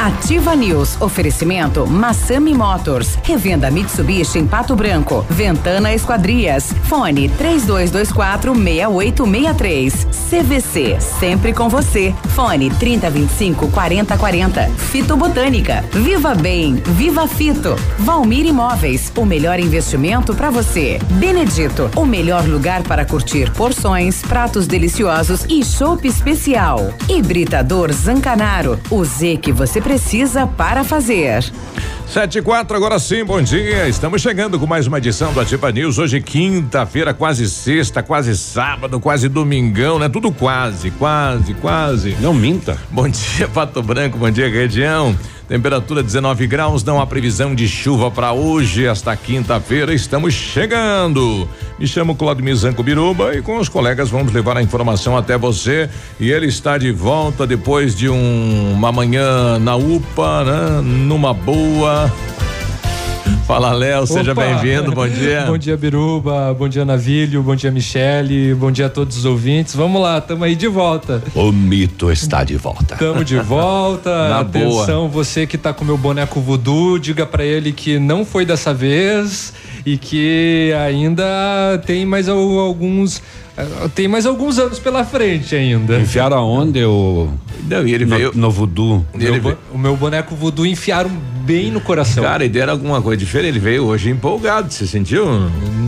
a Ativa News. Oferecimento Massami Motors. Revenda Mitsubishi em Pato Branco. Ventana Esquadrias. Fone 3224 6863. CVC. Sempre com você. Fone 3025 4040. Fito Botânica. Viva Bem. Viva Fito. Valmir Imóveis. O melhor investimento para você. Benedito. O melhor lugar para curtir porções, pratos deliciosos e chopp especial. Hibridador Zancanaro. O Z que você precisa precisa para fazer. Sete e quatro, agora sim, bom dia. Estamos chegando com mais uma edição do Ativa News. Hoje, quinta-feira, quase sexta, quase sábado, quase domingão, né? Tudo quase, quase, quase. Não minta. Bom dia, Pato Branco, bom dia, região. Temperatura 19 graus, não há previsão de chuva para hoje, esta quinta-feira. Estamos chegando. Me chamo Claudio Mizanco Biruba e com os colegas vamos levar a informação até você. E ele está de volta depois de um, uma manhã na UPA, né? Numa boa. Fala, Léo, seja bem-vindo, bom dia. bom dia, Biruba, bom dia, Navilho, bom dia, Michele, bom dia a todos os ouvintes. Vamos lá, estamos aí de volta. O mito está de volta. Estamos de volta. Na Atenção, boa. você que está com meu boneco voodoo, diga para ele que não foi dessa vez e que ainda tem mais alguns tem mais alguns anos pela frente ainda. Enfiaram aonde o. Não, e ele no, veio. No voodoo. Ele meu, o meu boneco voodoo enfiaram bem no coração. Cara, e deram alguma coisa diferente. Ele veio hoje empolgado, você sentiu?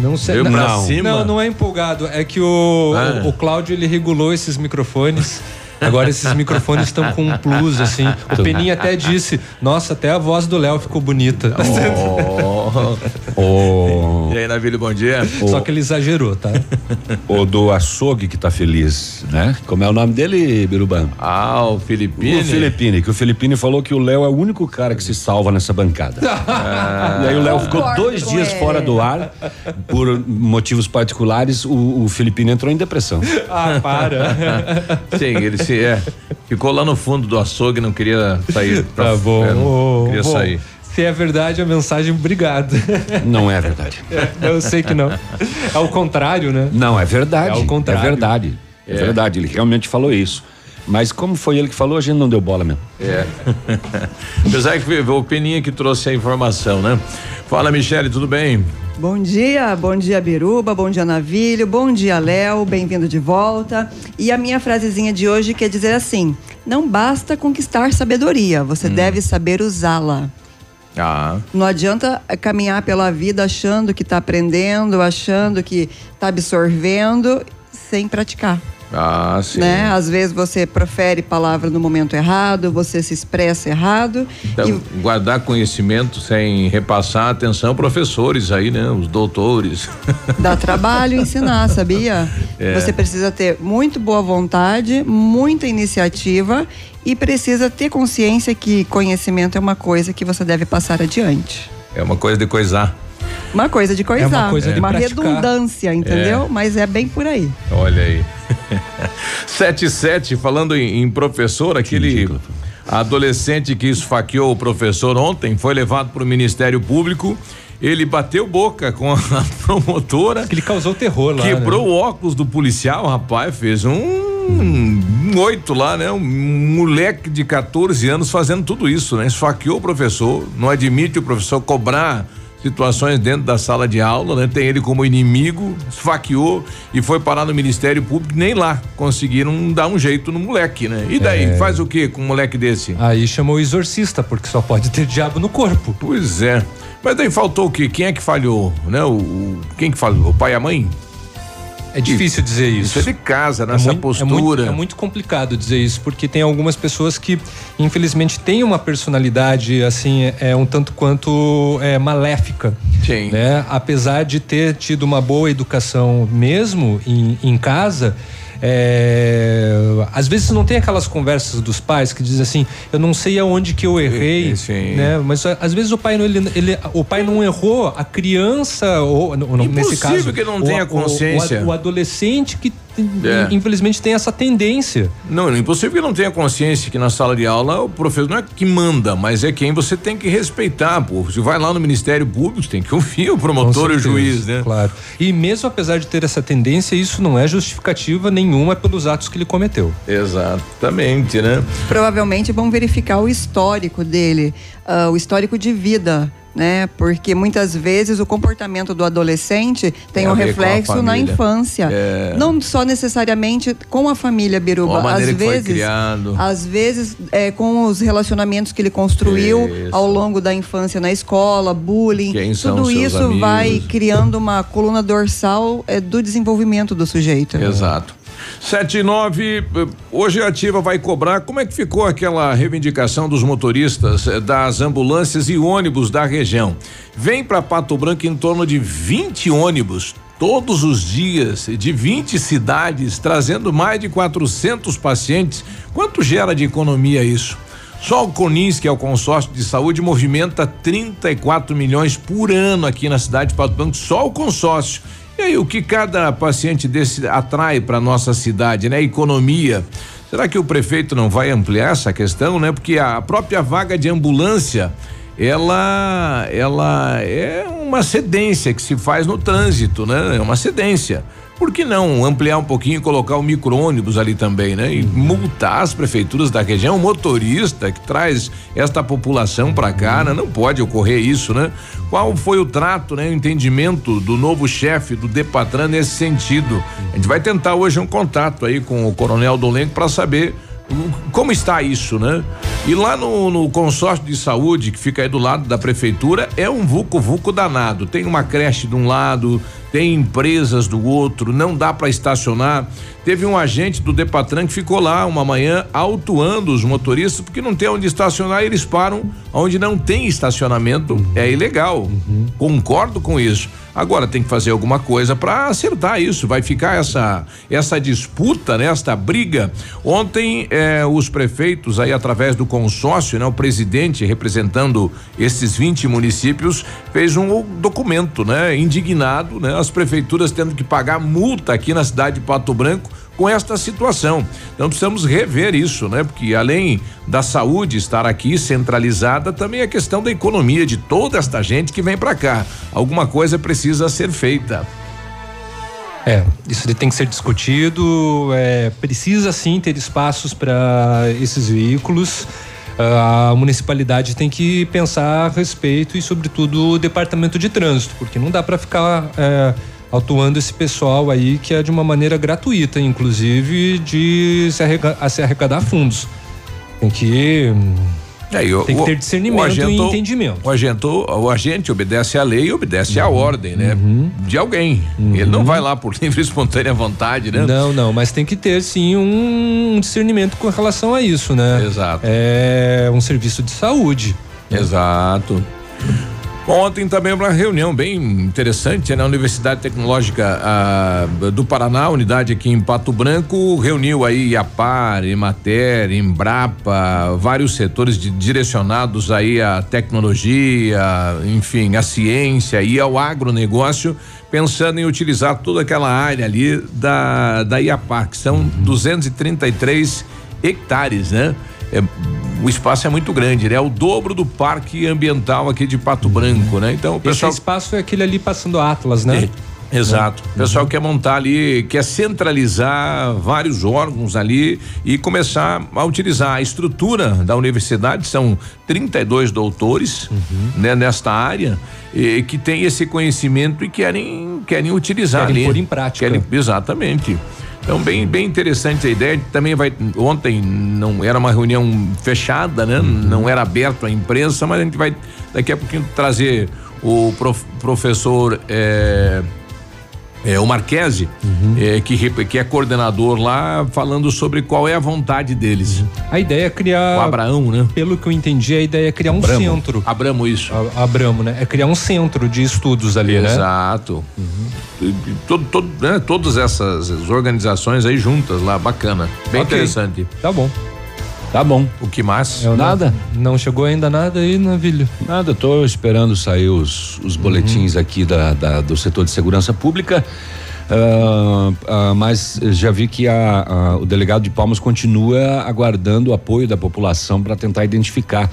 Não sei. Veio não, cima. não, não é empolgado. É que o, ah. o, o Cláudio ele regulou esses microfones. Agora esses microfones estão com um plus, assim. O Peninha até disse: Nossa, até a voz do Léo ficou bonita. Oh. oh. E aí, Navilho, bom dia. Só que ele exagerou, tá? O do açougue que tá feliz, né? Como é o nome dele, Biruban? Ah, o Filipine. O Filipine, que o Filipine falou que o Léo é o único cara que se salva nessa bancada. Ah. E aí o Léo ficou dois dias ele. fora do ar por motivos particulares. O, o Filipine entrou em depressão. Ah, para. Sim, ele se é. Ficou lá no fundo do açougue, não queria sair. Pra, tá bom. É, não queria bom. sair. Se é verdade a mensagem, obrigado. Não é verdade. Eu sei que não. É o contrário, né? Não, é verdade. É o contrário. É verdade. É, é verdade, ele realmente falou isso. Mas como foi ele que falou, a gente não deu bola mesmo. É. Apesar que foi o Peninha que trouxe a informação, né? Fala, Michele, tudo bem? Bom dia, bom dia Biruba, bom dia Navilho, bom dia Léo, bem-vindo de volta. E a minha frasezinha de hoje quer dizer assim: não basta conquistar sabedoria, você hum. deve saber usá-la. Ah. Não adianta caminhar pela vida achando que está aprendendo, achando que está absorvendo, sem praticar. Ah, sim. Né? Às vezes você profere palavra no momento errado, você se expressa errado. Então, e... guardar conhecimento sem repassar atenção, professores aí, né? Os doutores. Dá trabalho ensinar, sabia? É. Você precisa ter muito boa vontade, muita iniciativa e precisa ter consciência que conhecimento é uma coisa que você deve passar adiante. É uma coisa de coisar. Uma coisa de coisar. É uma coisa de uma praticar. redundância, entendeu? É. Mas é bem por aí. Olha aí. 77, falando em, em professor, aquele adolescente que esfaqueou o professor ontem foi levado para o Ministério Público. Ele bateu boca com a promotora. Que ele causou terror lá. Quebrou né? o óculos do policial, rapaz, fez um, um oito lá, né? Um moleque de 14 anos fazendo tudo isso, né? Esfaqueou o professor, não admite o professor cobrar situações dentro da sala de aula, né? Tem ele como inimigo, esfaqueou e foi parar no Ministério Público, nem lá conseguiram dar um jeito no moleque, né? E daí, é... faz o que com um moleque desse? Aí chamou o exorcista, porque só pode ter diabo no corpo. Pois é. Mas daí faltou o quê? Quem é que falhou, né? O, o quem que falhou? O pai e a mãe? É difícil dizer isso. Isso é de casa, nessa é muito, postura. É muito, é muito, complicado dizer isso, porque tem algumas pessoas que, infelizmente, têm uma personalidade, assim, é, é um tanto quanto é, maléfica. Sim. Né? Apesar de ter tido uma boa educação mesmo em, em casa, é, às vezes não tem aquelas conversas dos pais que dizem assim, eu não sei aonde que eu errei, né? Mas às vezes o pai não, ele, ele, o pai não errou, a criança ou Impossível nesse caso que não tenha o, consciência. O, o, o adolescente que é. infelizmente tem essa tendência. Não, é impossível que não tenha consciência que na sala de aula o professor não é que manda, mas é quem você tem que respeitar, pô. Se vai lá no Ministério Público, tem que ouvir o promotor e o juiz, né? Claro. E mesmo apesar de ter essa tendência, isso não é justificativa nenhuma pelos atos que ele cometeu. Exatamente, né? Provavelmente vão verificar o histórico dele, uh, o histórico de vida né? Porque muitas vezes o comportamento do adolescente tem, um reflexo na infância. É. Não só necessariamente com a família Biruba, às vezes, às vezes é, com os relacionamentos que ele construiu isso. ao longo da infância na escola, bullying, tudo isso amigos? vai criando uma coluna dorsal é, do desenvolvimento do sujeito. Exato. Sete e nove, hoje a ativa vai cobrar, como é que ficou aquela reivindicação dos motoristas eh, das ambulâncias e ônibus da região? Vem para Pato Branco em torno de 20 ônibus todos os dias de 20 cidades, trazendo mais de 400 pacientes. Quanto gera de economia isso? Só o Conins, que é o consórcio de saúde, movimenta 34 milhões por ano aqui na cidade de Pato Branco, só o consórcio. E aí, o que cada paciente desse atrai para nossa cidade, né? Economia. Será que o prefeito não vai ampliar essa questão, né? Porque a própria vaga de ambulância, ela, ela é uma cedência que se faz no trânsito, né? É uma cedência por que não ampliar um pouquinho e colocar o micro-ônibus ali também, né? E multar as prefeituras da região, o motorista que traz esta população para cá, né? Não pode ocorrer isso, né? Qual foi o trato, né? O entendimento do novo chefe do Depatran nesse sentido? A gente vai tentar hoje um contato aí com o Coronel Dolenco para saber como está isso, né? E lá no, no, consórcio de saúde, que fica aí do lado da prefeitura, é um vucu-vucu danado. Tem uma creche de um lado, tem empresas do outro, não dá para estacionar. Teve um agente do Depatran que ficou lá uma manhã autuando os motoristas porque não tem onde estacionar e eles param onde não tem estacionamento. Uhum. É ilegal. Uhum. Concordo com isso. Agora tem que fazer alguma coisa para acertar isso. Vai ficar essa essa disputa, né? Esta briga. Ontem eh, os prefeitos aí através do consórcio, né? O presidente representando esses 20 municípios fez um documento, né? Indignado, né? As prefeituras tendo que pagar multa aqui na cidade de Pato Branco com esta situação. Então precisamos rever isso, né? Porque além da saúde estar aqui centralizada, também a questão da economia de toda esta gente que vem para cá. Alguma coisa precisa ser feita. É, isso tem que ser discutido. É, precisa sim ter espaços para esses veículos. A municipalidade tem que pensar a respeito e, sobretudo, o departamento de trânsito, porque não dá para ficar é, atuando esse pessoal aí que é de uma maneira gratuita, inclusive de se arrecadar, se arrecadar fundos. Tem que é, o, tem que ter discernimento agento, e entendimento. O agente, o agente obedece à lei e obedece uhum. à ordem, né? Uhum. De alguém. Uhum. Ele não vai lá por livre e espontânea vontade, né? Não, não, mas tem que ter sim um discernimento com relação a isso, né? Exato. É um serviço de saúde. Exato. Ontem também uma reunião bem interessante na né? Universidade Tecnológica ah, do Paraná, unidade aqui em Pato Branco, reuniu aí IAPAR, Emater, Embrapa, vários setores de, direcionados aí à tecnologia, enfim, à ciência e ao agronegócio, pensando em utilizar toda aquela área ali da, da IAPAR, que são uhum. 233 hectares, né? É, o espaço é muito grande, né? É o dobro do parque ambiental aqui de Pato Branco, né? Então o pessoal. Esse espaço é aquele ali passando Atlas, né? É, exato. O pessoal uhum. quer montar ali, quer centralizar vários órgãos ali e começar a utilizar a estrutura da universidade. São 32 doutores, uhum. né, nesta área, e, que tem esse conhecimento e querem querem utilizar querem ali. Pôr em prática. Querem, exatamente. Então, bem, bem interessante a ideia. Também vai. Ontem não era uma reunião fechada, né? Uhum. Não era aberto à imprensa, mas a gente vai daqui a pouquinho trazer o prof, professor. Eh, é, o Marquese, uhum. é, que, que é coordenador lá, falando sobre qual é a vontade deles. A ideia é criar. O Abraão, né? Pelo que eu entendi, a ideia é criar um Abramo. centro. Abramo, isso. A, Abramo, né? É criar um centro de estudos ali, Exato. né? Exato. Uhum. Todo, todo, né? Todas essas organizações aí juntas lá, bacana. Bem okay. interessante. Tá bom. Tá bom. O que mais? Eu nada? Não, não, chegou ainda nada aí, Navilho? Nada, tô esperando sair os, os boletins uhum. aqui da, da, do setor de segurança pública. Uh, uh, mas já vi que a, a, o delegado de Palmas continua aguardando o apoio da população para tentar identificar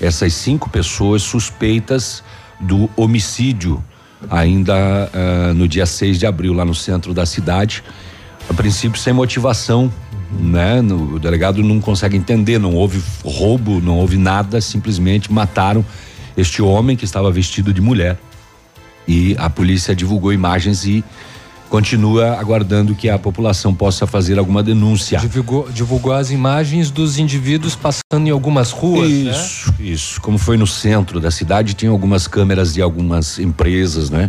essas cinco pessoas suspeitas do homicídio, ainda uh, no dia 6 de abril, lá no centro da cidade. A princípio, sem motivação, né? No, o delegado não consegue entender, não houve roubo, não houve nada, simplesmente mataram este homem que estava vestido de mulher. E a polícia divulgou imagens e continua aguardando que a população possa fazer alguma denúncia. Divulgou, divulgou as imagens dos indivíduos passando em algumas ruas. Né? Isso, né? isso. Como foi no centro da cidade, tinha algumas câmeras de algumas empresas, né?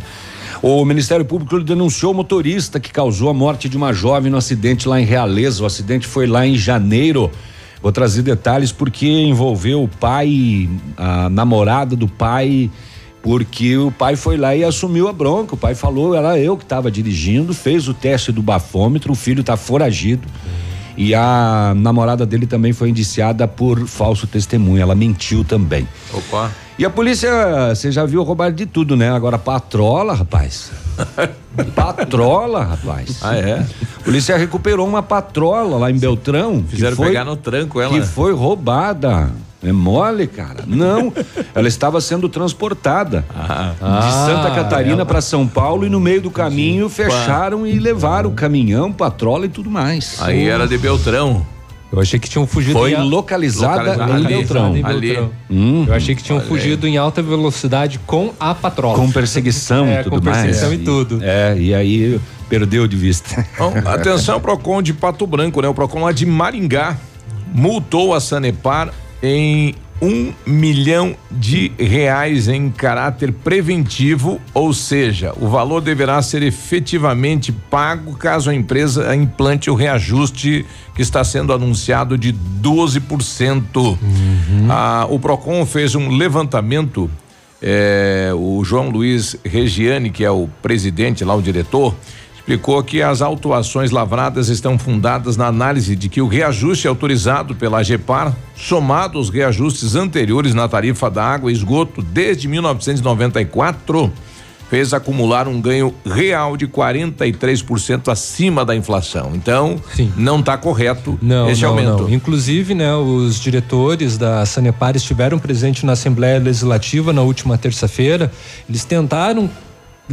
O Ministério Público denunciou o motorista que causou a morte de uma jovem no acidente lá em Realeza. O acidente foi lá em janeiro. Vou trazer detalhes porque envolveu o pai, a namorada do pai porque o pai foi lá e assumiu a bronca. O pai falou, era eu que estava dirigindo, fez o teste do bafômetro, o filho está foragido. E a namorada dele também foi indiciada por falso testemunho. Ela mentiu também. Opa. E a polícia, você já viu roubar de tudo, né? Agora patrola, rapaz. patrola, rapaz. Ah, é? A polícia recuperou uma patrola lá em Beltrão. Fizeram foi, pegar no tranco ela. Que foi roubada. É mole, cara. Não, ela estava sendo transportada ah, de Santa ah, Catarina para São Paulo e no meio do caminho fecharam e levaram o caminhão, patrola e tudo mais. Aí era de Beltrão. Eu achei que tinham fugido. Foi em... localizada, localizada em Beltrão. Em Beltrão. Hum. Eu achei que tinham Olha. fugido em alta velocidade com a patrola. Com perseguição é, tudo com perseguição mais. e tudo. É, e aí perdeu de vista. Bom, atenção, Procon de Pato Branco, né? O Procon lá de Maringá multou a Sanepar em um milhão de reais em caráter preventivo, ou seja, o valor deverá ser efetivamente pago caso a empresa implante o reajuste que está sendo anunciado de 12%. Uhum. Ah, o Procon fez um levantamento. Eh, o João Luiz Regiane, que é o presidente lá, o diretor, explicou que as autuações lavradas estão fundadas na análise de que o reajuste autorizado pela AGEPAR, somado aos reajustes anteriores na tarifa da água e esgoto desde 1994, fez acumular um ganho real de 43% acima da inflação. Então, Sim. não está correto não, esse não, aumento. Não. Inclusive, né, os diretores da Sanepar estiveram presentes na Assembleia Legislativa na última terça-feira. Eles tentaram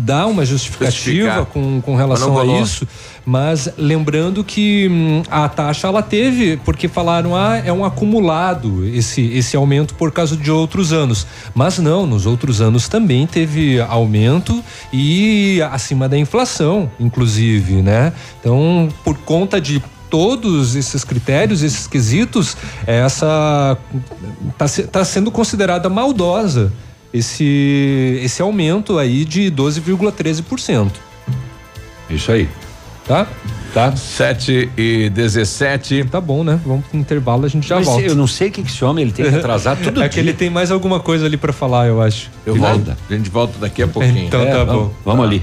dá uma justificativa com, com relação a isso, mas lembrando que hum, a taxa ela teve, porque falaram, ah, é um acumulado esse, esse aumento por causa de outros anos. Mas não, nos outros anos também teve aumento e acima da inflação, inclusive, né? Então, por conta de todos esses critérios, esses quesitos, essa está tá sendo considerada maldosa esse, esse aumento aí de 12,13%. Isso aí. Tá? Tá. 7 e 17. Tá bom, né? Vamos pro intervalo, a gente já Mas volta. Eu não sei o que, que esse homem ele tem que atrasar tudo. é dia. que ele tem mais alguma coisa ali para falar, eu acho. Eu volto. A gente volta daqui a pouquinho. Então é, tá bom. Vamos, vamos ali.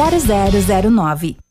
0009.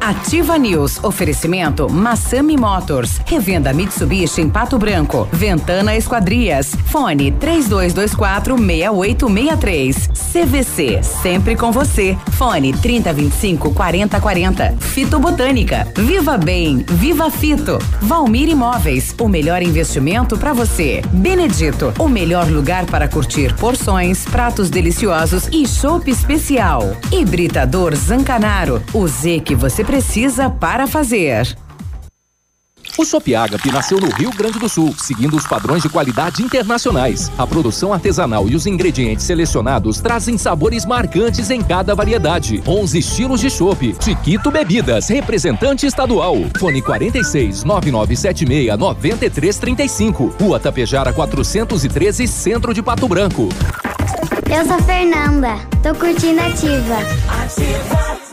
Ativa News. Oferecimento Massami Motors. Revenda Mitsubishi em Pato Branco. Ventana Esquadrias. Fone 3224 6863. CVC. Sempre com você. Fone 3025 4040. Fito Botânica. Viva Bem. Viva Fito. Valmir Imóveis. O melhor investimento para você. Benedito. O melhor lugar para curtir porções, pratos deliciosos e chopp especial. Hibridador Zancanaro. O Z que você precisa para fazer. O Shop Agape nasceu no Rio Grande do Sul, seguindo os padrões de qualidade internacionais. A produção artesanal e os ingredientes selecionados trazem sabores marcantes em cada variedade. 11 estilos de chopp. Chiquito Bebidas, representante estadual. Fone 46 9976 9335. Rua Tapejara 413, Centro de Pato Branco. Eu sou Fernanda. Tô curtindo ativa. Ativa.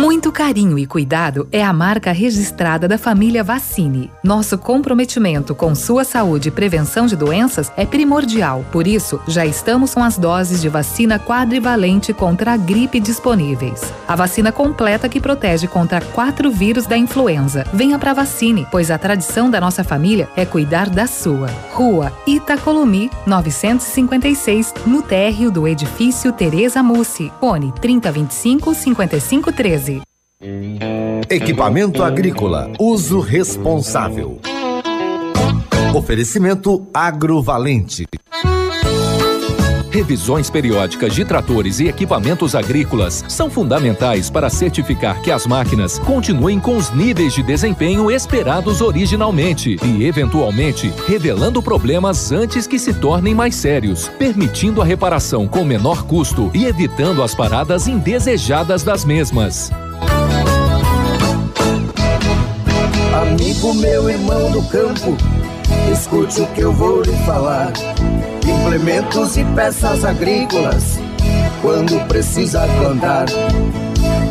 Muito carinho e cuidado é a marca registrada da família Vacine. Nosso comprometimento com sua saúde e prevenção de doenças é primordial. Por isso, já estamos com as doses de vacina quadrivalente contra a gripe disponíveis. A vacina completa que protege contra quatro vírus da influenza. Venha para Vacine, pois a tradição da nossa família é cuidar da sua. Rua Itacolomi, 956, no térreo do edifício Tereza Mussi. Fone 3025 5513. Equipamento agrícola, uso responsável. Oferecimento agrovalente. Revisões periódicas de tratores e equipamentos agrícolas são fundamentais para certificar que as máquinas continuem com os níveis de desempenho esperados originalmente e, eventualmente, revelando problemas antes que se tornem mais sérios, permitindo a reparação com menor custo e evitando as paradas indesejadas das mesmas. Amigo meu, irmão do campo, escute o que eu vou lhe falar. Implementos e peças agrícolas, quando precisa plantar.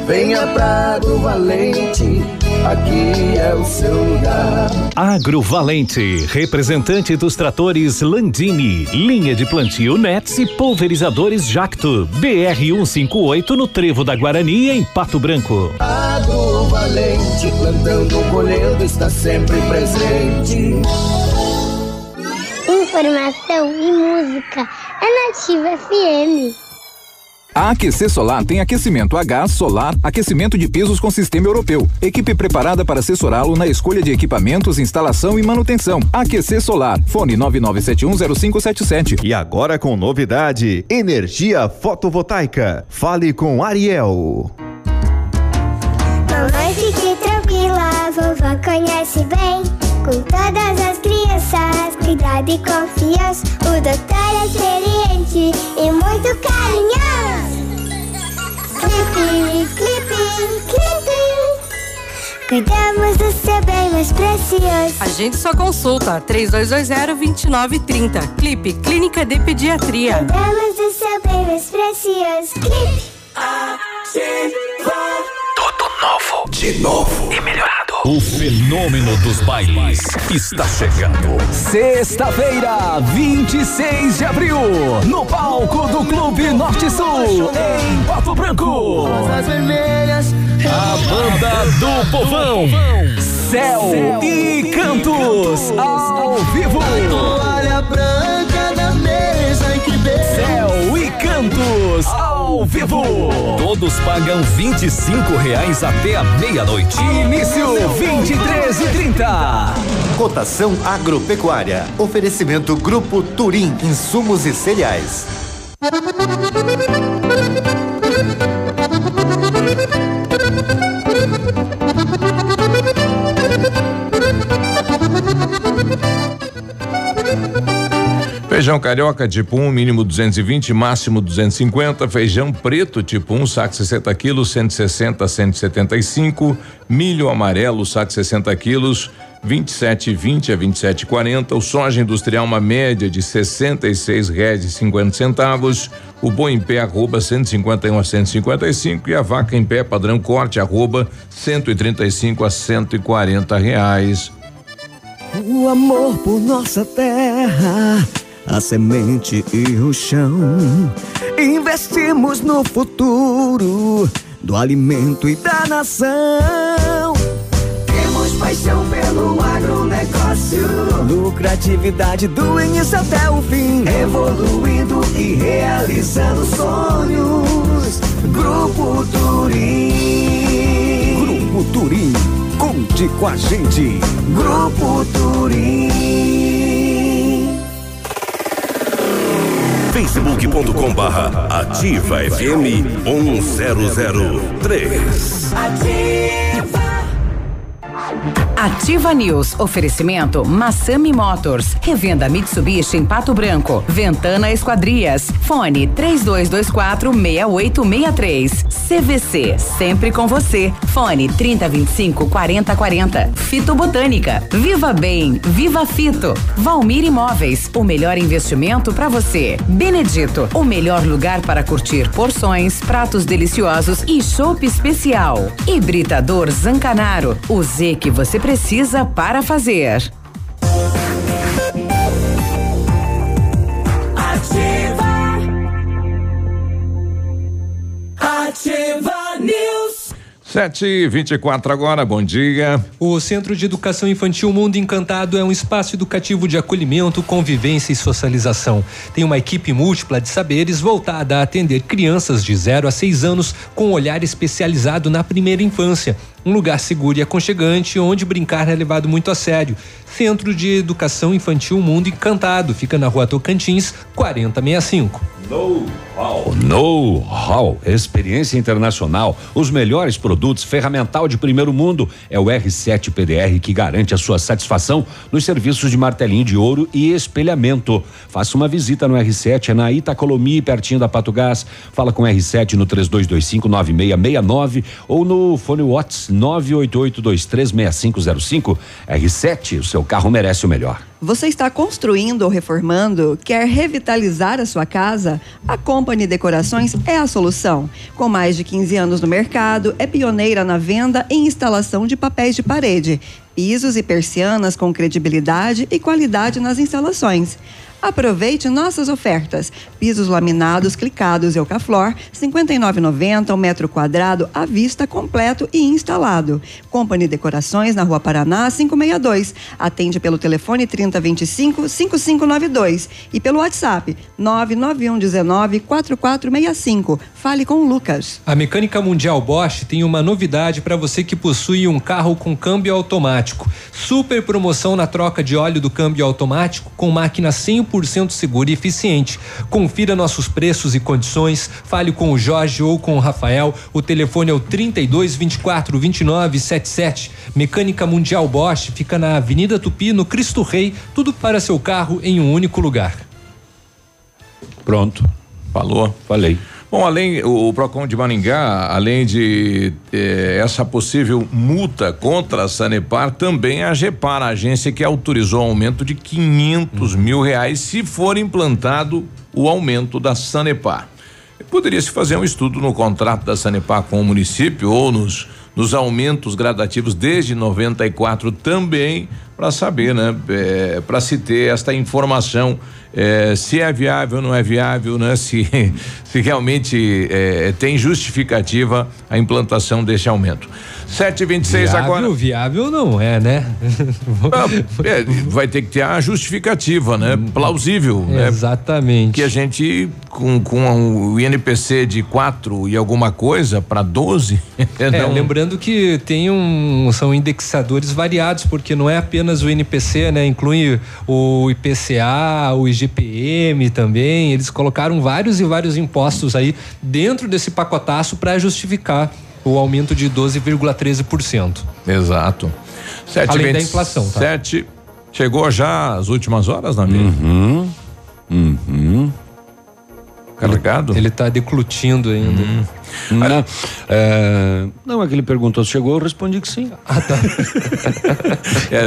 Venha pra Agrovalente, aqui é o seu lugar. Agrovalente, representante dos tratores Landini, linha de plantio Nets e pulverizadores Jacto, BR 158 no Trevo da Guarani, em Pato Branco. Agrovalente, plantando, colhendo, está sempre presente. Informação e música é Nativa FM. A Aquecer Solar tem aquecimento a gás, solar, aquecimento de pisos com sistema europeu. Equipe preparada para assessorá-lo na escolha de equipamentos, instalação e manutenção. Aquecer Solar. Fone 99710577. E agora com novidade: energia fotovoltaica. Fale com Ariel. Mamãe, fique tranquila, vovó conhece bem. Com todas as crianças, cuidado e confiança. O doutor é experiente e muito carinhoso. Clipe, clipe, clipe. Cuidamos do seu bem mais precioso. A gente só consulta 3220-2930. Clipe, Clínica de Pediatria. Cuidamos do seu bem mais precioso. Clipe. Tudo novo. De novo. E melhorado. O fenômeno dos bailes está chegando. Sexta-feira, 26 de abril, no palco do Clube Norte Sul, em Pato Branco. A banda do povão. Céu e Cantos ao vivo. Todos pagam 25 reais até a meia-noite. Início 23 e 30. Cotação agropecuária. Oferecimento Grupo Turim, insumos e cereais. Feijão carioca tipo 1, mínimo 220, máximo 250. Feijão preto tipo 1, saco 60 quilos, 160 a 175. Milho amarelo, saco 60 quilos, 27,20 a 27,40. O soja industrial, uma média de 66 reais e 50 centavos. O boi em pé, arroba 151 a 155. E a vaca em pé, padrão corte, arroba 135 a 140 reais. O amor por nossa terra, a semente e o chão. Investimos no futuro do alimento e da nação. Temos paixão pelo agronegócio. Lucratividade do início até o fim. Evoluindo e realizando sonhos. Grupo Turim. Grupo Turim. Conte com a gente. Grupo Turim. facebook.com barra ativa FM 1003. Ativa News. Oferecimento Massami Motors. Revenda Mitsubishi em Pato Branco. Ventana Esquadrias. Fone 3224 6863. CVC, sempre com você. Fone 3025 4040. Fito Botânica. Viva Bem, Viva Fito. Valmir Imóveis, o melhor investimento para você. Benedito, o melhor lugar para curtir porções, pratos deliciosos e chopp especial. Hibridador Zancanaro, o Z que você precisa para fazer. Ativa News. Sete e vinte e quatro agora, bom dia. O Centro de Educação Infantil Mundo Encantado é um espaço educativo de acolhimento, convivência e socialização. Tem uma equipe múltipla de saberes voltada a atender crianças de 0 a 6 anos com um olhar especializado na primeira infância. Um lugar seguro e aconchegante onde brincar é levado muito a sério. Centro de Educação Infantil Mundo Encantado fica na rua Tocantins, 4065. Know-how. Know-how, experiência internacional, os melhores produtos, ferramental de primeiro mundo. É o R7 PDR que garante a sua satisfação nos serviços de martelinho de ouro e espelhamento. Faça uma visita no R7, é na Itacolomi, pertinho da Pato Gás. Fala com o R7 no 32259669 ou no fone Watts 988236505. R7, o seu carro merece o melhor. Você está construindo ou reformando? Quer revitalizar a sua casa? A Company Decorações é a solução. Com mais de 15 anos no mercado, é pioneira na venda e instalação de papéis de parede, pisos e persianas com credibilidade e qualidade nas instalações. Aproveite nossas ofertas. Pisos laminados, clicados Eucaflor, 59,90 um metro quadrado à vista completo e instalado. Company Decorações na Rua Paraná 562. Atende pelo telefone 3025 5592 e pelo WhatsApp 99119 4465. Fale com o Lucas. A Mecânica Mundial Bosch tem uma novidade para você que possui um carro com câmbio automático. Super promoção na troca de óleo do câmbio automático com máquina 100% segura e eficiente. Confira nossos preços e condições. Fale com o Jorge ou com o Rafael. O telefone é o 32 24 29 77. Mecânica Mundial Bosch fica na Avenida Tupi, no Cristo Rei. Tudo para seu carro em um único lugar. Pronto. Falou. Falei. Bom, além o, o Procon de Maringá, além de eh, essa possível multa contra a Sanepar, também a Gepar, a agência que autorizou o aumento de 500 mil reais se for implantado o aumento da Sanepar. Poderia se fazer um estudo no contrato da Sanepar com o município ou nos nos aumentos gradativos desde 94 também para saber, né? É, para se ter esta informação é, se é viável não é viável, né? Se, se realmente é, tem justificativa a implantação desse aumento. 726 viável, agora. Viável não é, né? Ah, é, vai ter que ter a justificativa, né? Plausível. né? Exatamente. Que a gente, com, com o INPC de 4 e alguma coisa para 12. É, lembrando que tem um, são indexadores variados, porque não é apenas o INPC, né? Inclui o IPCA, o IGPM também. Eles colocaram vários e vários impostos aí dentro desse pacotaço para justificar o aumento de 12,13%. Exato. Sete Além da vinte- inflação, tá? Sete. Chegou já as últimas horas, Nabi? Uhum. Uhum. Carregado? Ele está declutindo ainda. Não, é, não, é que ele perguntou se chegou, eu respondi que sim. É,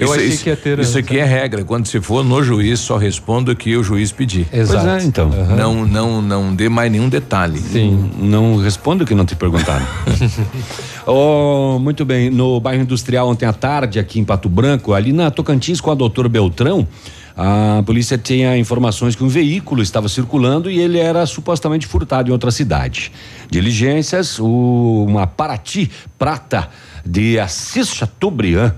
Eu isso- achei isso- que ia ter Isso aqui é regra. Quando se for no juiz, só responda o que o juiz pedir. Exato. Pois é, então. Não, não, não dê mais nenhum detalhe. Sim. Não responda o que não te perguntaram. oh, muito bem. No bairro industrial ontem à tarde, aqui em Pato Branco, ali na Tocantins com a doutora Beltrão, a polícia tinha informações que um veículo estava circulando e ele era supostamente furtado em outra cidade. Diligências, o- uma Paraty prata de Assis Chateaubriand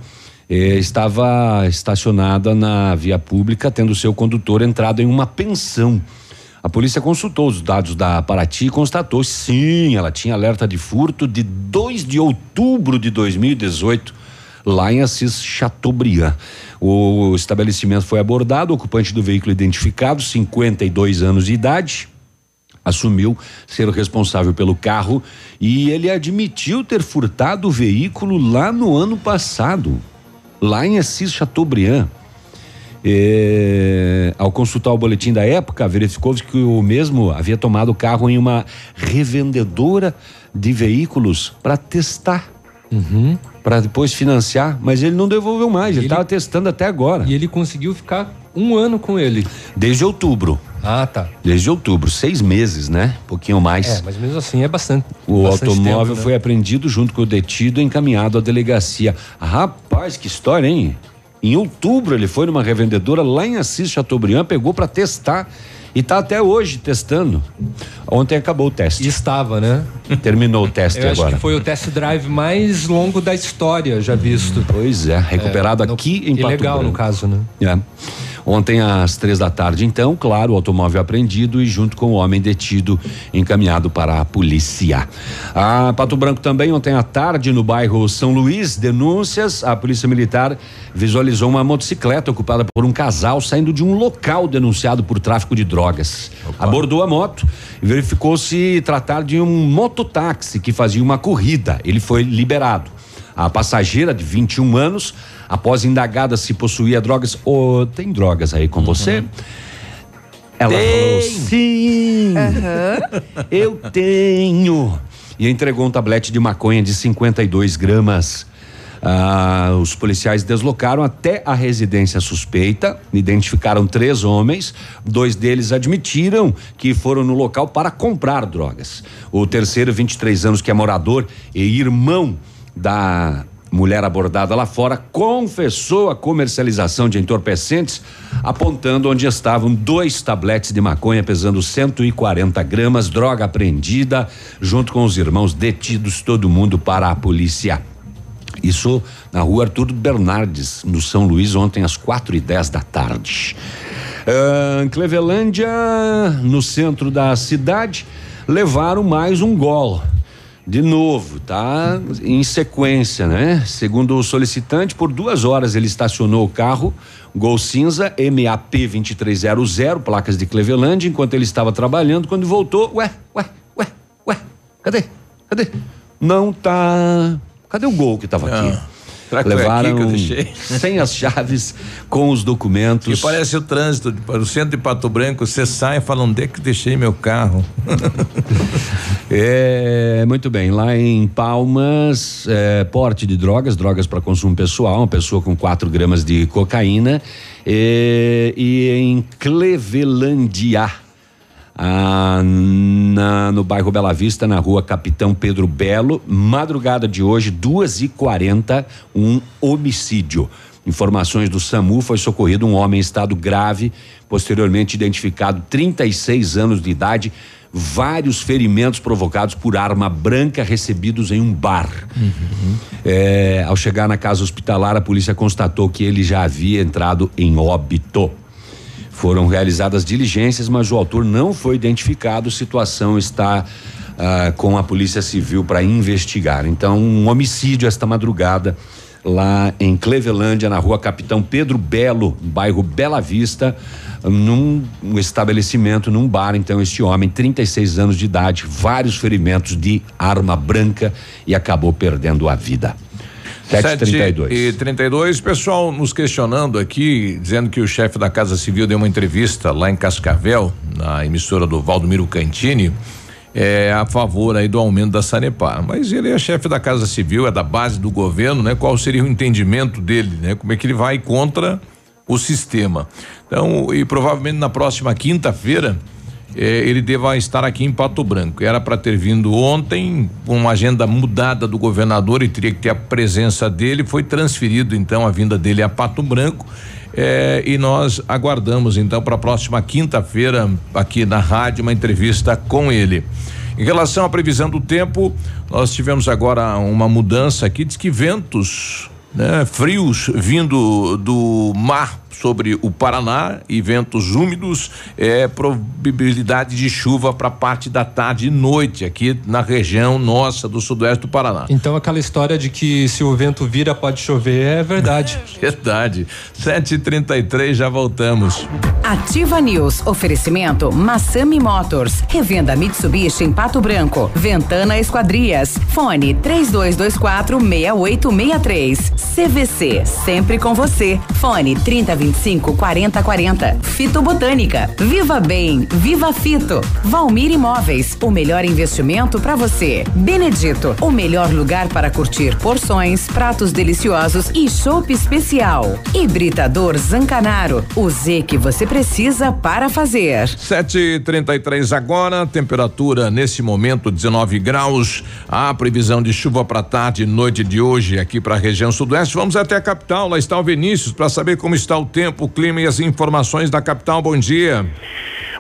eh, estava estacionada na via pública, tendo seu condutor entrado em uma pensão. A polícia consultou os dados da Paraty e constatou sim, ela tinha alerta de furto de 2 de outubro de 2018 lá em Assis Chateaubriand. O estabelecimento foi abordado, ocupante do veículo identificado, 52 anos de idade, assumiu ser o responsável pelo carro e ele admitiu ter furtado o veículo lá no ano passado, lá em Assis Chateaubriand. É, ao consultar o boletim da época, verificou-se que o mesmo havia tomado o carro em uma revendedora de veículos para testar. Uhum. Para depois financiar, mas ele não devolveu mais, ele estava testando até agora. E ele conseguiu ficar um ano com ele. Desde outubro. Ah, tá. Desde outubro, seis meses, né? Um pouquinho mais. É, mas mesmo assim é bastante. O bastante automóvel tempo, né? foi apreendido junto com o detido e encaminhado à delegacia. Rapaz, que história, hein? Em outubro ele foi numa revendedora lá em Assis Chateaubriand, pegou para testar e tá até hoje testando. Ontem acabou o teste. Estava, né? Terminou o teste Eu acho agora. que foi o test drive mais longo da história já visto. Pois é, recuperado no- aqui em Pato Ilegal, no caso, né? É. Ontem às três da tarde, então, claro, o automóvel apreendido e junto com o homem detido encaminhado para a polícia. A Pato Branco também ontem à tarde no bairro São Luís, denúncias. A polícia militar visualizou uma motocicleta ocupada por um casal saindo de um local denunciado por tráfico de drogas. Abordou a moto e verificou-se tratar de um mototáxi que fazia uma corrida. Ele foi liberado. A passageira de 21 anos, após indagada se possuía drogas, ou tem drogas aí com você? Ela falou sim. Eu tenho. E entregou um tablete de maconha de 52 gramas. Ah, os policiais deslocaram até a residência suspeita, identificaram três homens, dois deles admitiram que foram no local para comprar drogas. O terceiro, 23 anos, que é morador e irmão da mulher abordada lá fora, confessou a comercialização de entorpecentes, apontando onde estavam dois tabletes de maconha pesando 140 gramas, droga apreendida, junto com os irmãos detidos, todo mundo para a polícia. Isso na rua Arthur Bernardes, no São Luís, ontem às quatro e dez da tarde. Em Clevelândia, no centro da cidade, levaram mais um gol. De novo, tá? Em sequência, né? Segundo o solicitante, por duas horas ele estacionou o carro, Gol cinza, MAP 2300, placas de Clevelândia, enquanto ele estava trabalhando. Quando voltou, ué, ué, ué, ué, cadê? Cadê? Não tá. Cadê o gol que estava aqui? Será que foi Levaram aqui que eu deixei? sem as chaves, com os documentos. Que parece o trânsito para o centro de Pato Branco. Você sai e fala, onde é que deixei meu carro? É, muito bem. Lá em Palmas, é, porte de drogas, drogas para consumo pessoal, uma pessoa com 4 gramas de cocaína. É, e em Clevelândia, ah, na- no bairro Bela Vista, na rua Capitão Pedro Belo, madrugada de hoje, duas e quarenta, um homicídio. Informações do SAMU foi socorrido um homem em estado grave, posteriormente identificado 36 anos de idade, vários ferimentos provocados por arma branca recebidos em um bar. É, ao chegar na casa hospitalar, a polícia constatou que ele já havia entrado em óbito. Foram realizadas diligências, mas o autor não foi identificado. Situação está ah, com a Polícia Civil para investigar. Então, um homicídio esta madrugada lá em Clevelândia, na rua Capitão Pedro Belo, bairro Bela Vista, num um estabelecimento, num bar. Então, este homem, 36 anos de idade, vários ferimentos de arma branca e acabou perdendo a vida. 732. E 32, pessoal nos questionando aqui, dizendo que o chefe da Casa Civil deu uma entrevista lá em Cascavel, na emissora do Valdomiro Cantini, é, a favor aí do aumento da Sanepar. Mas ele é chefe da Casa Civil, é da base do governo, né? Qual seria o entendimento dele, né? Como é que ele vai contra o sistema? Então, e provavelmente na próxima quinta-feira, eh, ele deva estar aqui em Pato Branco. Era para ter vindo ontem, com uma agenda mudada do governador e teria que ter a presença dele. Foi transferido então a vinda dele a Pato Branco. eh, e nós aguardamos então para a próxima quinta-feira aqui na rádio uma entrevista com ele. Em relação à previsão do tempo, nós tivemos agora uma mudança aqui, diz que ventos né, frios vindo do mar sobre o Paraná e ventos úmidos, é probabilidade de chuva para parte da tarde e noite aqui na região nossa do sudoeste do Paraná. Então aquela história de que se o vento vira pode chover é verdade. Verdade. 7h33, já voltamos. Ativa News. Oferecimento Massami Motors. Revenda Mitsubishi em Pato Branco. Ventana Esquadrias. Fone 3224 6863. CVC. Sempre com você. Fone 30 25 40 40. Fito Botânica. Viva Bem. Viva Fito. Valmir Imóveis. O melhor investimento para você. Benedito. O melhor lugar para curtir porções, pratos deliciosos e chopp especial. Hibridador Zancanaro. O Z que você precisa para fazer. 7:33 agora, temperatura nesse momento 19 graus. A previsão de chuva para tarde e noite de hoje aqui para a região sudoeste. Vamos até a capital, lá está o Vinícius para saber como está o tempo, o clima e as informações da capital. Bom dia.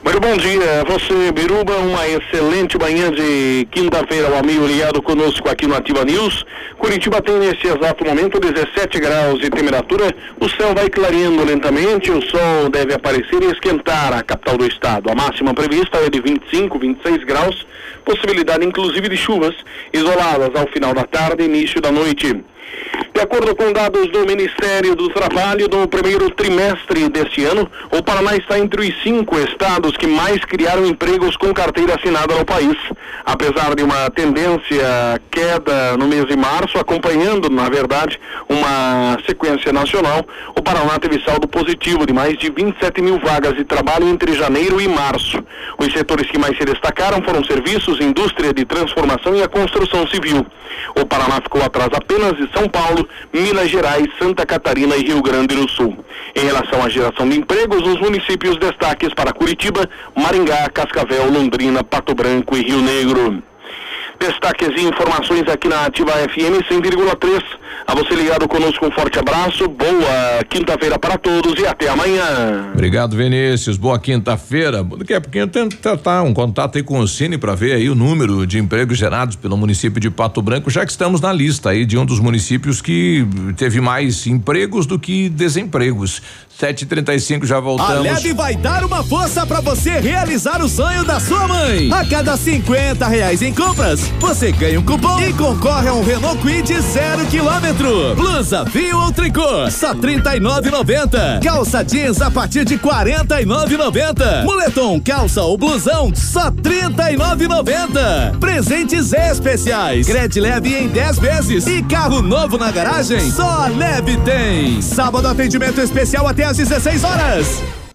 Muito bom dia, você Biruba, uma excelente manhã de quinta-feira, o amigo ligado conosco aqui no Ativa News. Curitiba tem nesse exato momento 17 graus de temperatura, o céu vai clareando lentamente, o sol deve aparecer e esquentar a capital do estado. A máxima prevista é de 25, 26 graus, possibilidade inclusive de chuvas isoladas ao final da tarde e início da noite. De acordo com dados do Ministério do Trabalho, no primeiro trimestre deste ano, o Paraná está entre os cinco estados que mais criaram empregos com carteira assinada no país. Apesar de uma tendência queda no mês de março, acompanhando, na verdade, uma sequência nacional, o Paraná teve saldo positivo de mais de 27 mil vagas de trabalho entre janeiro e março. Os setores que mais se destacaram foram serviços, indústria de transformação e a construção civil. O Paraná ficou atrás apenas de São Paulo, Minas Gerais, Santa Catarina e Rio Grande do Sul. Em relação à geração de empregos, os municípios destaques para Curitiba, Maringá, Cascavel, Londrina, Pato Branco e Rio Negro. Destaques e informações aqui na Ativa FM 100,3. A você ligado conosco, um forte abraço, boa quinta-feira para todos e até amanhã. Obrigado, Vinícius. Boa quinta-feira. Daqui a pouquinho tentar um contato aí com o Cine para ver aí o número de empregos gerados pelo município de Pato Branco, já que estamos na lista aí de um dos municípios que teve mais empregos do que desempregos. 7h35 já voltamos. A Leve vai dar uma força para você realizar o sonho da sua mãe. A cada 50 reais em compras, você ganha um cupom e concorre a um Renault Quid zero quilômetro. Blusa, fio ou tricô, só 39,90. Calça jeans a partir de 49,90. Moletom, calça ou blusão, só 39,90. Presentes especiais, Gret leve em 10 vezes e carro novo na garagem, só Leve tem. Sábado atendimento especial até às 16 horas.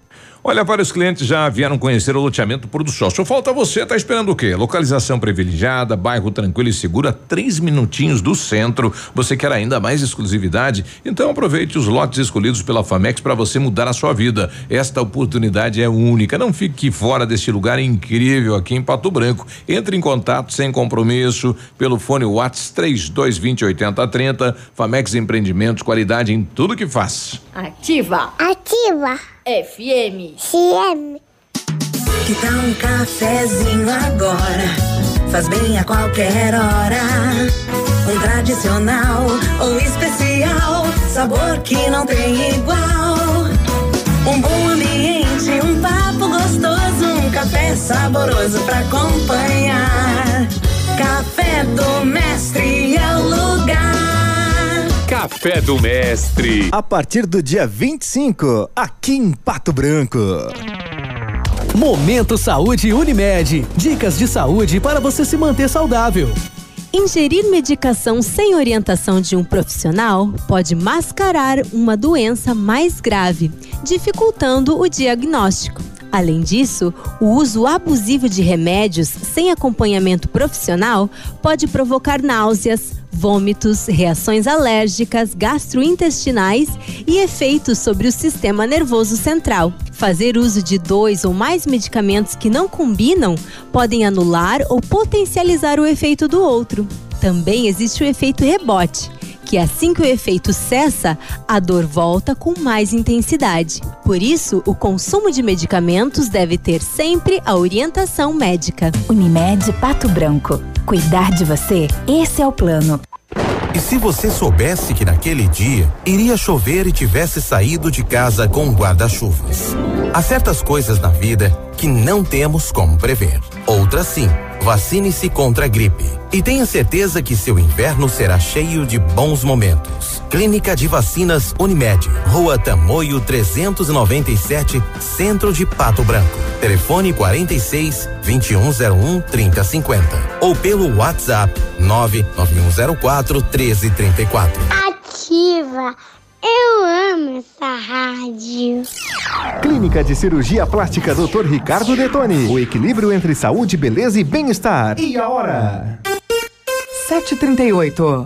Olha, vários clientes já vieram conhecer o loteamento Pôr do Sol. Só falta você, tá esperando o quê? Localização privilegiada, bairro tranquilo e seguro, a três minutinhos do centro. Você quer ainda mais exclusividade? Então aproveite os lotes escolhidos pela Famex para você mudar a sua vida. Esta oportunidade é única. Não fique fora deste lugar incrível aqui em Pato Branco. Entre em contato sem compromisso pelo fone Whats 3220 8030. Famex Empreendimentos, qualidade em tudo que faz. Ativa. Ativa. FM. CM. Que tal um cafezinho agora? Faz bem a qualquer hora. Um tradicional ou especial. Sabor que não tem igual. Um bom ambiente, um papo gostoso. Um café saboroso pra acompanhar. Café do Mestre é o lugar. Café do Mestre. A partir do dia 25, aqui em Pato Branco. Momento Saúde Unimed. Dicas de saúde para você se manter saudável. Ingerir medicação sem orientação de um profissional pode mascarar uma doença mais grave, dificultando o diagnóstico. Além disso, o uso abusivo de remédios sem acompanhamento profissional pode provocar náuseas, vômitos, reações alérgicas, gastrointestinais e efeitos sobre o sistema nervoso central. Fazer uso de dois ou mais medicamentos que não combinam podem anular ou potencializar o efeito do outro. Também existe o efeito rebote, que assim que o efeito cessa, a dor volta com mais intensidade. Por isso, o consumo de medicamentos deve ter sempre a orientação médica. Unimed Pato Branco. Cuidar de você, esse é o plano. E se você soubesse que naquele dia iria chover e tivesse saído de casa com um guarda-chuvas? Há certas coisas na vida que não temos como prever. Outras sim. Vacine-se contra a gripe. E tenha certeza que seu inverno será cheio de bons momentos. Clínica de Vacinas Unimed. Rua Tamoio 397, Centro de Pato Branco. Telefone 46 2101 3050. Ou pelo WhatsApp 99104 1334. Ativa. Eu amo essa rádio. Clínica de Cirurgia Plástica Dr. Ricardo Detoni. O equilíbrio entre saúde, beleza e bem-estar. E a hora? 738.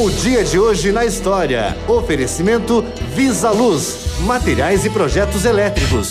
O dia de hoje na história. Oferecimento Visa Luz. Materiais e projetos elétricos.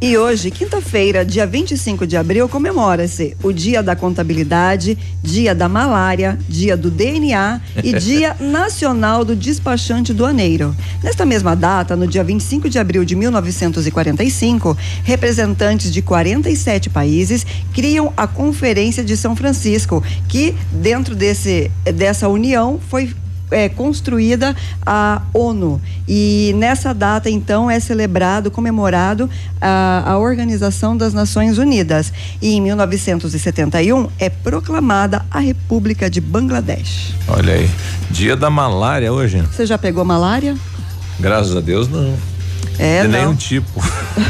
E hoje, quinta-feira, dia 25 de abril, comemora-se o Dia da Contabilidade, Dia da Malária, Dia do DNA e Dia Nacional do Despachante Doaneiro. Nesta mesma data, no dia 25 de abril de 1945, representantes de 47 países criam a Conferência de São Francisco, que dentro desse, dessa união foi é, construída a ONU. E nessa data, então, é celebrado, comemorado a, a Organização das Nações Unidas. E em 1971 é proclamada a República de Bangladesh. Olha aí. Dia da malária hoje. Você já pegou malária? Graças a Deus, não. É, De não. nenhum tipo.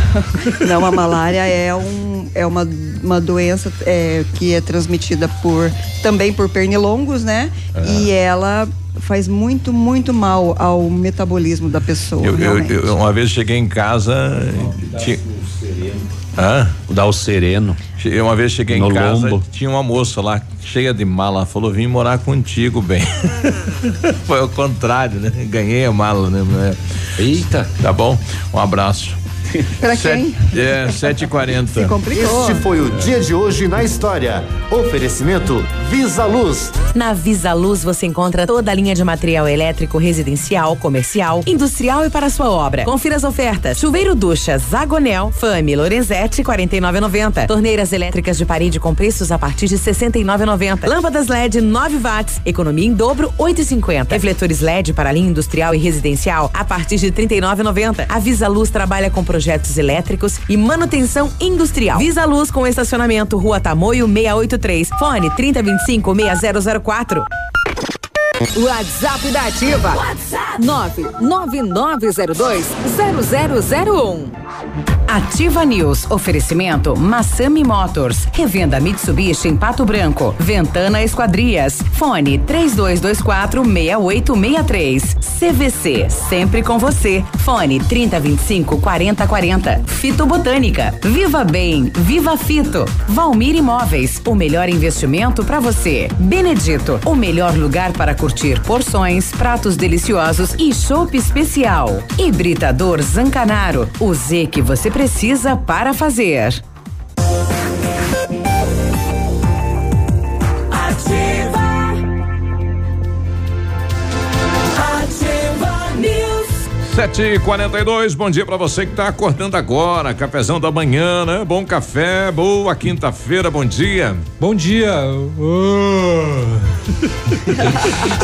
Não, a malária é, um, é uma, uma doença é, que é transmitida por também por pernilongos, né? Ah. E ela faz muito, muito mal ao metabolismo da pessoa. Eu, eu, eu- uma vez cheguei em casa. Tinha... Hã? O Dal Sereno. Che- Uma vez cheguei No em casa, lombo. tinha uma moça lá, cheia de mala, falou, vim morar contigo, bem. Foi ao contrário, né? Ganhei a mala, né? Eita. Tá bom? Um abraço. Pra Sete- É, 7h40. Este foi o dia de hoje na história. Oferecimento Visa Luz. Na Visa Luz você encontra toda a linha de material elétrico residencial, comercial, industrial e para sua obra. Confira as ofertas. Chuveiro ducha Zagonel, Fami, Lorenzetti, 49,90. Torneiras elétricas de parede com preços a partir de 69,90. Lâmpadas LED 9 watts, economia em dobro 8,50. Refletores LED para linha industrial e residencial a partir de 39,90. A Visa Luz trabalha com projetos elétricos e manutenção industrial. Visa Luz com estacionamento Rua Tamoio 683. Fone 3025 6004. WhatsApp da Ativa. WhatsApp 999020001. Ativa News. Oferecimento Massami Motors. Revenda Mitsubishi em Pato Branco. Ventana Esquadrias. Fone 3224 6863. CVC. Sempre com você. Fone 3025 4040. Fito Botânica. Viva Bem. Viva Fito. Valmir Imóveis. O melhor investimento para você. Benedito. O melhor lugar para curtir porções, pratos deliciosos e chopp especial. Hibridador Zancanaro. O Z que você precisa para fazer. News. 7h42, bom dia pra você que tá acordando agora. Cafezão da manhã, né? Bom café, boa quinta-feira, bom dia. Bom dia.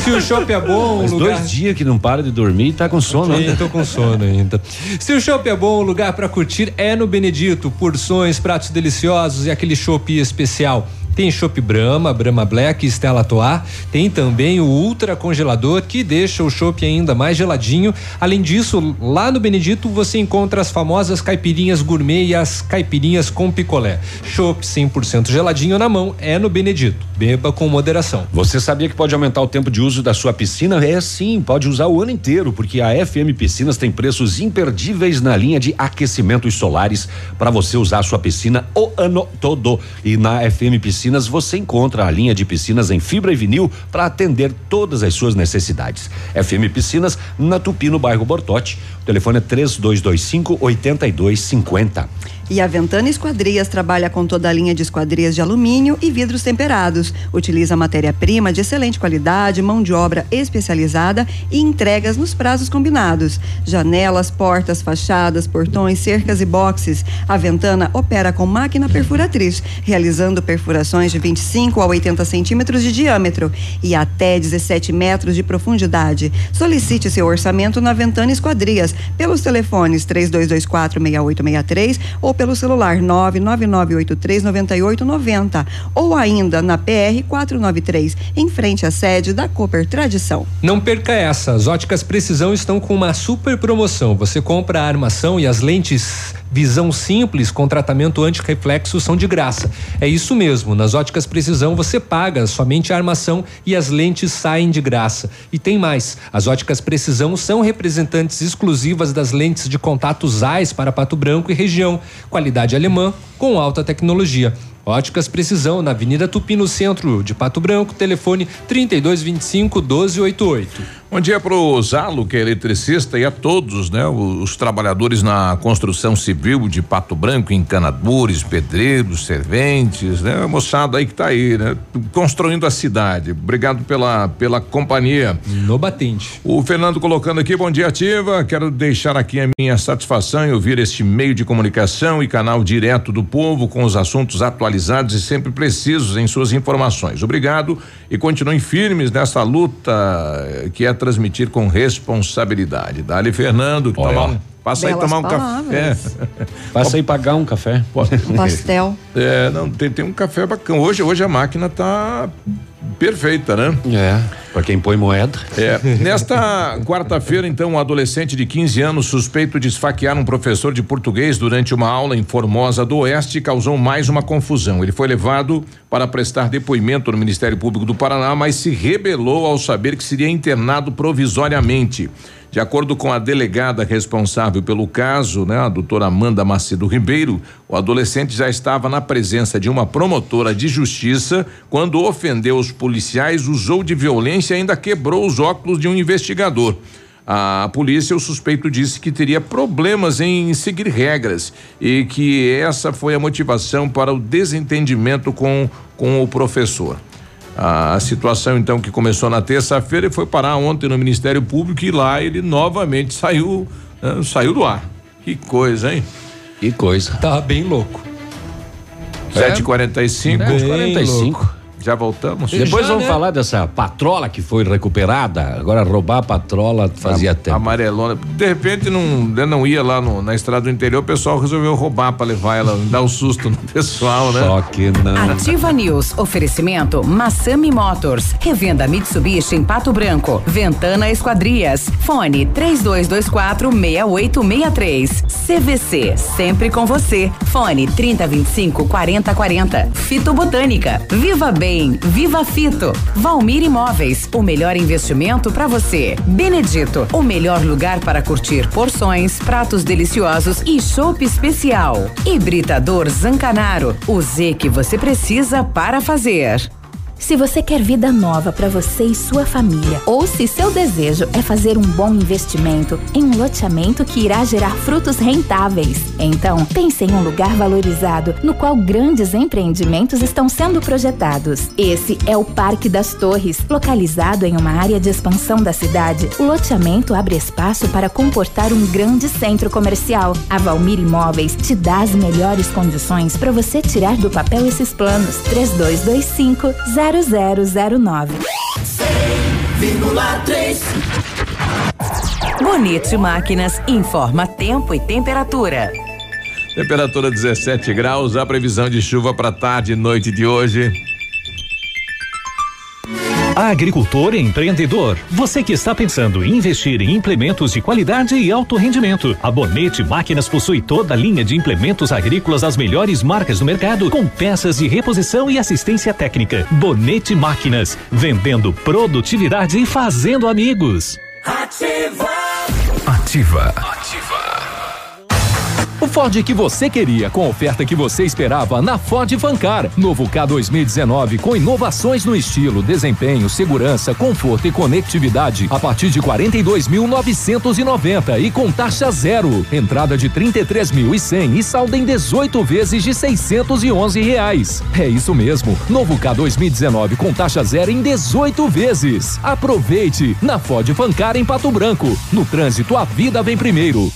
Se o shopping é bom, o lugar... dois dias que não para de dormir e tá com sono. Né? tô com sono ainda. Se o chopp é bom, o lugar pra curtir é no Benedito. Porções, pratos deliciosos e aquele chopp especial. Tem chopp Brahma, Brahma Black, Stella Artois. Tem também o ultra congelador que deixa o chopp ainda mais geladinho. Além disso, lá no Benedito você encontra as famosas caipirinhas gourmet e as caipirinhas com picolé. Chopp 100% geladinho na mão é no Benedito. Beba com moderação. Você sabia que pode aumentar o tempo de uso da sua piscina? É sim, pode usar o ano inteiro, porque a FM Piscinas tem preços imperdíveis na linha de aquecimentos solares para você usar a sua piscina o ano todo. E na FM Piscinas você encontra a linha de piscinas em fibra e vinil para atender todas as suas necessidades. FM Piscinas na Tupi no bairro Bortote. O telefone é 3225 8250. E a Ventana Esquadrias trabalha com toda a linha de esquadrias de alumínio e vidros temperados. Utiliza matéria-prima de excelente qualidade, mão de obra especializada e entregas nos prazos combinados. Janelas, portas, fachadas, portões, cercas e boxes. A Ventana opera com máquina perfuratriz, realizando perfurações de 25 a 80 centímetros de diâmetro e até 17 metros de profundidade. Solicite seu orçamento na Ventana Esquadrias pelos telefones 3224 6863 ou pelo celular 999839890 ou ainda na PR 493, em frente à sede da Cooper Tradição. Não perca essa, as óticas Precisão estão com uma super promoção. Você compra a armação e as lentes visão simples com tratamento anti-reflexo são de graça. É isso mesmo, nas óticas Precisão você paga somente a armação e as lentes saem de graça. E tem mais, as óticas Precisão são representantes exclusivas das lentes de contato ZEISS para Pato Branco e região, qualidade alemã com alta tecnologia. Óticas Precisão, na Avenida Tupi, no centro de Pato Branco, telefone 3225 1288. Bom dia para o Zalo, que é eletricista, e a todos, né? Os trabalhadores na construção civil de Pato Branco, encanadores, pedreiros, serventes, né? A moçada aí que tá aí, né? Construindo a cidade. Obrigado pela, pela companhia. No batente. O Fernando colocando aqui, bom dia, ativa. Quero deixar aqui a minha satisfação em ouvir este meio de comunicação e canal direto do povo com os assuntos atualizados e sempre precisos em suas informações. Obrigado e continuem firmes nessa luta eh, que é transmitir com responsabilidade. Dali Fernando, que Olha. tomar um- passa aí Belas tomar um palavras. café. Passa aí pagar um café. Um pastel. É, não, tem, tem um café bacana. Hoje, hoje a máquina tá perfeita, né? É, para quem põe moeda. É. Nesta quarta-feira, então, um adolescente de 15 anos suspeito de esfaquear um professor de português durante uma aula em Formosa do Oeste causou mais uma confusão. Ele foi levado para prestar depoimento no Ministério Público do Paraná, mas se rebelou ao saber que seria internado provisoriamente. De acordo com a delegada responsável pelo caso, né, a doutora Amanda Macedo Ribeiro, o adolescente já estava na presença de uma promotora de justiça quando ofendeu os policiais, usou de violência e ainda quebrou os óculos de um investigador. A polícia, o suspeito disse que teria problemas em seguir regras e que essa foi a motivação para o desentendimento com, com o professor. A situação, então, que começou na terça-feira e foi parar ontem no Ministério Público e lá ele novamente saiu, né, saiu do ar. Que coisa, hein? Que coisa. Tá bem louco. 7h45. É, 45. Já voltamos? Depois Já, vamos né? falar dessa patrola que foi recuperada. Agora roubar a patrola fazia tempo. Amarelona. De repente não, né, não ia lá no- na estrada do interior, o pessoal resolveu roubar para levar ela, dar um susto no pessoal, né? Só que não. Ativa News. Oferecimento Massami Motors. Revenda Mitsubishi em Pato Branco. Ventana Esquadrias. Fone 3224 6863. CVC. Sempre com você. Fone 3025 4040. Fito Botânica. Viva Bem. Viva Fito. Valmir Imóveis. O melhor investimento para você. Benedito. O melhor lugar para curtir porções, pratos deliciosos e chopp especial. Hibridador Zancanaro. O Z que você precisa para fazer. Se você quer vida nova para você e sua família, ou se seu desejo é fazer um bom investimento em um loteamento que irá gerar frutos rentáveis, então pense em um lugar valorizado no qual grandes empreendimentos estão sendo projetados. Esse é o Parque das Torres, localizado em uma área de expansão da cidade. O loteamento abre espaço para comportar um grande centro comercial. A Valmir Imóveis te dá as melhores condições para você tirar do papel esses planos. 3225 0009. Bonito Máquinas informa tempo e temperatura. Temperatura 17 graus, a previsão de chuva para tarde e noite de hoje. Agricultor e empreendedor, você que está pensando em investir em implementos de qualidade e alto rendimento, a Bonete Máquinas possui toda a linha de implementos agrícolas das melhores marcas do mercado, com peças de reposição e assistência técnica. Bonete Máquinas, vendendo produtividade e fazendo amigos. Ativa. Ativa. O Ford que você queria, com a oferta que você esperava na Ford Fancar. Novo K 2019 com inovações no estilo, desempenho, segurança, conforto e conectividade a partir de 42.990 e com taxa zero. Entrada de 33.100 e saldo em 18 vezes de 611 reais. É isso mesmo. Novo K 2019 com taxa zero em 18 vezes. Aproveite na Ford Fancar em Pato Branco. No trânsito, a vida vem primeiro.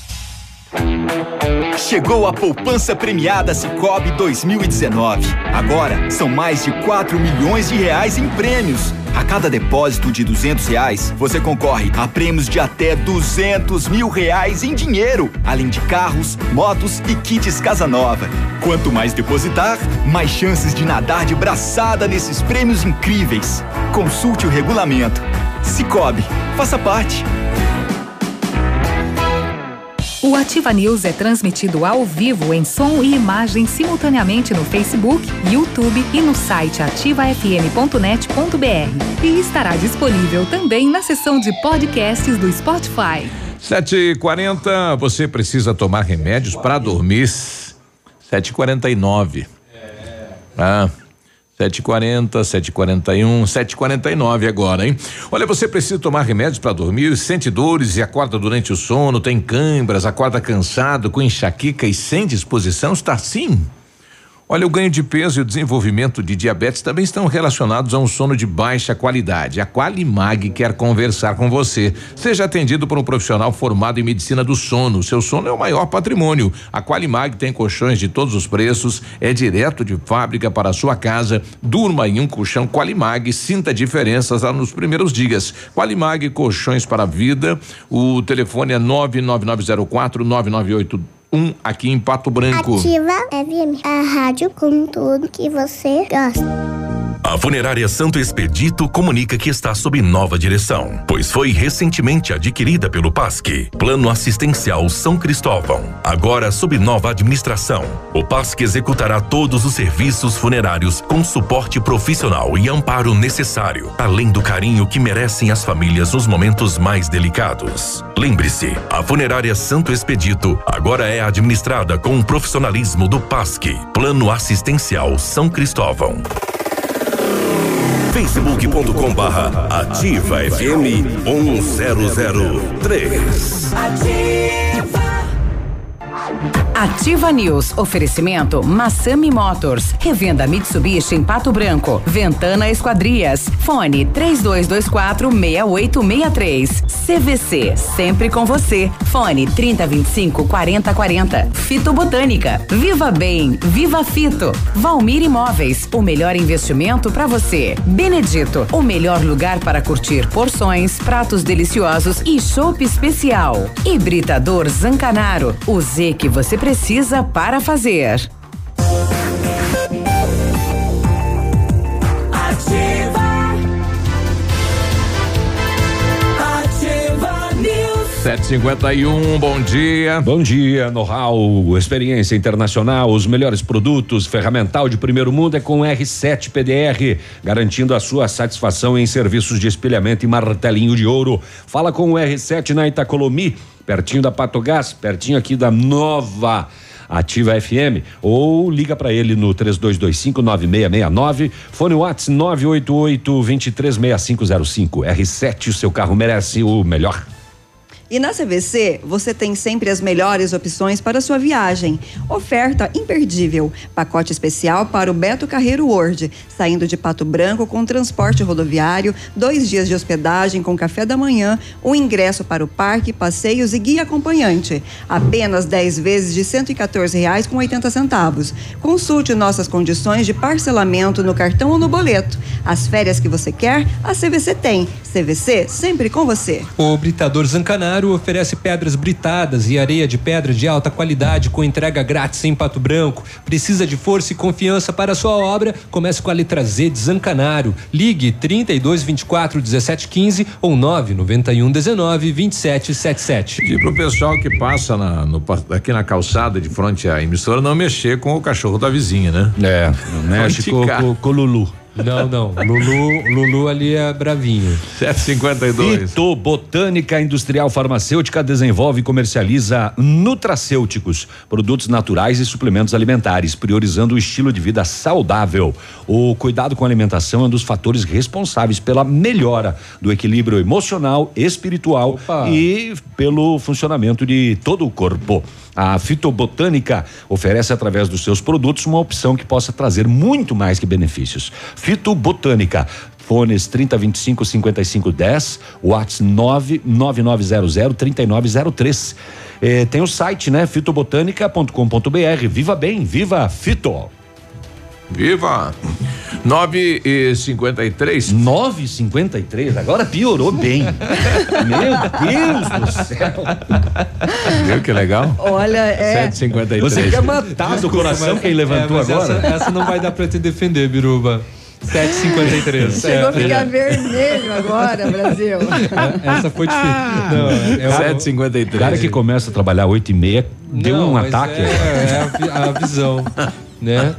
Chegou a poupança premiada Cicobi 2019. Agora são mais de 4 milhões de reais em prêmios. A cada depósito de 200 reais, você concorre a prêmios de até 200 mil reais em dinheiro, além de carros, motos e kits Casa Nova. Quanto mais depositar, mais chances de nadar de braçada nesses prêmios incríveis. Consulte o regulamento. Cicobi, faça parte. O Ativa News é transmitido ao vivo em som e imagem simultaneamente no Facebook, YouTube e no site ativafm.net.br. E estará disponível também na seção de podcasts do Spotify. 7h40, você precisa tomar remédios para dormir. 7h49. Ah. 7h40, 7h41, 7h49 agora, hein? Olha, você precisa tomar remédios para dormir, sente dores e acorda durante o sono, tem câimbras, acorda cansado, com enxaqueca e sem disposição, está sim? Olha, o ganho de peso e o desenvolvimento de diabetes também estão relacionados a um sono de baixa qualidade. A Qualimag quer conversar com você. Seja atendido por um profissional formado em medicina do sono. Seu sono é o maior patrimônio. A Qualimag tem colchões de todos os preços, é direto de fábrica para a sua casa. Durma em um colchão Qualimag, sinta diferenças lá nos primeiros dias. Qualimag Colchões para a Vida. O telefone é 99904 998 um aqui em Pato Branco. Ativa FM, a rádio com tudo que você gosta. A Funerária Santo Expedito comunica que está sob nova direção, pois foi recentemente adquirida pelo PASC, Plano Assistencial São Cristóvão. Agora sob nova administração, o PASC executará todos os serviços funerários com suporte profissional e amparo necessário, além do carinho que merecem as famílias nos momentos mais delicados. Lembre-se, a Funerária Santo Expedito agora é administrada com o profissionalismo do PASC, Plano Assistencial São Cristóvão facebook.com barra ativa FM 1003. Ativa. Ativa News. Oferecimento Massami Motors. Revenda Mitsubishi em Pato Branco. Ventana Esquadrias. Fone 3224 6863. CVC. Sempre com você. Fone 3025 4040. Fito Botânica. Viva Bem. Viva Fito. Valmir Imóveis. O melhor investimento para você. Benedito. O melhor lugar para curtir porções, pratos deliciosos e chopp especial. Hibridador Zancanaro. O Z que você precisa para fazer. Ativa. Ativa News. 751, bom dia. Bom dia, know-how, experiência internacional, os melhores produtos, ferramental de primeiro mundo é com R7 PDR, garantindo a sua satisfação em serviços de espelhamento e martelinho de ouro. Fala com o R7 na Itacolomi, pertinho da Patogás, pertinho aqui da nova Ativa FM ou liga para ele no 32259669, fone Whats 988-236505. R7, o seu carro merece o melhor. E na CVC, você tem sempre as melhores opções para sua viagem. Oferta imperdível. Pacote especial para o Beto Carreiro World. Saindo de Pato Branco com transporte rodoviário, dois dias de hospedagem com café da manhã, um ingresso para o parque, passeios e guia acompanhante. Apenas 10 vezes de 114 reais com 80 centavos. Consulte nossas condições de parcelamento no cartão ou no boleto. As férias que você quer, a CVC tem. CVC sempre com você. O Britador Zancanaro oferece pedras britadas e areia de pedra de alta qualidade com entrega grátis em Pato Branco. Precisa de força e confiança para a sua obra? Comece com a letra Z de Zancanaro. Ligue 32 24 17 15 ou 991 19 27 77. E pro pessoal que passa na, no, aqui na calçada de frente à emissora não mexer com o cachorro da vizinha, né? É, não mexe com, com, com o Lulu. Não, não. Lulu, Lulu ali é bravinho. 752. Ito Botânica Industrial Farmacêutica desenvolve e comercializa nutracêuticos, produtos naturais e suplementos alimentares, priorizando o estilo de vida saudável. O cuidado com a alimentação é um dos fatores responsáveis pela melhora do equilíbrio emocional, espiritual e pelo funcionamento de todo o corpo. A fitobotânica oferece através dos seus produtos uma opção que possa trazer muito mais que benefícios. Fitobotânica. Fones 3025 5510, Whats 99900 3903. Eh, tem o site, né? fitobotânica.com.br. Viva bem, viva Fito! Viva! 9 e 53 9 e 53 agora piorou bem. Meu Deus do céu! Viu que legal? Olha, é. 753. Você quer matar do coração quem levantou É, agora? Essa, essa não vai dar pra te defender, Biruba. 753. Chegou a É, ficar vermelho agora, Brasil. Essa foi difícil. Não, é o- 753. O cara que começa a trabalhar 8 e meia deu Não, um ataque. É, é a a, visão. Né?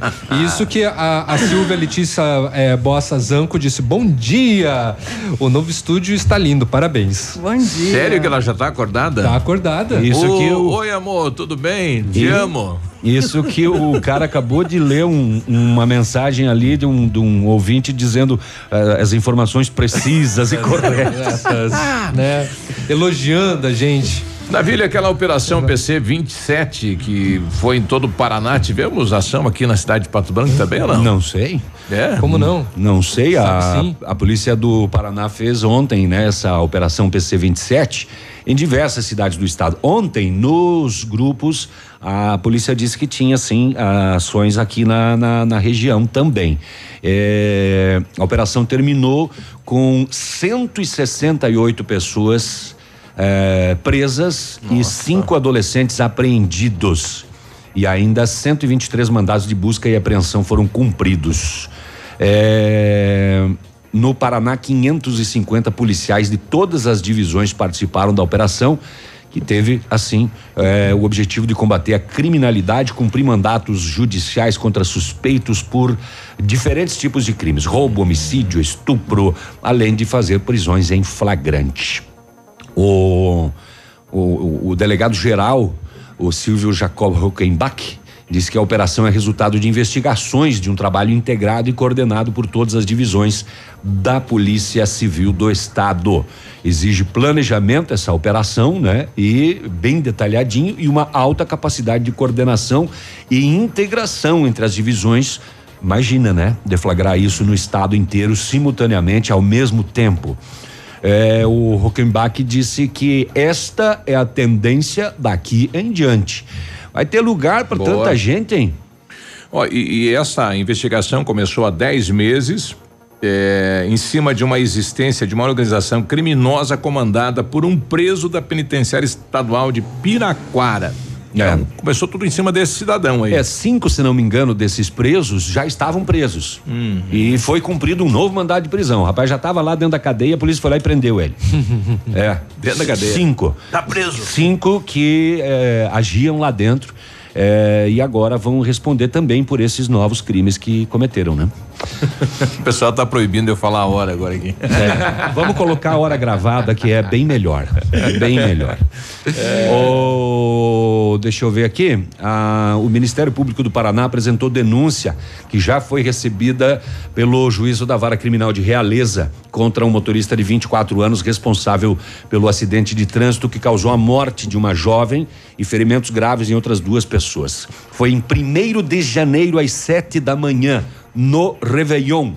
Isso que a, a Silvia Letícia é, Bossa Zanco disse: Bom dia! O novo estúdio está lindo, parabéns. Bom dia. Sério que ela já tá acordada? Tá acordada. Isso Ô, que o- Oi, amor, tudo bem? Te E- amo. Isso que o cara acabou de ler um- uma mensagem ali de um, de um ouvinte dizendo eh, as informações precisas e corretas. Essas, né? Elogiando a gente. Navilha, aquela operação PC 27 que foi em todo o Paraná, tivemos ação aqui na cidade de Pato Branco também ou não? Não sei. É? Como não? Não sei, a, a polícia do Paraná fez ontem, né, essa operação PC 27 em diversas cidades do estado. Ontem, nos grupos, a polícia disse que tinha sim ações aqui na, na, na região também. É, a operação terminou com 168 pessoas é, presas e cinco adolescentes apreendidos. E ainda 123 mandados de busca e apreensão foram cumpridos. É, no Paraná, 550 policiais de todas as divisões participaram da operação, que teve, assim, é, o objetivo de combater a criminalidade, cumprir mandatos judiciais contra suspeitos por diferentes tipos de crimes: roubo, homicídio, estupro, além de fazer prisões em flagrante. O, o, o delegado geral, o Silvio Jacob Huckenbach, disse que a operação é resultado de investigações de um trabalho integrado e coordenado por todas as divisões da Polícia Civil do Estado. Exige planejamento essa operação, né? E bem detalhadinho e uma alta capacidade de coordenação e integração entre as divisões. Imagina, né? Deflagrar isso no estado inteiro simultaneamente ao mesmo tempo. É, o Hockenbach disse que esta é a tendência daqui em diante. Vai ter lugar para tanta gente, hein? Ó, e, e essa investigação começou há 10 meses. é, em cima de uma existência de uma organização criminosa comandada por um preso da penitenciária estadual de Piraquara. Então, começou tudo em cima desse cidadão aí. É, cinco, se não me engano, desses presos já estavam presos. Uhum. E foi cumprido um novo mandado de prisão. O rapaz já estava lá dentro da cadeia, a polícia foi lá e prendeu ele. é. Dentro da cadeia. Cinco. Tá preso. Cinco que é, agiam lá dentro. é, e agora vão responder também por esses novos crimes que cometeram, né? O pessoal tá proibindo eu falar a hora agora aqui. É, vamos colocar a hora gravada que é bem melhor. É bem melhor. O- deixa eu ver aqui. Ah, o Ministério Público do Paraná apresentou denúncia que já foi recebida pelo juízo da vara criminal de Realeza contra um motorista de 24 anos responsável pelo acidente de trânsito que causou a morte de uma jovem e ferimentos graves em outras duas pessoas. Foi em 1 de janeiro às sete da manhã no Réveillon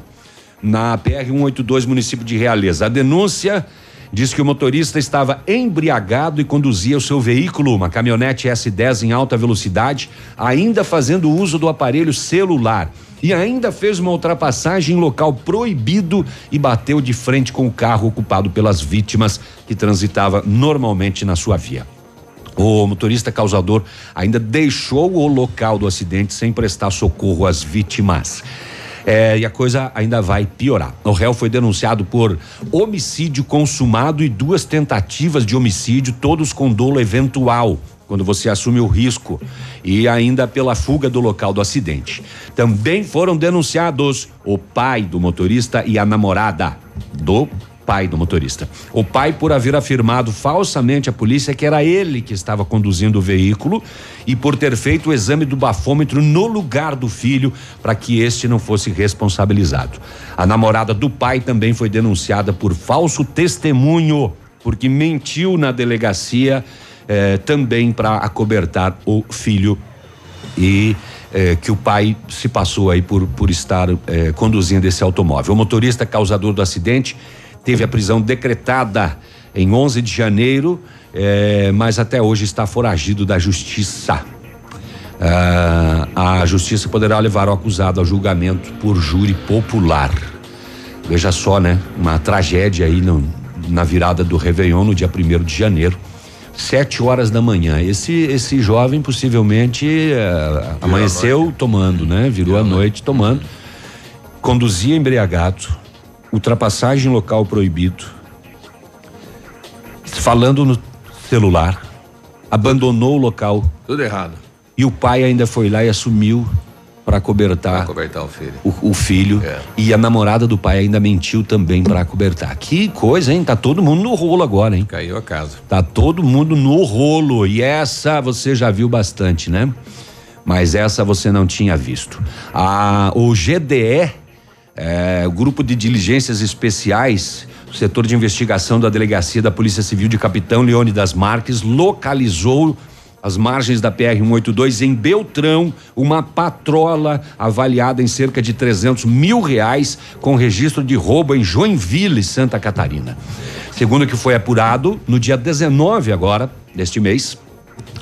na PR 182, município de Realeza. A denúncia diz que o motorista estava embriagado e conduzia o seu veículo, uma caminhonete S10 em alta velocidade, ainda fazendo uso do aparelho celular. E ainda fez uma ultrapassagem em local proibido e bateu de frente com o carro ocupado pelas vítimas que transitava normalmente na sua via. O motorista causador ainda deixou o local do acidente sem prestar socorro às vítimas. É, e a coisa ainda vai piorar. O réu foi denunciado por homicídio consumado e duas tentativas de homicídio, todos com dolo eventual. quando você assume o risco e ainda pela fuga do local do acidente. Também foram denunciados o pai do motorista e a namorada do pai do motorista. O pai por haver afirmado falsamente à polícia que era ele que estava conduzindo o veículo e por ter feito o exame do bafômetro no lugar do filho para que este não fosse responsabilizado. A namorada do pai também foi denunciada por falso testemunho, porque mentiu na delegacia eh, também para acobertar o filho e eh, que o pai se passou aí por, por estar eh, conduzindo esse automóvel. O motorista causador do acidente teve a prisão decretada em 11 de janeiro, eh, mas até hoje está foragido da justiça. Ah, a justiça poderá levar o acusado ao julgamento por júri popular. Veja só, né? Uma tragédia aí no, na virada do Réveillon, no dia 1 de janeiro. Sete horas da manhã. Esse esse jovem possivelmente eh, amanheceu tomando, né? Virou a noite tomando. Conduzia embriagado, ultrapassagem em local proibido, falando no celular, abandonou o local. Tudo errado. E o pai ainda foi lá e assumiu para cobertar Cobertar o filho. o, o filho É. e a namorada do pai ainda mentiu também para cobertar. Que coisa, hein? Tá todo mundo no rolo agora, hein? Caiu a casa. Tá todo mundo no rolo. E essa você já viu bastante, né? Mas essa você não tinha visto. A, o GDE, é, o Grupo de Diligências Especiais, o setor de investigação da Delegacia da Polícia Civil de Capitão Leone das Marques, localizou às margens da PR-182 em Beltrão, uma patrola avaliada em cerca de 300 mil reais com registro de roubo em Joinville, Santa Catarina. Segundo o que foi apurado, no dia 19 agora deste mês,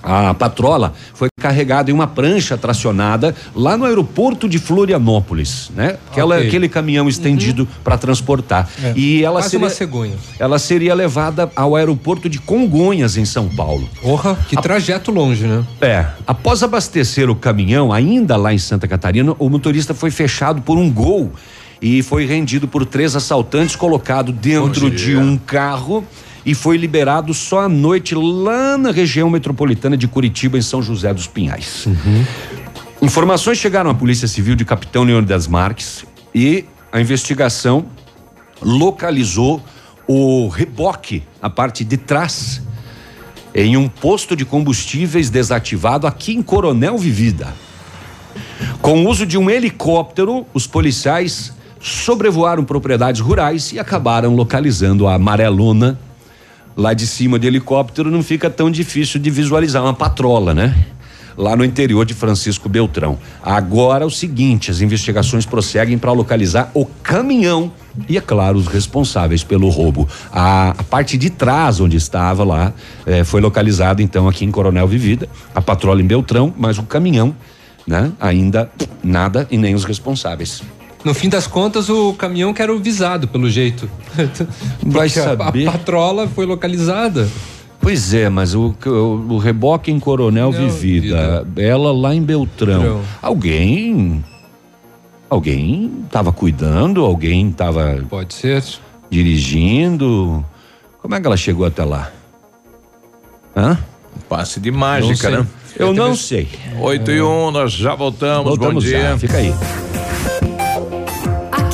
a patrola foi carregada em uma prancha tracionada lá no aeroporto de Florianópolis, né? Aquela, Ok. Aquele caminhão estendido para transportar. É, E ela quase seria, uma cegonha. ela seria levada ao aeroporto de Congonhas, em São Paulo. Porra, que trajeto longe, né? É. Após abastecer o caminhão, ainda lá em Santa Catarina, o motorista foi fechado por um gol e foi rendido por três assaltantes, colocado dentro de um carro e foi liberado só à noite lá na região metropolitana de Curitiba, em São José dos Pinhais. Informações chegaram à Polícia Civil de Capitão Leone das Marques e a investigação localizou o reboque, a parte de trás, em um posto de combustíveis desativado aqui em Coronel Vivida. Com o uso de um helicóptero, os policiais sobrevoaram propriedades rurais e acabaram localizando a amarelona. Lá de cima do helicóptero não fica tão difícil de visualizar uma patrola, né? Lá no interior de Francisco Beltrão. Agora o seguinte, as investigações prosseguem para localizar o caminhão e, é claro, os responsáveis pelo roubo. A, a parte de trás onde estava lá eh, foi localizada então aqui em Coronel Vivida, a patrola em Beltrão, mas o caminhão, né? Ainda nada e nem os responsáveis. No fim das contas, o caminhão que era o visado, pelo jeito. Vai Porque a- saber. A, patrola foi localizada. Pois é, mas o, o, o reboque em Coronel Não, Vivida, ela lá em Beltrão. Beltrão. Alguém. Alguém estava cuidando, alguém estava Pode ser. dirigindo. Como é que ela chegou até lá? Hã? Passe de mágica, Não né? Eu não sei. 8 e 1, um, nós já voltamos. Voltamos Bom já, dia. fica aí.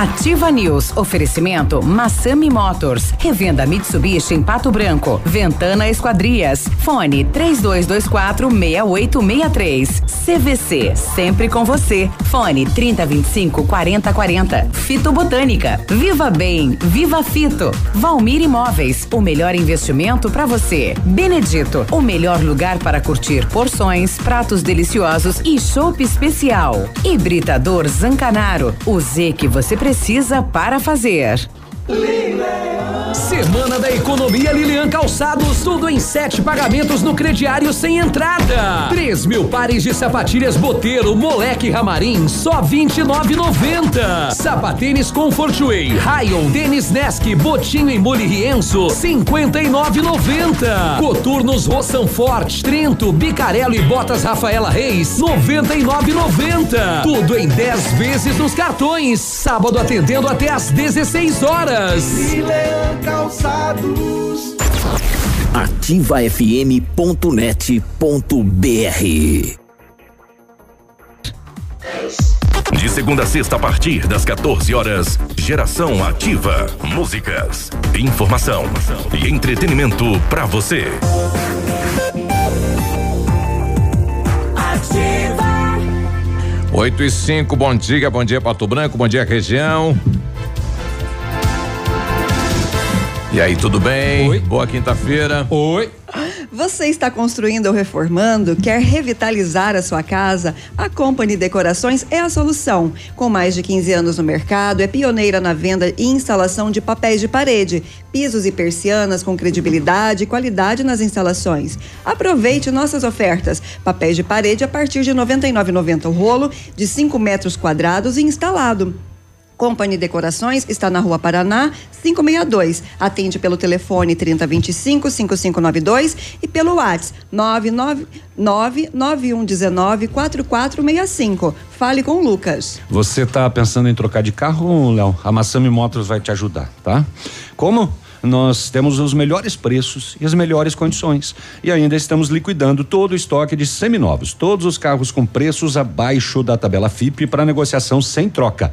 Ativa News. Oferecimento Massami Motors. Revenda Mitsubishi em Pato Branco. Ventana Esquadrias. Fone 3224 6863. CVC. Sempre com você. Fone 3025 4040. Fito Botânica. Viva Bem. Viva Fito. Valmir Imóveis. O melhor investimento para você. Benedito. O melhor lugar para curtir porções, pratos deliciosos e chopp especial. Hibridador Zancanaro. O Z que você precisa para fazer. Leão. Semana da Economia Lilian Calçados, tudo em sete pagamentos no crediário sem entrada. Três mil pares de sapatilhas Boteiro, Moleque Ramarim, só vinte e nove noventa. Sapatênis Comfortway, Rayon, Denis Nesk, Botinho e Mole Rienço, cinquenta e nove. Coturnos Roçan Forte, Trento, Bicarelo e Botas Rafaela Reis, noventa e nove noventa. Tudo em 10 vezes nos cartões. Sábado atendendo até às 16 horas. Milan Calçados. ativafm.net.br De segunda a sexta, a partir das 14 horas, Geração Ativa. Músicas, informação e entretenimento para você. Ativa. 8 e 5, bom dia, bom dia Pato Branco, bom dia região. E aí, tudo bem? Oi. Boa quinta-feira. Oi. Você está construindo ou reformando? Quer revitalizar a sua casa? A Company Decorações é a solução. Com mais de 15 anos no mercado, é pioneira na venda e instalação de papéis de parede, pisos e persianas com credibilidade e qualidade nas instalações. Aproveite nossas ofertas. Papéis de parede a partir de R$ 99,90 o rolo, de 5 metros quadrados e instalado. Company Decorações está na Rua Paraná, 562. Atende pelo telefone 3025 5592 e pelo WhatsApp 99119 4465. Fale com o Lucas. Você tá pensando em trocar de carro, Léo? A Massami Motors vai te ajudar, tá? Como? Nós temos os melhores preços e as melhores condições. E ainda estamos liquidando todo o estoque de seminovos. Todos os carros com preços abaixo da tabela FIP para negociação sem troca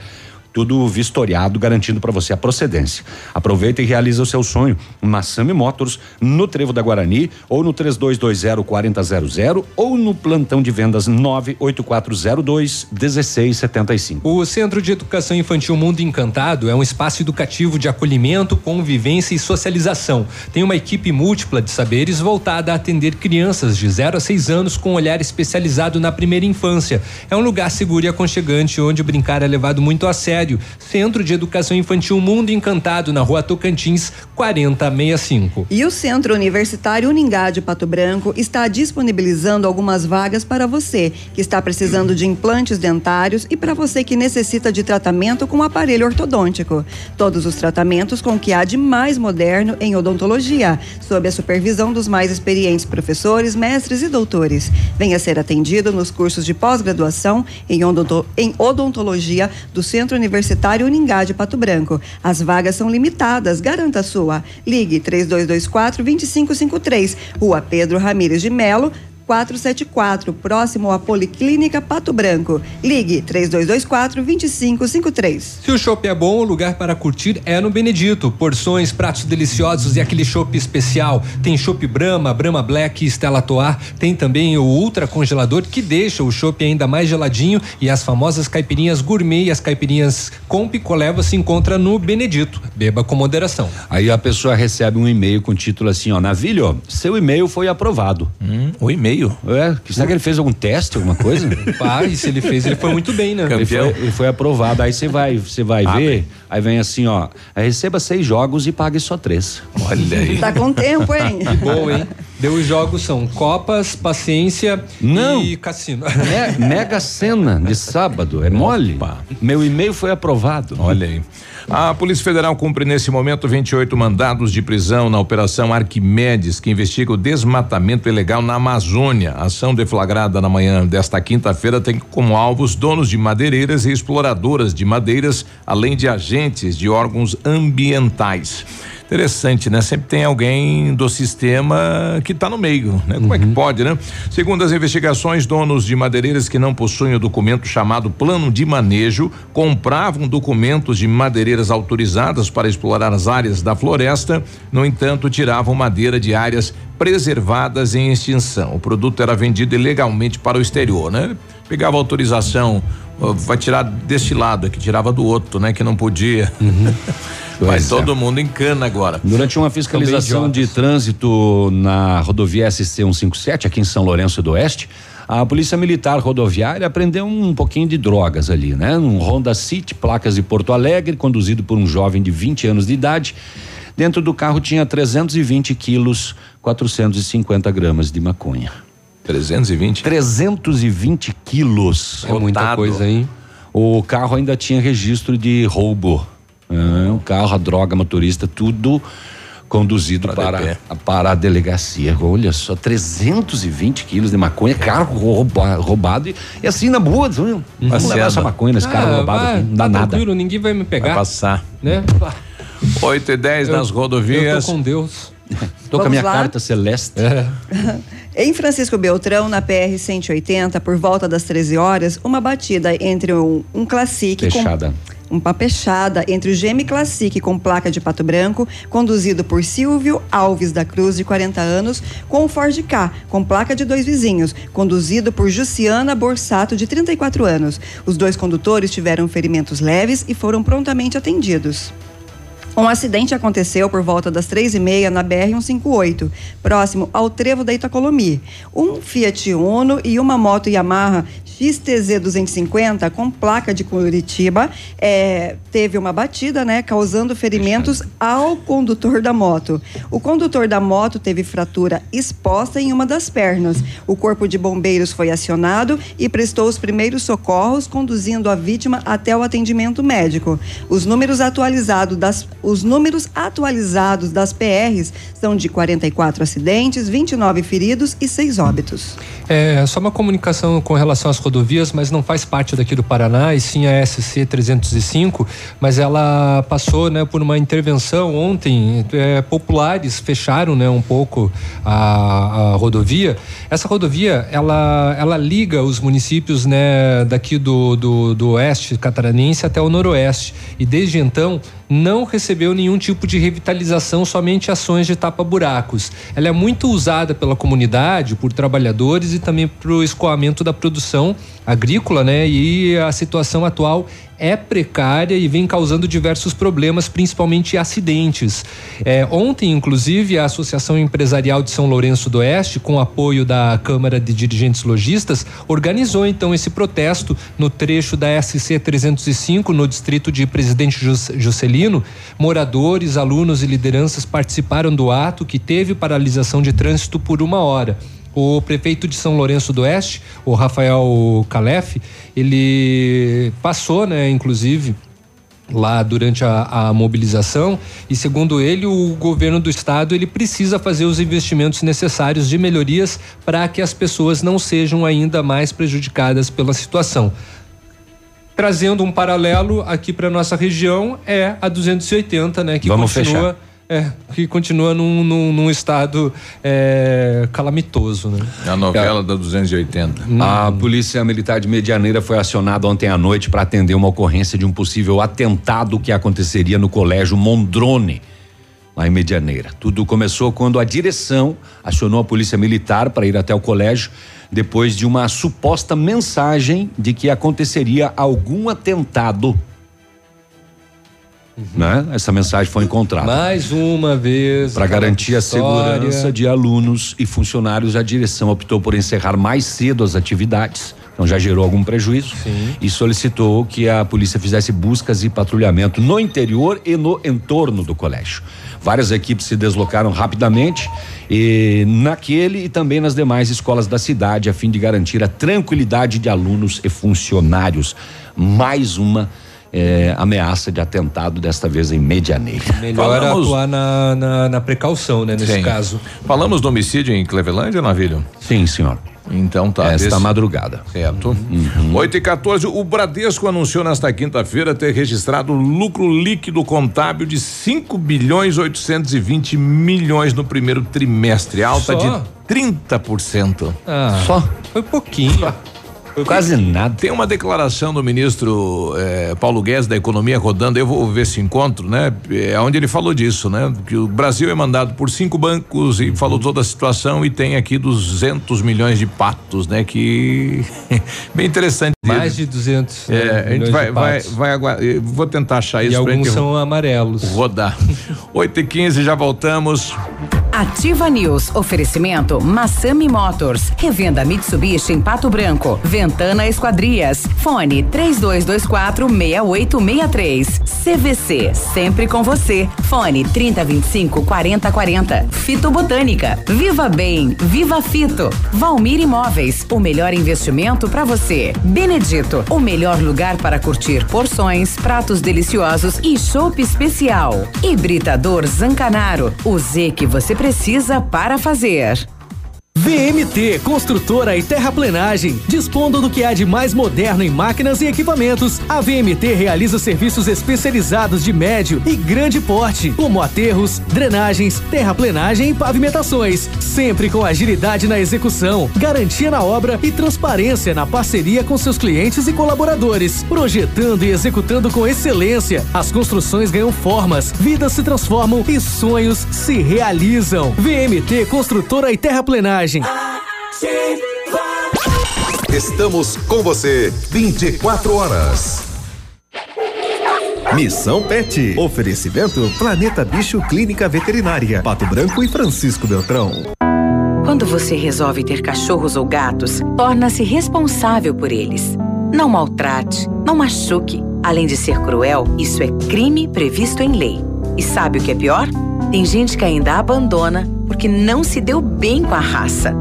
tudo vistoriado, garantindo para você a procedência. Aproveita e realiza o seu sonho. Massami Motors, no Trevo da Guarani, ou no 3220-4000, ou no plantão de vendas 98402-1675. O Centro de Educação Infantil Mundo Encantado é um espaço educativo de acolhimento, convivência e socialização. Tem uma equipe múltipla de saberes voltada a atender crianças de 0 a 6 anos com olhar especializado na primeira infância. É um lugar seguro e aconchegante onde brincar é levado muito a sério. Centro de Educação Infantil Mundo Encantado, na rua Tocantins, 4065. E o Centro Universitário Uningá de Pato Branco está disponibilizando algumas vagas para você que está precisando de implantes dentários e para você que necessita de tratamento com aparelho ortodôntico. Todos os tratamentos com o que há de mais moderno em odontologia, sob a supervisão dos mais experientes professores, mestres e doutores. Venha ser atendido nos cursos de pós-graduação em, odonto- em odontologia do Centro Universitário Uningá de Pato Branco. As vagas são limitadas, garanta a sua. Ligue 3224 2553, Rua Pedro Ramires de Melo. 474, próximo à Policlínica Pato Branco. Ligue 3224 2553. Se o chopp é bom, o lugar para curtir é no Benedito. Porções, pratos deliciosos e aquele chopp especial. Tem chopp Brahma, Brahma Black e Stella Toar. Tem também o ultra congelador que deixa o chopp ainda mais geladinho e as famosas caipirinhas gourmet e as caipirinhas com picolé você encontra no Benedito. Beba com moderação. Aí a pessoa recebe um e-mail com título assim, ó, Navilho, seu e-mail foi aprovado. Hum, o e-mail? É, que- será que ele fez algum teste, alguma coisa? Ah, e se ele fez, ele foi muito bem, né? Ele foi, ele foi aprovado. Aí você vai, você vai ver, aí vem assim, ó, receba seis jogos e pague só três. Olha aí. Tá com tempo, hein? Que bom, hein? Deu os jogos são Copas, Paciência Não. e Cassino. Me- Mega Sena de sábado, é mole? Meu e-mail foi aprovado. Olha aí. A Polícia Federal cumpre nesse momento 28 mandados de prisão na Operação Arquimedes, que investiga o desmatamento ilegal na Amazônia. A ação deflagrada na manhã desta quinta-feira tem como alvos donos de madeireiras e exploradoras de madeiras, além de agentes de órgãos ambientais. Interessante, né? Sempre tem alguém do sistema que está no meio, né? Como é que pode, né? Segundo as investigações, donos de madeireiras que não possuem o documento chamado plano de manejo compravam documentos de madeireiras autorizadas para explorar as áreas da floresta, no entanto, tiravam madeira de áreas preservadas em extinção. O produto era vendido ilegalmente para o exterior, né? Pegava autorização, vai tirar deste lado, que tirava do outro, né? Que não podia. Vai Pois é. todo mundo em cana agora. Durante uma fiscalização de trânsito na rodovia SC 157, aqui em São Lourenço do Oeste, a Polícia Militar Rodoviária apreendeu um pouquinho de drogas ali, né? Um Honda City, placas de Porto Alegre, conduzido por um jovem de 20 anos de idade. Dentro do carro tinha 320 quilos, 450 gramas de maconha. 320? 320 quilos. É muita coisa, hein? O carro ainda tinha registro de roubo. É, o carro, a droga, motorista, tudo conduzido para, para a delegacia. Olha só, 320 quilos de maconha, carro rouba- roubado e, e assim na boa. Vamos levar essa maconha nesse carro Ah, roubado vai, aqui, não dá tá nada. tranquilo, ninguém vai me pegar. Vai passar. Né? 8 e 10 Eu- nas rodovias. Eu tô com Deus. Tô com a minha lá? carta celeste. Em Francisco Beltrão, na PR-180, por volta das 13 horas, uma batida entre um, um Classic Fechada. com uma pechada entre o Geme Classic com placa de pato branco, conduzido por Silvio Alves da Cruz, de 40 anos, com o Ford K, com placa de dois vizinhos, conduzido por Jussiana Borsato, de 34 anos. Os dois condutores tiveram ferimentos leves e foram prontamente atendidos. Um acidente aconteceu por volta das três e meia na BR-158, próximo ao trevo da Itacolomi. Um Fiat Uno e uma moto Yamaha XTZ 250 com placa de Curitiba eh, teve uma batida, né, causando ferimentos ao condutor da moto. O condutor da moto teve fratura exposta em uma das pernas. O corpo de bombeiros foi acionado e prestou os primeiros socorros, conduzindo a vítima até o atendimento médico. Os números atualizados das os números atualizados das PRs são de 44 acidentes, 29 feridos e 6 óbitos. É só uma comunicação com relação às rodovias, mas não faz parte daqui do Paraná, e sim a SC 305, mas ela passou né, por uma intervenção ontem. é, populares fecharam né, um pouco a, a rodovia. Essa rodovia ela, ela liga os municípios né, daqui do, do, do oeste catarinense até o noroeste. E desde então não recebeu nenhum tipo de revitalização, somente ações de tapa-buracos. Ela é muito usada pela comunidade, por trabalhadores e também para o escoamento da produção agrícola, né? E a situação atual é precária e vem causando diversos problemas, principalmente acidentes. É, ontem, inclusive, a Associação Empresarial de São Lourenço do Oeste, com apoio da Câmara de Dirigentes Logistas, organizou então esse protesto no trecho da SC 305, no distrito de Presidente Jus- Juscelino. Moradores, alunos e lideranças participaram do ato que teve paralisação de trânsito por uma hora. O prefeito de São Lourenço do Oeste, o Rafael Calef, ele passou, né, inclusive, lá durante a, a mobilização. E segundo ele o governo do estado ele precisa fazer os investimentos necessários de melhorias para que as pessoas não sejam ainda mais prejudicadas pela situação. Trazendo um paralelo aqui para nossa região é a 280 né que Vamos continua é, que continua num, num, num estado é, calamitoso né A novela da 280. A Polícia Militar de Medianeira foi acionada ontem à noite para atender uma ocorrência de um possível atentado que aconteceria no Colégio Mondrone, lá em Medianeira. Tudo começou quando a direção acionou a Polícia Militar para ir até o colégio depois de uma suposta mensagem de que aconteceria algum atentado. Né? Essa mensagem foi encontrada. mais uma vez Para garantir a história. segurança de alunos e funcionários, a direção optou por encerrar mais cedo as atividades. Então já gerou algum prejuízo e solicitou que a polícia fizesse buscas e patrulhamento no interior e no entorno do colégio. Várias equipes se deslocaram rapidamente e naquele e também nas demais escolas da cidade a fim de garantir a tranquilidade de alunos e funcionários. Mais uma eh, ameaça de atentado desta vez em Medianeira. melhor Falamos- atuar na, na, na precaução né nesse Sim. caso Falamos do homicídio em Clevelândia, Navilho? Sim, senhor. Então tá. Esta desse- madrugada. Certo. 8 e 14, o Bradesco anunciou nesta quinta-feira ter registrado lucro líquido contábil de 5 bilhões 820 milhões no primeiro trimestre, alta Só? de 30%. Ah, Só? Foi pouquinho. Quase nada. Tem uma declaração do ministro eh, Paulo Guedes da Economia rodando, eu vou ver esse encontro, né? É onde ele falou disso, né? Que o Brasil é mandado por cinco bancos e falou toda a situação e tem aqui 200 milhões de patos, né? Que bem interessante. mais de 200 É, a gente vai, vai, vai aguardar. Vou tentar achar e isso pra alguns são amarelos rodar. 8 e 15 já voltamos. Ativa News. Oferecimento Massami Motors. Revenda Mitsubishi em Pato Branco. Ventana Esquadrias. Fone 3224 6863. CVC. Sempre com você. Fone 3025 4040. Fito Botânica. Viva Bem. Viva Fito. Valmir Imóveis. O melhor investimento para você. Benedito. O melhor lugar para curtir porções, pratos deliciosos e chopp especial. Hibridador Zancanaro. O Z que você precisa para fazer. VMT Construtora e Terraplenagem. Dispondo do que há de mais moderno em máquinas e equipamentos, a VMT realiza serviços especializados de médio e grande porte, como aterros, drenagens, terraplenagem e pavimentações, sempre com agilidade na execução, garantia na obra e transparência na parceria com seus clientes e colaboradores, projetando e executando com excelência. As construções ganham formas, vidas se transformam e sonhos se realizam. VMT Construtora e Terraplenagem. Estamos com você 24 horas. Missão Pet. Oferecimento Planeta Bicho Clínica Veterinária. Pato Branco e Francisco Beltrão. Quando você resolve ter cachorros ou gatos, torna-se responsável por eles. Não maltrate, não machuque. Além de ser cruel, isso é crime previsto em lei. E sabe o que é pior? Tem gente que ainda abandona porque não se deu bem com a raça.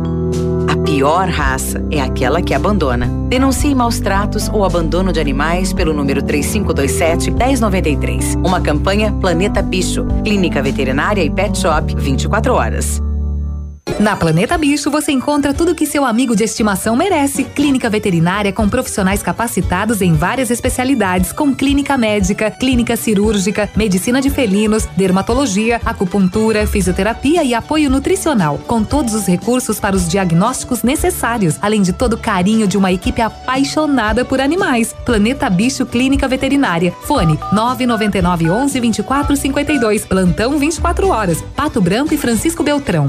A pior raça é aquela que abandona. Denuncie maus tratos ou abandono de animais pelo número 3527-1093. Uma campanha Planeta Bicho, Clínica Veterinária e Pet Shop 24 horas. Na Planeta Bicho você encontra tudo que seu amigo de estimação merece. Clínica veterinária com profissionais capacitados em várias especialidades, com clínica médica, clínica cirúrgica, medicina de felinos, dermatologia, acupuntura, fisioterapia e apoio nutricional, com todos os recursos para os diagnósticos necessários, além de todo o carinho de uma equipe apaixonada por animais. Planeta Bicho Clínica Veterinária. Fone 999 11 24 52. Plantão 24 horas. Pato Branco e Francisco Beltrão.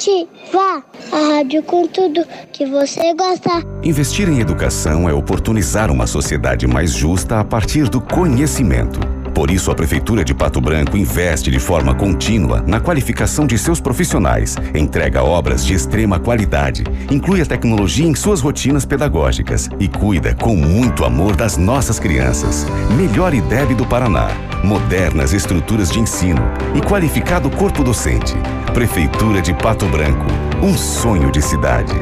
Ativa a rádio com tudo que você gosta. Investir em educação é oportunizar uma sociedade mais justa a partir do conhecimento. Por isso, a Prefeitura de Pato Branco investe de forma contínua na qualificação de seus profissionais, entrega obras de extrema qualidade, inclui a tecnologia em suas rotinas pedagógicas e cuida com muito amor das nossas crianças. Melhor IDEB do Paraná, modernas estruturas de ensino e qualificado corpo docente. Prefeitura de Pato Branco, um sonho de cidade.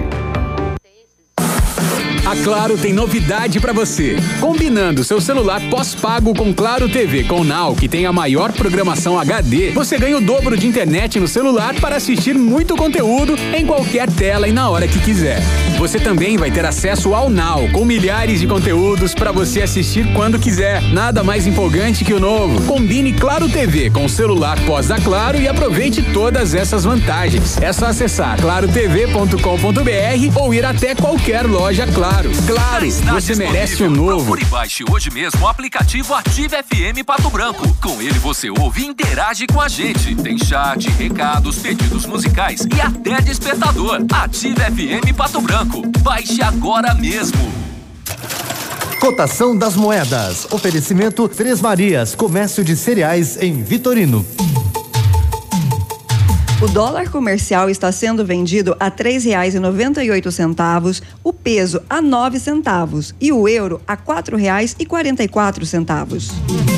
A Claro tem novidade para você. Combinando seu celular pós-pago com Claro TV com Now, que tem a maior programação HD, você ganha o dobro de internet no celular para assistir muito conteúdo em qualquer tela e na hora que quiser. Você também vai ter acesso ao Now, com milhares de conteúdos para você assistir quando quiser. Nada mais empolgante que o novo. Combine Claro TV com o celular pós da Claro e aproveite todas essas vantagens. É só acessar clarotv.com.br ou ir até qualquer loja Claro. Claro, Está você merece o novo. Procure e baixe hoje mesmo o aplicativo Ative FM Pato Branco. Com ele você ouve e interage com a gente. Tem chat, recados, pedidos musicais e até despertador. Ative FM Pato Branco. Baixe agora mesmo. Cotação das moedas. Oferecimento Três Marias, comércio de cereais em Vitorino. O dólar comercial está sendo vendido a R$ 3,98, o peso a R$ centavos e o euro a R$ 4,44.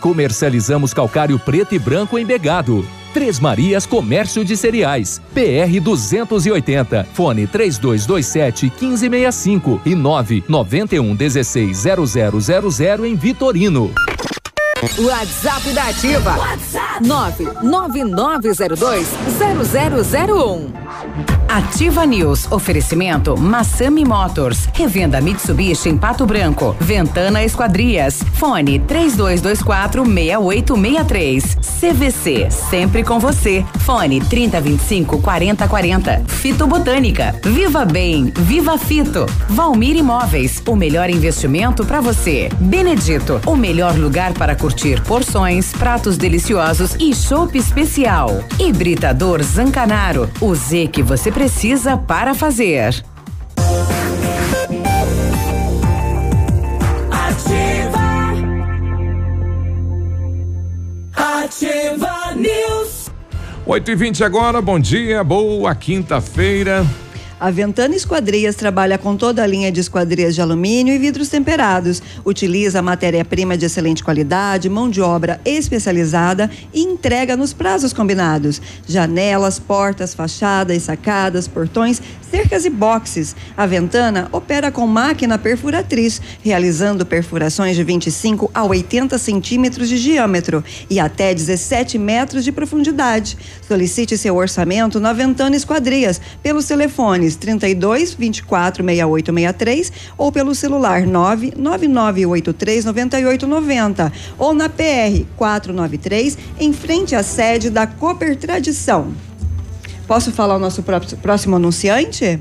Comercializamos calcário preto e branco em Begado. Três Marias Comércio de Cereais. PR 280. Fone 3227 1565 e 991 16 0000 em Vitorino. WhatsApp da Ativa. WhatsApp 999020001. Ativa News. Oferecimento Massami Motors. Revenda Mitsubishi em Pato Branco. Ventana Esquadrias. Fone 3224 6863. CVC. Sempre com você. Fone 3025 4040. Fito Botânica. Viva Bem. Viva Fito. Valmir Imóveis. O melhor investimento para você. Benedito. O melhor lugar para curtir porções, pratos deliciosos e chopp especial. Hibridador Zancanaro. O Z que você precisa para fazer. Ativa. Ativa News. 8 e 20 agora, bom dia, boa quinta-feira. A Ventana Esquadrias trabalha com toda a linha de esquadrias de alumínio e vidros temperados. Utiliza matéria-prima de excelente qualidade, mão de obra especializada e entrega nos prazos combinados. Janelas, portas, fachadas, sacadas, portões, cercas e boxes. A Ventana opera com máquina perfuratriz, realizando perfurações de 25 a 80 centímetros de diâmetro e até 17 metros de profundidade. Solicite seu orçamento na Ventana Esquadrias pelos telefones 32 24 68 63 ou pelo celular 99983 9890 ou na PR 493 em frente à sede da Cooper Tradição. Posso falar o nosso pró- próximo anunciante?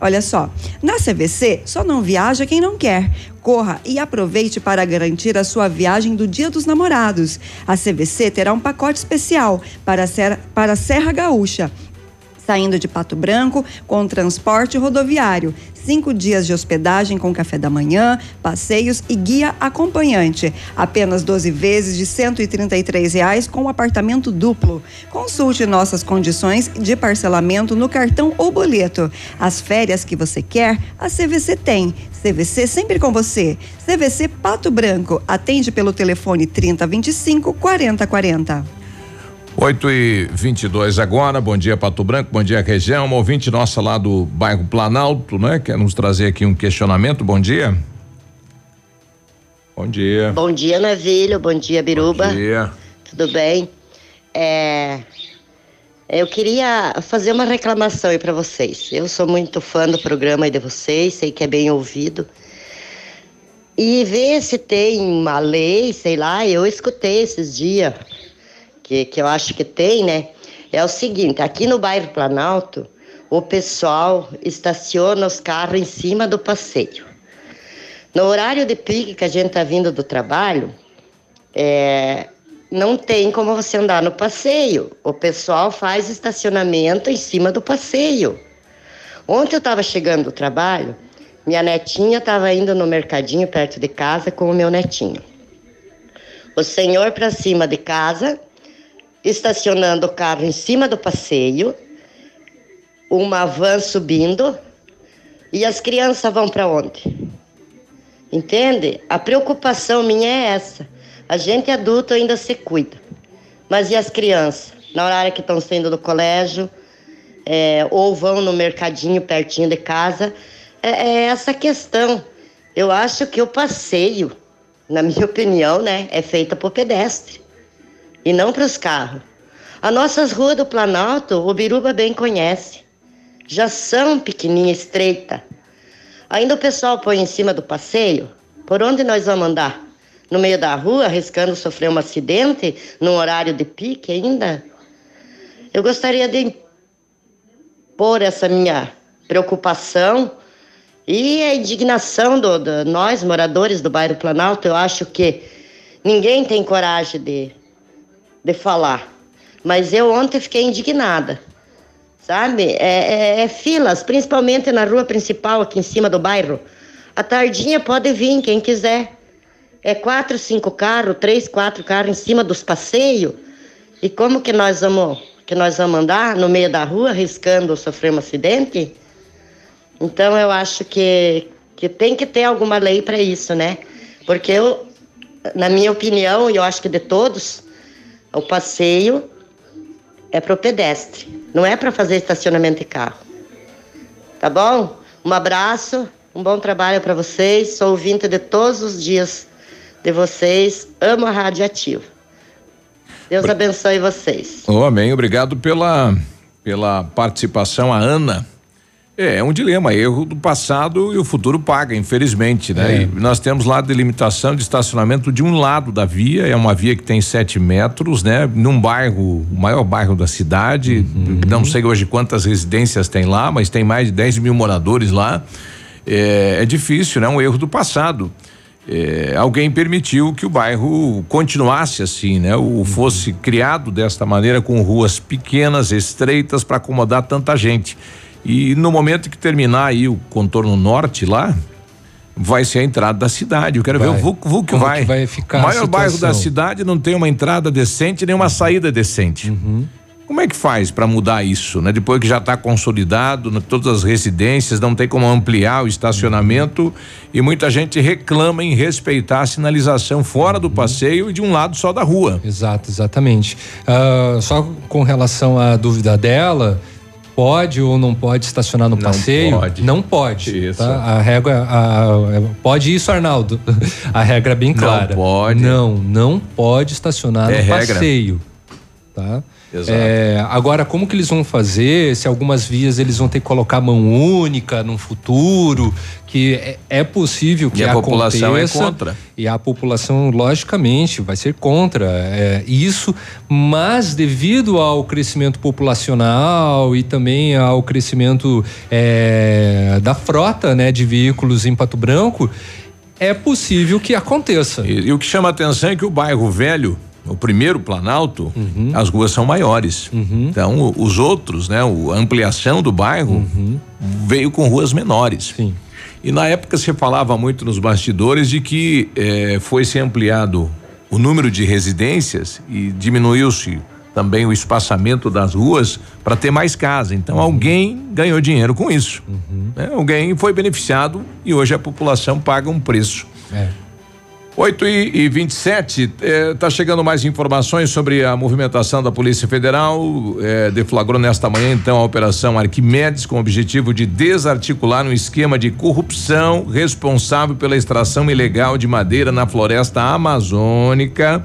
Olha só, na CVC só não viaja quem não quer. Corra e aproveite para garantir a sua viagem do Dia dos Namorados. A CVC terá um pacote especial para a Serra, para a Serra Gaúcha saindo de Pato Branco com transporte rodoviário. Cinco dias de hospedagem com café da manhã, passeios e guia acompanhante. Apenas 12 vezes de 133 reais com apartamento duplo. Consulte nossas condições de parcelamento no cartão ou boleto. As férias que você quer, a CVC tem. CVC sempre com você. CVC Pato Branco. Atende pelo telefone 3025 4040. 8 e 22 agora, bom dia Pato Branco, bom dia região, uma ouvinte nossa lá do bairro Planalto, né? Quer nos trazer aqui um questionamento, bom dia. Bom dia. Bom dia, Navilho. Bom dia, Biruba. Bom dia. Tudo bem? É, eu queria fazer uma reclamação aí para vocês. Eu sou muito fã do programa aí de vocês, sei que é bem ouvido. E ver se tem uma lei, sei lá, eu escutei esses dias, que, que eu acho que tem, né? É o seguinte, aqui no bairro Planalto, o pessoal estaciona os carros em cima do passeio. No horário de pique que a gente tá vindo do trabalho, é, não tem como você andar no passeio. O pessoal faz estacionamento em cima do passeio. Ontem eu estava chegando do trabalho, minha netinha estava indo no mercadinho perto de casa com o meu netinho. O senhor para cima de casa, estacionando o carro em cima do passeio, uma van subindo, e as crianças vão para onde? Entende? A preocupação minha é essa. A gente adulto ainda se cuida. Mas e as crianças? Na hora que estão saindo do colégio, é, ou vão no mercadinho pertinho de casa, é, é essa questão. Eu acho que o passeio, na minha opinião, né, é feita por pedestre e não para os carros. As nossas ruas do Planalto, o Biruba bem conhece, já são pequenininha, estreita. Ainda o pessoal põe em cima do passeio. Por onde nós vamos andar? No meio da rua, arriscando sofrer um acidente, num horário de pique ainda? Eu gostaria de pôr essa minha preocupação e a indignação do- nós, moradores do bairro Planalto. Eu acho que ninguém tem coragem de, de falar. Mas eu ontem fiquei indignada. sabe? É, é- é filas, principalmente na rua principal, aqui em cima do bairro. A tardinha pode vir, quem quiser. É quatro, cinco carros, três, quatro carros em cima dos passeios. E como que nós vamos, que nós vamos andar no meio da rua, arriscando sofrer um acidente? Então eu acho que, que tem que ter alguma lei para isso, né? Porque eu, na minha opinião, e eu acho que de todos, o passeio é para o pedestre, não é para fazer estacionamento de carro. Tá bom? Um abraço, um bom trabalho para vocês. Sou ouvinte de todos os dias de vocês. Amo a Rádio Ativa. Deus abençoe vocês. Ô, amém. Obrigado pela, pela participação, a Ana. É, é um dilema, erro do passado e o futuro paga, infelizmente, né? É. Nós temos lá a delimitação de estacionamento de um lado da via, é uma via que tem sete metros, né? Num bairro, o maior bairro da cidade, não sei hoje quantas residências tem lá, mas tem mais de 10 mil moradores lá. É, é difícil, né? Um erro do passado. É, alguém permitiu que o bairro continuasse assim, né? O fosse criado desta maneira com ruas pequenas, estreitas para acomodar tanta gente. E no momento que terminar aí o contorno norte lá, vai ser a entrada da cidade. Eu quero ver Vai. o VUC, VUC Como vai. vai ficar o maior bairro da cidade não tem uma entrada decente nem uma saída decente. Uhum. Como é que faz para mudar isso, né? Depois que já está consolidado, né, todas as residências, não tem como ampliar o estacionamento e muita gente reclama em respeitar a sinalização fora Uhum. do passeio e de um lado só da rua. Exato, exatamente. Ah, só com relação à dúvida dela, pode ou não pode estacionar no passeio? pode. Não pode. Isso. tá? A regra. a- pode isso, Arnaldo. A regra é bem Não clara. pode. Não, não pode estacionar É no regra. passeio. Tá? Exato. É, agora, como que eles vão fazer? Se algumas vias eles vão ter que colocar mão única no futuro, que é, é possível que E a população é aconteça. contra. E a população, logicamente, vai ser contra é, isso, mas devido ao crescimento populacional e também ao crescimento é, da frota né, de veículos em Pato Branco, é possível que aconteça. E, e o que chama a atenção é que o bairro velho, o primeiro Planalto, Uhum. as ruas são maiores. Então, o- os outros, né, a ampliação do bairro veio com ruas menores. Sim. E na época se falava muito nos bastidores de que eh, foi se ampliado o número de residências e diminuiu-se também o espaçamento das ruas para ter mais casa. Então alguém ganhou dinheiro com isso. né? Alguém foi beneficiado e hoje a população paga um preço. É. 8 e, e 27, eh, tá chegando mais informações sobre a movimentação da Polícia Federal. Eh, deflagrou nesta manhã, então, a Operação Arquimedes, com o objetivo de desarticular um esquema de corrupção responsável pela extração ilegal de madeira na floresta amazônica.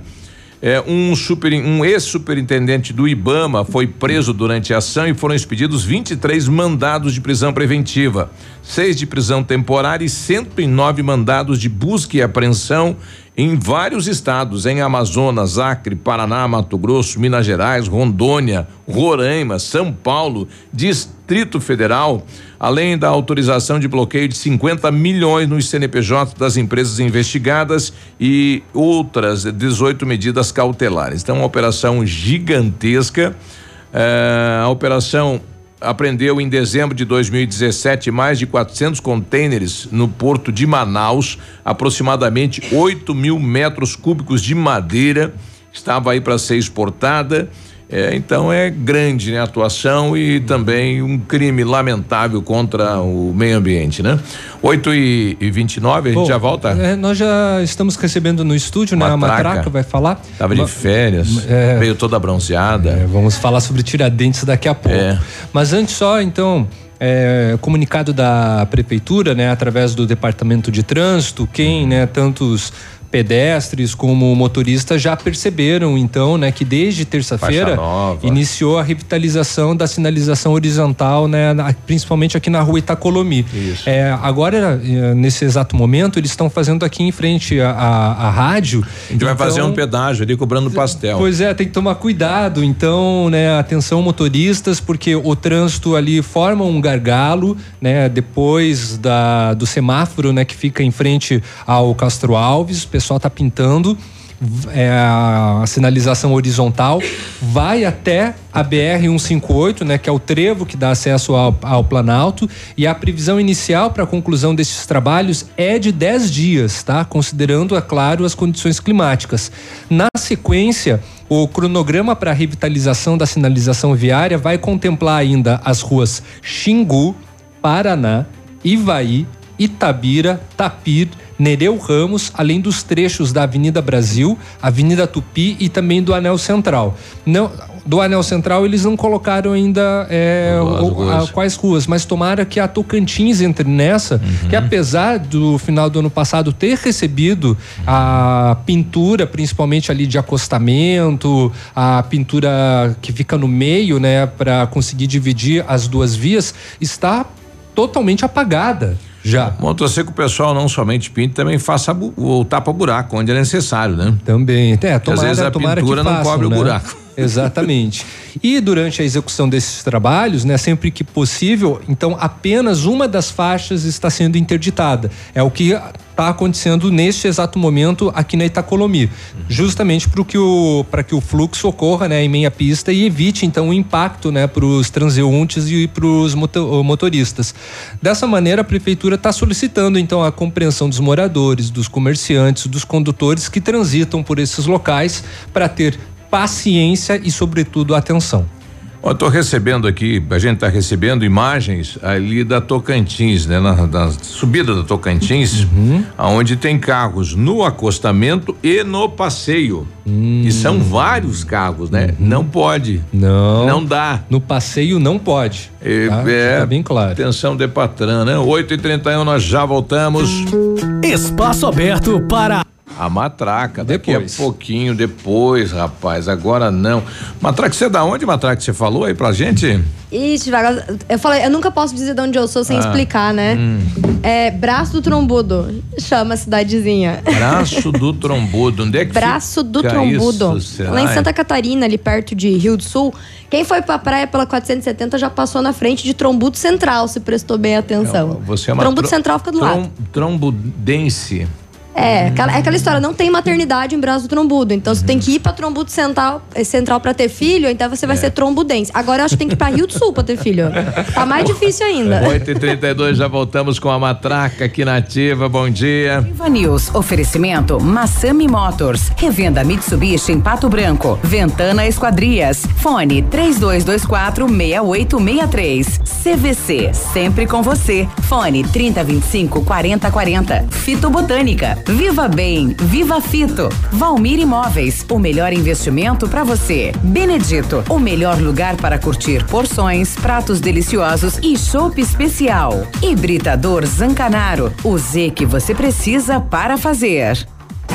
É, um super, um ex-superintendente do IBAMA foi preso durante a ação e foram expedidos 23 mandados de prisão preventiva, seis de prisão temporária e 109 mandados de busca e apreensão em vários estados, em Amazonas, Acre, Paraná, Mato Grosso, Minas Gerais, Rondônia, Roraima, São Paulo, Distrito Federal, além da autorização de bloqueio de 50 milhões nos CNPJ das empresas investigadas e outras 18 medidas cautelares. Então, uma operação gigantesca. Eh, a operação apreendeu em dezembro de 2017 mais de 400 contêineres no porto de Manaus, aproximadamente 8 mil metros cúbicos de madeira estava aí para ser exportada. É, então é grande né, a atuação e também um crime lamentável contra o meio ambiente, né? 8 e, e 29 a gente Bom, já volta? é, nós já estamos recebendo no estúdio, né? A Matraca. Matraca vai falar. Tava de férias, É. veio toda bronzeada. É, vamos falar sobre Tiradentes daqui a pouco. É. Mas antes só, então, é, comunicado da prefeitura, né, através do departamento de trânsito, quem, né, tantos pedestres como motoristas já perceberam então, né, que desde terça-feira iniciou a revitalização da sinalização horizontal, né, na- principalmente aqui na rua Itacolomi. Isso. É, agora, eh, nesse exato momento, eles estão fazendo aqui em frente à, à- à rádio. A gente vai fazer Então, um pedágio ali cobrando pastel. Pois é, tem que tomar cuidado. Então, né, atenção motoristas, porque o trânsito ali forma um gargalo, né, depois da, do semáforo, né, que fica em frente ao Castro Alves. Pessoal tá pintando. é, a sinalização horizontal, vai até a BR 158, né, que é o trevo que dá acesso ao, ao Planalto, e a previsão inicial para a conclusão desses trabalhos é de 10 dias, tá? Considerando, é claro, as condições climáticas. Na sequência, o cronograma para a revitalização da sinalização viária vai contemplar ainda as ruas Xingu, Paraná, Ivaí, Itabira, Tapir, Nereu Ramos, além dos trechos da Avenida Brasil, Avenida Tupi e também do Anel Central. Não, do Anel Central eles não colocaram ainda é, ruas. a- quais ruas, mas tomara que a Tocantins entre nessa, que apesar do final do ano passado ter recebido a pintura, principalmente ali de acostamento, a pintura que fica no meio, né, para conseguir dividir as duas vias, está totalmente apagada já. Motociclo que o pessoal não somente pinta, também faça o tapa-buraco, onde é necessário, né? Também. É, Porque às tomara, vezes a tomara pintura não façam, cobre o né? buraco. Exatamente. E durante a execução desses trabalhos, né, sempre que possível, então apenas uma das faixas está sendo interditada. É o que está acontecendo neste exato momento aqui na Itacolomi, justamente para que o que o fluxo ocorra, né, em meia pista e evite então o impacto, né, para os transeuntes e para os motoristas. Dessa maneira, a prefeitura está solicitando então a compreensão dos moradores, dos comerciantes, dos condutores que transitam por esses locais para ter paciência e, sobretudo, atenção. Eu tô recebendo aqui, a gente tá recebendo imagens ali da Tocantins, né? Na, na subida da Tocantins, Uhum. aonde tem carros no acostamento e no passeio. E são vários carros, né? Não pode. Hum. Não. Não dá. No passeio não pode. É, tá? é, Fica bem claro. Atenção, Depatran, né? 8 e 31 nós já voltamos. Espaço aberto para A matraca, daqui Depois. a pouquinho depois, rapaz. Agora não. Matraca, você é da onde, Matraca? Você falou aí pra gente? Ixi, vaga- eu falei, eu nunca posso dizer de onde eu sou sem Ah, explicar, né? hum. É Braço do Trombudo, chama a cidadezinha. Braço do Trombudo. Onde é que Braço do Trombudo. Isso? Lá em Santa Catarina, ali perto de Rio do Sul. Quem foi pra praia pela 470 já passou na frente de Trombudo Central, se prestou bem atenção. Você é uma Trombudo tro- Central fica do lado. trom- Trombudense. É, aquela, é aquela história, não tem maternidade em Braço do Trombudo. Então você tem que ir pra Trombudo Central, eh, Central pra ter filho, então você vai É. ser trombudense. Agora eu acho que tem que ir pra Rio do Sul pra ter filho. Tá mais difícil ainda. 8 e 32 já voltamos com a matraca aqui na Ativa. Bom dia. Ativa News, oferecimento Massami Motors, revenda Mitsubishi em Pato Branco, Ventana Esquadrias, fone 3224 6863, CVC, sempre com você, fone 3025 4040, Fito Botânica, Viva Bem, Viva Fito, Valmir Imóveis, o melhor investimento para você, Benedito, o melhor lugar para curtir porções, pratos deliciosos e chopp especial, Hibridador Zancanaro, o Z que você precisa para fazer.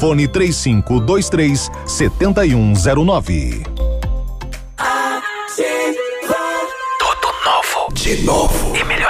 fone 3523 7109. Tudo novo. De novo. E melhorado.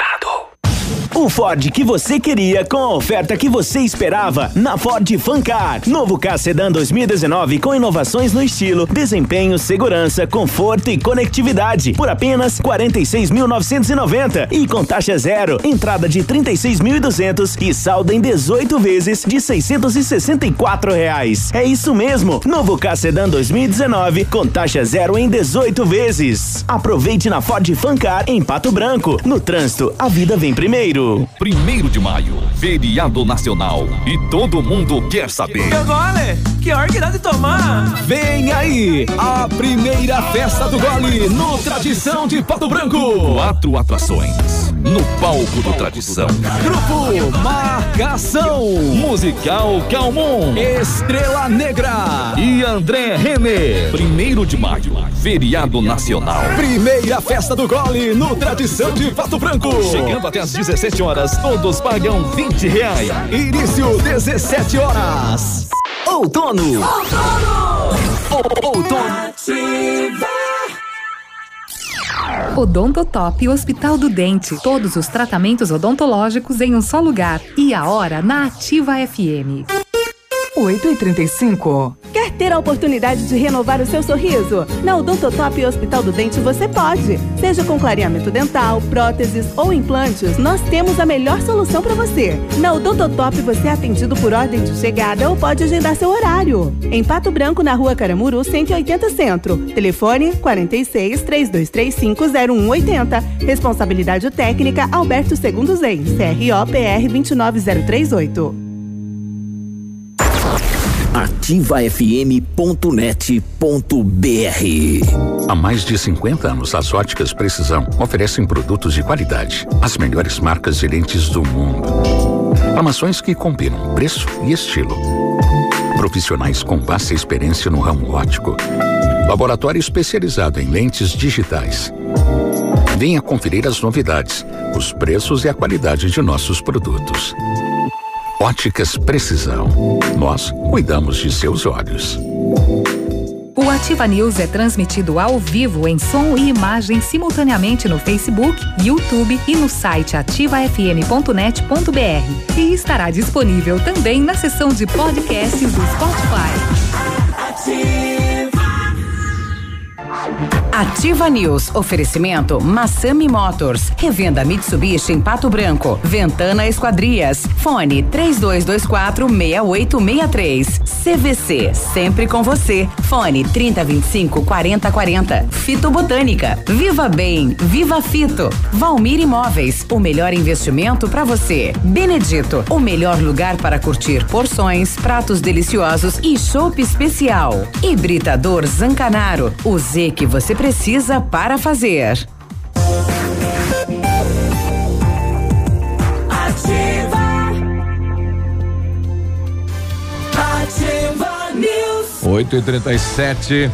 O Ford que você queria com a oferta que você esperava na Ford Fancar. Novo K Sedan 2019 com inovações no estilo, desempenho, segurança, conforto e conectividade por apenas 46.990 e com taxa zero, entrada de 36.200 e saldo em 18 vezes de 664 reais. É isso mesmo, novo K Sedan 2019 com taxa zero em 18 vezes. Aproveite na Ford Fancar em Pato Branco. No trânsito, a vida vem primeiro. Primeiro de maio, feriado nacional. E todo mundo quer saber. Agora, que hora que dá de tomar? Vem aí, a primeira festa do gole no Tradição de Pato Branco. Quatro atrações no palco do Tradição. Grupo Marcação, Musical Calmon, Estrela Negra e André Renner. Primeiro de maio, feriado nacional. Primeira festa do gole no Tradição de Pato Branco. Chegando até às 17 horas, todos pagam 20 reais. Início 17 horas. Outono. Outono. Odontotop Hospital do Dente. Todos os tratamentos odontológicos em um só lugar. E a hora na Ativa FM. 8 e 35 Quer ter a oportunidade de renovar o seu sorriso? Na Odontotop Hospital do Dente você pode. Seja com clareamento dental, próteses ou implantes, nós temos a melhor solução para você. Na Odontotop você é atendido por ordem de chegada ou pode agendar seu horário. Em Pato Branco, na rua Caramuru, 180 Centro. Telefone 46 3235 0180. Responsabilidade técnica Alberto Segundo Zen. CRO PR 29038. ativafm.net.br. Há mais de 50 anos, as óticas Precisão oferecem produtos de qualidade, as melhores marcas de lentes do mundo. Armações que combinam preço e estilo. Profissionais com vasta experiência no ramo óptico. Laboratório especializado em lentes digitais. Venha conferir as novidades, os preços e a qualidade de nossos produtos. Óticas Precisão. Nós cuidamos de seus olhos. O Ativa News é transmitido ao vivo em som e imagem simultaneamente no Facebook, YouTube e no site ativafm.net.br. E estará disponível também na seção de podcasts do Spotify. Ativa News. Oferecimento Massami Motors. Revenda Mitsubishi em Pato Branco. Ventana Esquadrias. Fone 3224 6863. CVC. Sempre com você. Fone 3025 4040. Fito Botânica. Viva Bem. Viva Fito. Valmir Imóveis. O melhor investimento para você. Benedito. O melhor lugar para curtir porções, pratos deliciosos e chopp especial. Hibridador Zancanaro. O Z que você precisa para fazer. Ativa. Ativa News. 8 e 37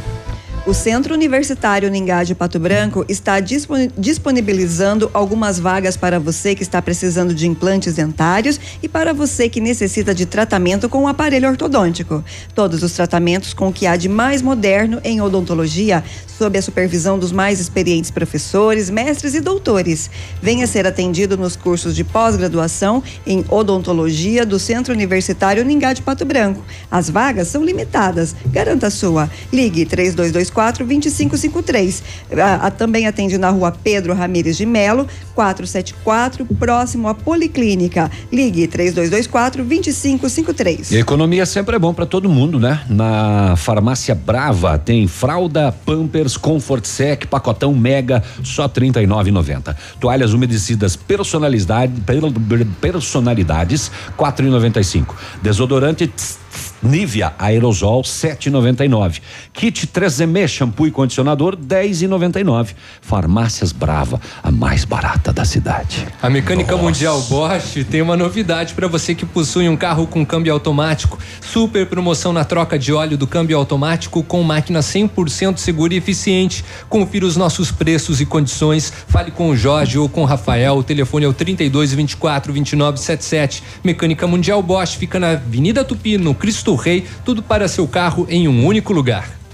O Centro Universitário Ningá de Pato Branco está disponi- disponibilizando algumas vagas para você que está precisando de implantes dentários e para você que necessita de tratamento com o aparelho ortodôntico. Todos os tratamentos com o que há de mais moderno em odontologia, sob a supervisão dos mais experientes professores, mestres e doutores. Venha ser atendido nos cursos de pós-graduação em odontologia do Centro Universitário Ningá de Pato Branco. As vagas são limitadas. Garanta a sua. Ligue 3224 2553. Ah, ah, também atende na rua Pedro Ramires de Melo, 474, próximo à Policlínica. Ligue 3224 2553. E a economia sempre é bom para todo mundo, né? Na farmácia Brava tem fralda Pampers Comfort Sec pacotão mega só R$ 39,90. Toalhas umedecidas personalidade, per- personalidades 4,95. Desodorante tss, tss, Nivea aerosol 7,99. Kit 3M shampoo e condicionador 10,99. Farmácias Brava, a mais barata da cidade. A Mecânica Mundial Bosch tem uma novidade para você que possui um carro com câmbio automático. Super promoção na troca de óleo do câmbio automático com máquina 100% segura e eficiente. Confira os nossos preços e condições. Fale com o Jorge ou com o Rafael. O telefone é o 32 24 29 77. Mecânica Mundial Bosch fica na Avenida Tupi, no Cristo Rei. Tudo para seu carro em um único lugar.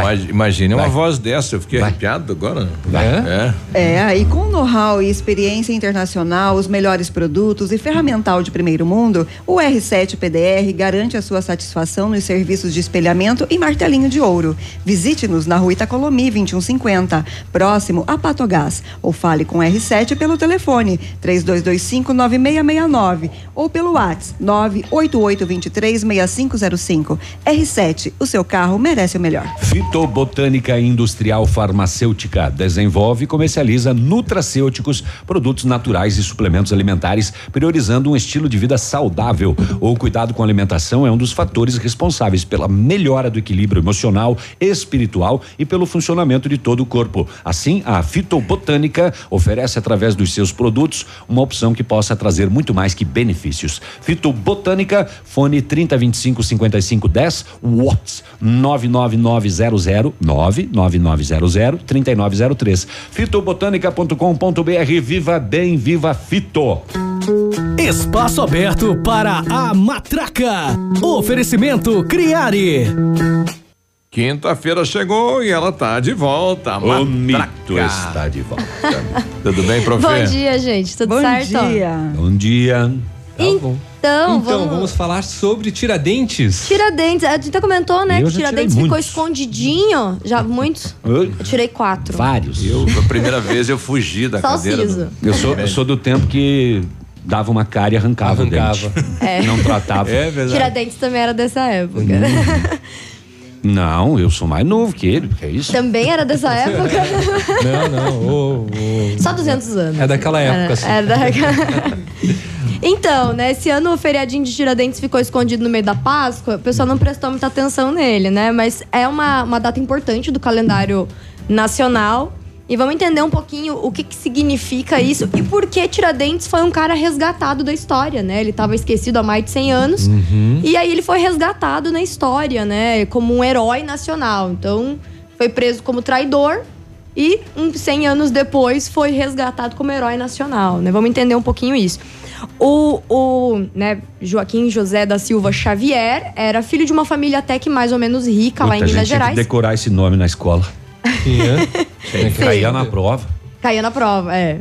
Imag- Imagine uma voz dessa, eu fiquei arrepiado agora. É? É, aí com know-how e experiência internacional, os melhores produtos e ferramental de primeiro mundo, o R7 PDR garante a sua satisfação nos serviços de espelhamento e martelinho de ouro. Visite-nos na rua Itacolomi 2150, próximo a Patogás, ou fale com o R7 pelo telefone 32259669 ou pelo WhatsApp 988236505. R7, o seu carro merece o melhor. Fitobotânica Industrial Farmacêutica desenvolve e comercializa nutracêuticos, produtos naturais e suplementos alimentares, priorizando um estilo de vida saudável. O cuidado com a alimentação é um dos fatores responsáveis pela melhora do equilíbrio emocional, espiritual e pelo funcionamento de todo o corpo. Assim, a Fitobotânica oferece através dos seus produtos uma opção que possa trazer muito mais que benefícios. Fitobotânica, fone 3025 5510, Watts 99900 99900 3903. Fitobotânica.com.br Viva bem, viva Fito. Espaço aberto para a matraca. Oferecimento Criare. Quinta-feira chegou e ela tá de volta. O Matraca. mito está de volta. Tudo bem, prof? Bom dia, gente. Tudo Bom certo? dia. Bom dia. Então, Então, vamos... vamos falar sobre Tiradentes. Tiradentes. A gente até comentou, né? Eu que Tiradentes ficou muitos. escondidinho. Já muitos? Eu tirei quatro. Vários. Eu, a primeira vez eu fugi da Só cadeira. do- Eu sou, eu sou do tempo que dava uma cara e arrancava, Arrancava. o dente. É. Não tratava. É verdade. Tiradentes também era dessa época. Uhum. Não, eu sou mais novo que ele. Que é isso? também era dessa época? Não, não. ô, ô. Só 200 anos. É daquela época, assim. era da- Então, né, esse ano o feriadinho de Tiradentes ficou escondido no meio da Páscoa, o pessoal não prestou muita atenção nele, né? Mas é uma, uma data importante do calendário nacional. E vamos entender um pouquinho o que, que significa isso e por que Tiradentes foi um cara resgatado da história, né? Ele estava esquecido há mais de 100 anos. E aí ele foi resgatado na história, né? Como um herói nacional. Então, foi preso como traidor e uns 100 anos depois foi resgatado como herói nacional, né? Vamos entender um pouquinho isso. O, o né, Joaquim José da Silva Xavier era filho de uma família até que mais ou menos rica lá em Puta, a gente Minas tinha que Gerais. decorar esse nome na escola. Caía na prova. Caía na prova, é.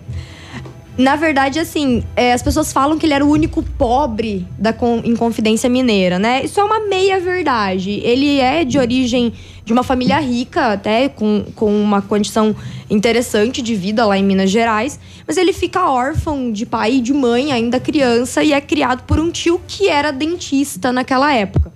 Na verdade, assim, é, as pessoas falam que ele era o único pobre da con- Inconfidência Mineira, né? Isso é uma meia-verdade. Ele é de origem de uma família rica, até com, com uma condição interessante de vida lá em Minas Gerais, mas ele fica órfão de pai e de mãe, ainda criança, e é criado por um tio que era dentista naquela época.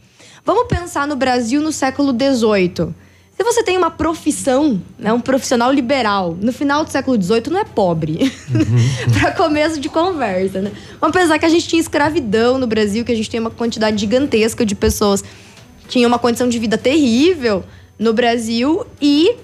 Vamos pensar no Brasil no século XVIII. Se você tem uma profissão, né, um profissional liberal, no final do século XVIII não é pobre. Para começo de conversa, né? Vamos pensar que a gente tinha escravidão no Brasil, que a gente tem uma quantidade gigantesca de pessoas que tinham uma condição de vida terrível no Brasil e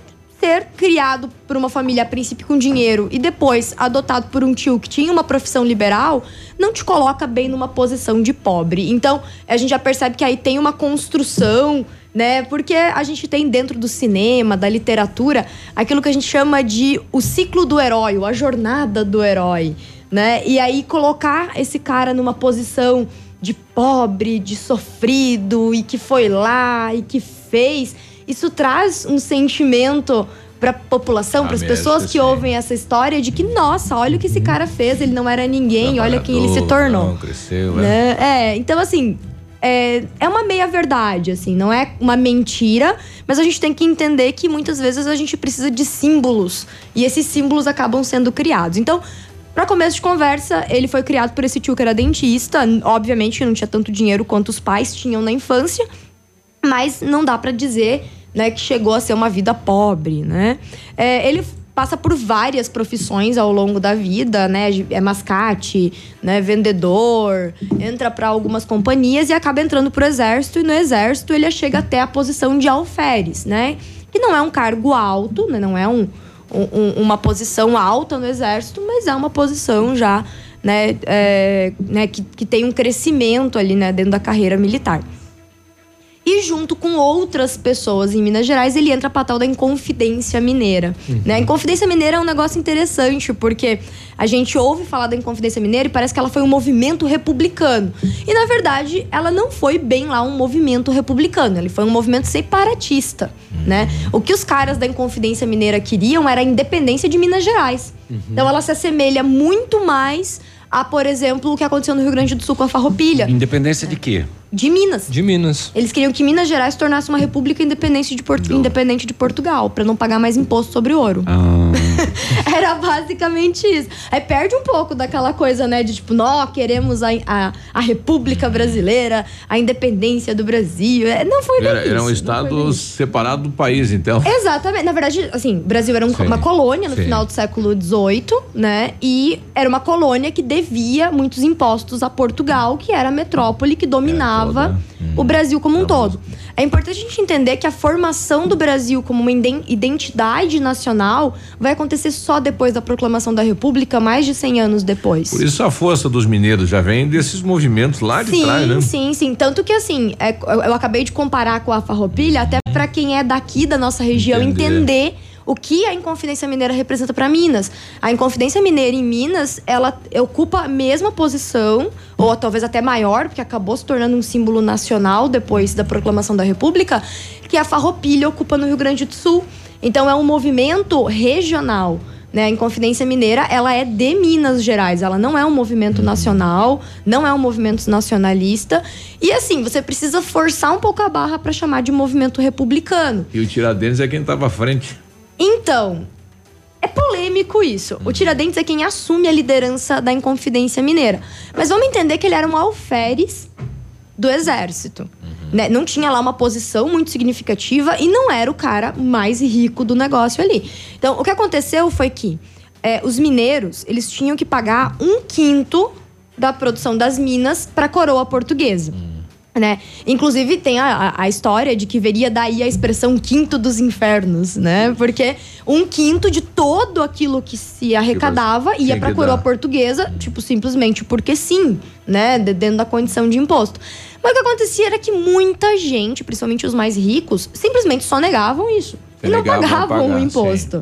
ser criado por uma família a princípio com dinheiro e depois adotado por um tio que tinha uma profissão liberal, não te coloca bem numa posição de pobre. Então, a gente já percebe que aí tem uma construção, né? Porque a gente tem dentro do cinema, da literatura, aquilo que a gente chama de o ciclo do herói, ou a jornada do herói, né? E aí colocar esse cara numa posição de pobre, de sofrido e que foi lá e que fez, isso traz um sentimento para população, Ah, para as pessoas que sim. ouvem essa história de que nossa, olha o que esse cara fez, ele não era ninguém, olha quem ele se tornou. não, cresceu, é. Né? É, então assim, é, é uma meia-verdade, assim, não é uma mentira, mas a gente tem que entender que muitas vezes a gente precisa de símbolos e esses símbolos acabam sendo criados. Então, para começo de conversa, ele foi criado por esse tio que era dentista, obviamente não tinha tanto dinheiro quanto os pais tinham na infância, mas não dá pra dizer né, que chegou a ser uma vida pobre, né? É, ele passa por várias profissões ao longo da vida, né? É mascate, né? Vendedor, entra pra algumas companhias e acaba entrando pro exército e no exército ele chega até a posição de alferes, né? Que não é um cargo alto, né? Não é um, um- uma posição alta no exército, mas é uma posição já, né? é, né que, que tem um crescimento ali, né? Dentro da carreira militar. E junto com outras pessoas em Minas Gerais, ele entra para tal da Inconfidência Mineira. Né? A Inconfidência Mineira é um negócio interessante, porque a gente ouve falar da Inconfidência Mineira e parece que ela foi um movimento republicano. E, na verdade, ela não foi bem lá um movimento republicano, ele foi um movimento separatista. Né? O que os caras da Inconfidência Mineira queriam era a independência de Minas Gerais. Então, ela se assemelha muito mais a, por exemplo, o que aconteceu no Rio Grande do Sul com a Farroupilha. Independência de quê? De Minas. De Minas. Eles queriam que Minas Gerais tornasse uma república independente de, Portu- independente de Portugal, para não pagar mais imposto sobre ouro. Ah. Era basicamente isso. Aí perde um pouco daquela coisa, né? De tipo, nós queremos a, a, a República Brasileira, a independência do Brasil. É, Não foi Era, era isso, um não foi estado separado do país, então. Exatamente. Na verdade, assim, o Brasil era um- uma colônia no Sim. final do século XVIII, né? E era uma colônia que devia muitos impostos a Portugal, que era a metrópole que dominava o Brasil como um todo. É importante a gente entender que a formação do Brasil como uma iden- identidade nacional vai acontecer só depois da proclamação da República, mais de 100 anos depois. Por isso a força dos mineiros já vem desses movimentos lá de sim, trás, né? Sim, sim. Tanto que assim, é, eu, acabei de comparar com a farroupilha, até pra quem é daqui da nossa região Entender. entender. O que a Inconfidência Mineira representa para Minas. A Inconfidência Mineira em Minas, ela ocupa a mesma posição, ou talvez até maior, porque acabou se tornando um símbolo nacional depois da proclamação da República, que a Farroupilha ocupa no Rio Grande do Sul. Então é um movimento regional. Né, a Inconfidência Mineira, ela é de Minas Gerais, ela não é um movimento nacional, não é um movimento nacionalista. E assim, você precisa forçar um pouco a barra para chamar de movimento republicano. E o Tiradentes é quem estava à frente. Então, é polêmico isso. O Tiradentes é quem assume a liderança da Inconfidência Mineira. Mas vamos entender que ele era um alferes do exército. né? Não tinha lá uma posição muito significativa e não era o cara mais rico do negócio ali. Então, o que aconteceu foi que é, os mineiros eles tinham que pagar um quinto da produção das minas para a coroa portuguesa. Né? Inclusive tem a, a- história de que veria daí a expressão quinto dos infernos, né? Porque um quinto de todo aquilo que se arrecadava ia para a coroa portuguesa, tipo, simplesmente porque sim, né? De- Dentro da condição de imposto. Mas o que acontecia era que muita gente, principalmente os mais ricos, simplesmente só negavam isso. E não Negavam pagavam pagar, o imposto.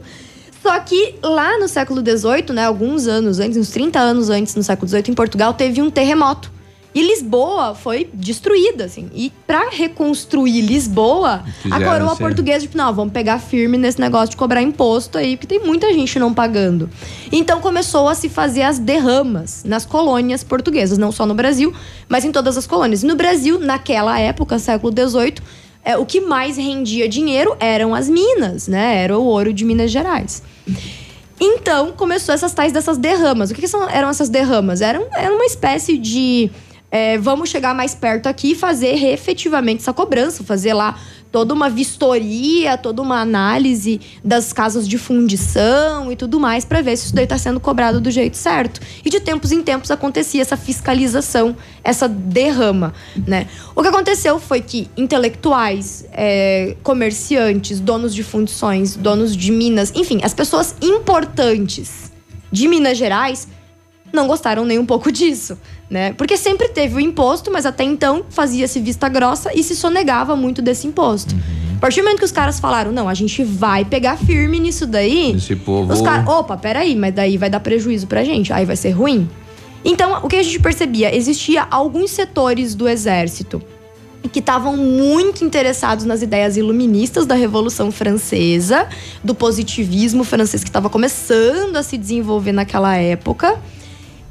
Só que lá no século XVIII, né, alguns anos antes, uns 30 anos antes, no século XVIII, em Portugal, teve um terremoto. E Lisboa foi destruída, assim. E pra reconstruir Lisboa, Fizeram a coroa assim. portuguesa, tipo, não, vamos pegar firme nesse negócio de cobrar imposto aí, porque tem muita gente não pagando. Então começou a se fazer as derramas nas colônias portuguesas, não só no Brasil, mas em todas as colônias. E no Brasil, naquela época, século XVIII, é, o que mais rendia dinheiro eram as minas, né? Era o ouro de Minas Gerais. Então, começou essas tais dessas derramas. O que, que são- eram essas derramas? Eram, era uma espécie de. É, vamos chegar mais perto aqui e fazer efetivamente essa cobrança, fazer lá toda uma vistoria, toda uma análise das casas de fundição e tudo mais, para ver se isso daí está sendo cobrado do jeito certo. E de tempos em tempos acontecia essa fiscalização, essa derrama. Né? O que aconteceu foi que intelectuais, é, comerciantes, donos de fundições, donos de minas, enfim, as pessoas importantes de Minas Gerais não gostaram nem um pouco disso, né? Porque sempre teve o imposto, mas até então fazia-se vista grossa e se sonegava muito desse imposto. A partir do momento que os caras falaram, não, a gente vai pegar firme nisso daí, Esse povo. os caras, opa, peraí, mas daí vai dar prejuízo pra gente, aí vai ser ruim. Então, o que a gente percebia? Existia alguns setores do exército que estavam muito interessados nas ideias iluministas da Revolução Francesa, do positivismo francês que estava começando a se desenvolver naquela época.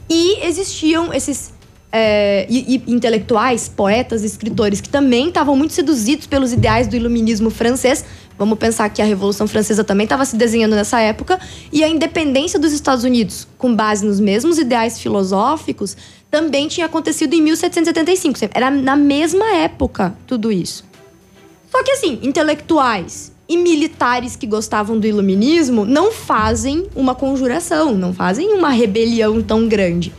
E existiam esses é, e- e intelectuais, poetas, escritores que também estavam muito seduzidos pelos ideais do iluminismo francês. Vamos pensar que a Revolução Francesa também estava se desenhando nessa época e a independência dos Estados Unidos, com base nos mesmos ideais filosóficos, também tinha acontecido em 1775. Era na mesma época tudo isso. Só que assim, intelectuais e militares que gostavam do iluminismo não fazem uma conjuração, não fazem uma rebelião tão grande.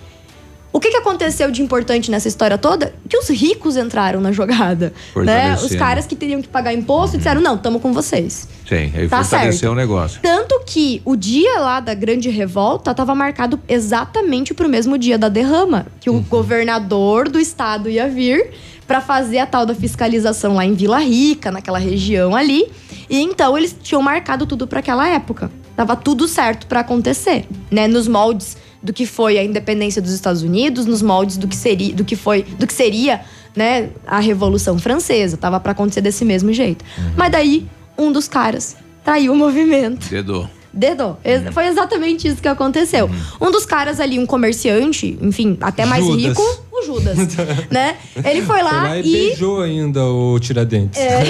O que, que aconteceu de importante nessa história toda? Que os ricos entraram na jogada. Né? Os caras que teriam que pagar imposto disseram: não, estamos com vocês. Sim, aí Tá fortaleceu certo. o negócio. Tanto que o dia lá da grande revolta estava marcado exatamente pro mesmo dia da derrama, que o governador do estado ia vir para fazer a tal da fiscalização lá em Vila Rica, naquela região ali. E então eles tinham marcado tudo para aquela época. Tava tudo certo para acontecer, né? Nos moldes do que foi a independência dos Estados Unidos, nos moldes do que seria, do que foi, do que seria, né, a Revolução Francesa. Tava para acontecer desse mesmo jeito. Mas daí um dos caras traiu o movimento. Dedo. Dedo. Ex- Foi exatamente isso que aconteceu. Um dos caras ali, um comerciante, enfim, até mais Judas. rico, o Judas, né? Ele foi lá, Foi lá e, e beijou ainda o Tiradentes. é.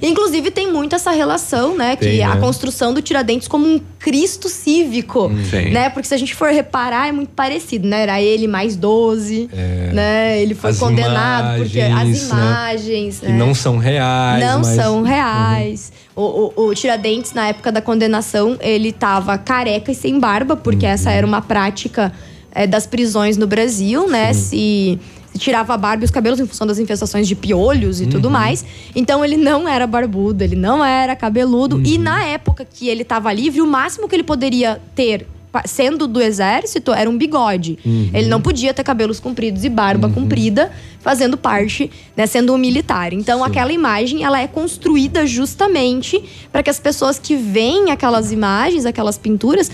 Inclusive, tem muito essa relação, né? Que Tem, a né? construção do Tiradentes como um Cristo cívico. Sim. Né? Porque se a gente for reparar, é muito parecido, né? Era ele mais 12, né? Ele foi As condenado porque as imagens, né? imagens. Que né? não são reais. Não mas- são reais. O, o, o Tiradentes, na época da condenação, ele tava careca e sem barba, porque Uhum. essa era uma prática é, das prisões no Brasil, né? Se, se tirava a barba e os cabelos em função das infestações de piolhos e tudo Uhum. mais. Então ele não era barbudo, ele não era cabeludo. Uhum. E na época que ele tava livre, o máximo que ele poderia ter. Sendo do exército, era um bigode. Uhum. Ele não podia ter cabelos compridos e barba comprida, fazendo parte, né, sendo um militar. Então, aquela imagem, ela é construída justamente para que as pessoas que veem aquelas imagens, aquelas pinturas,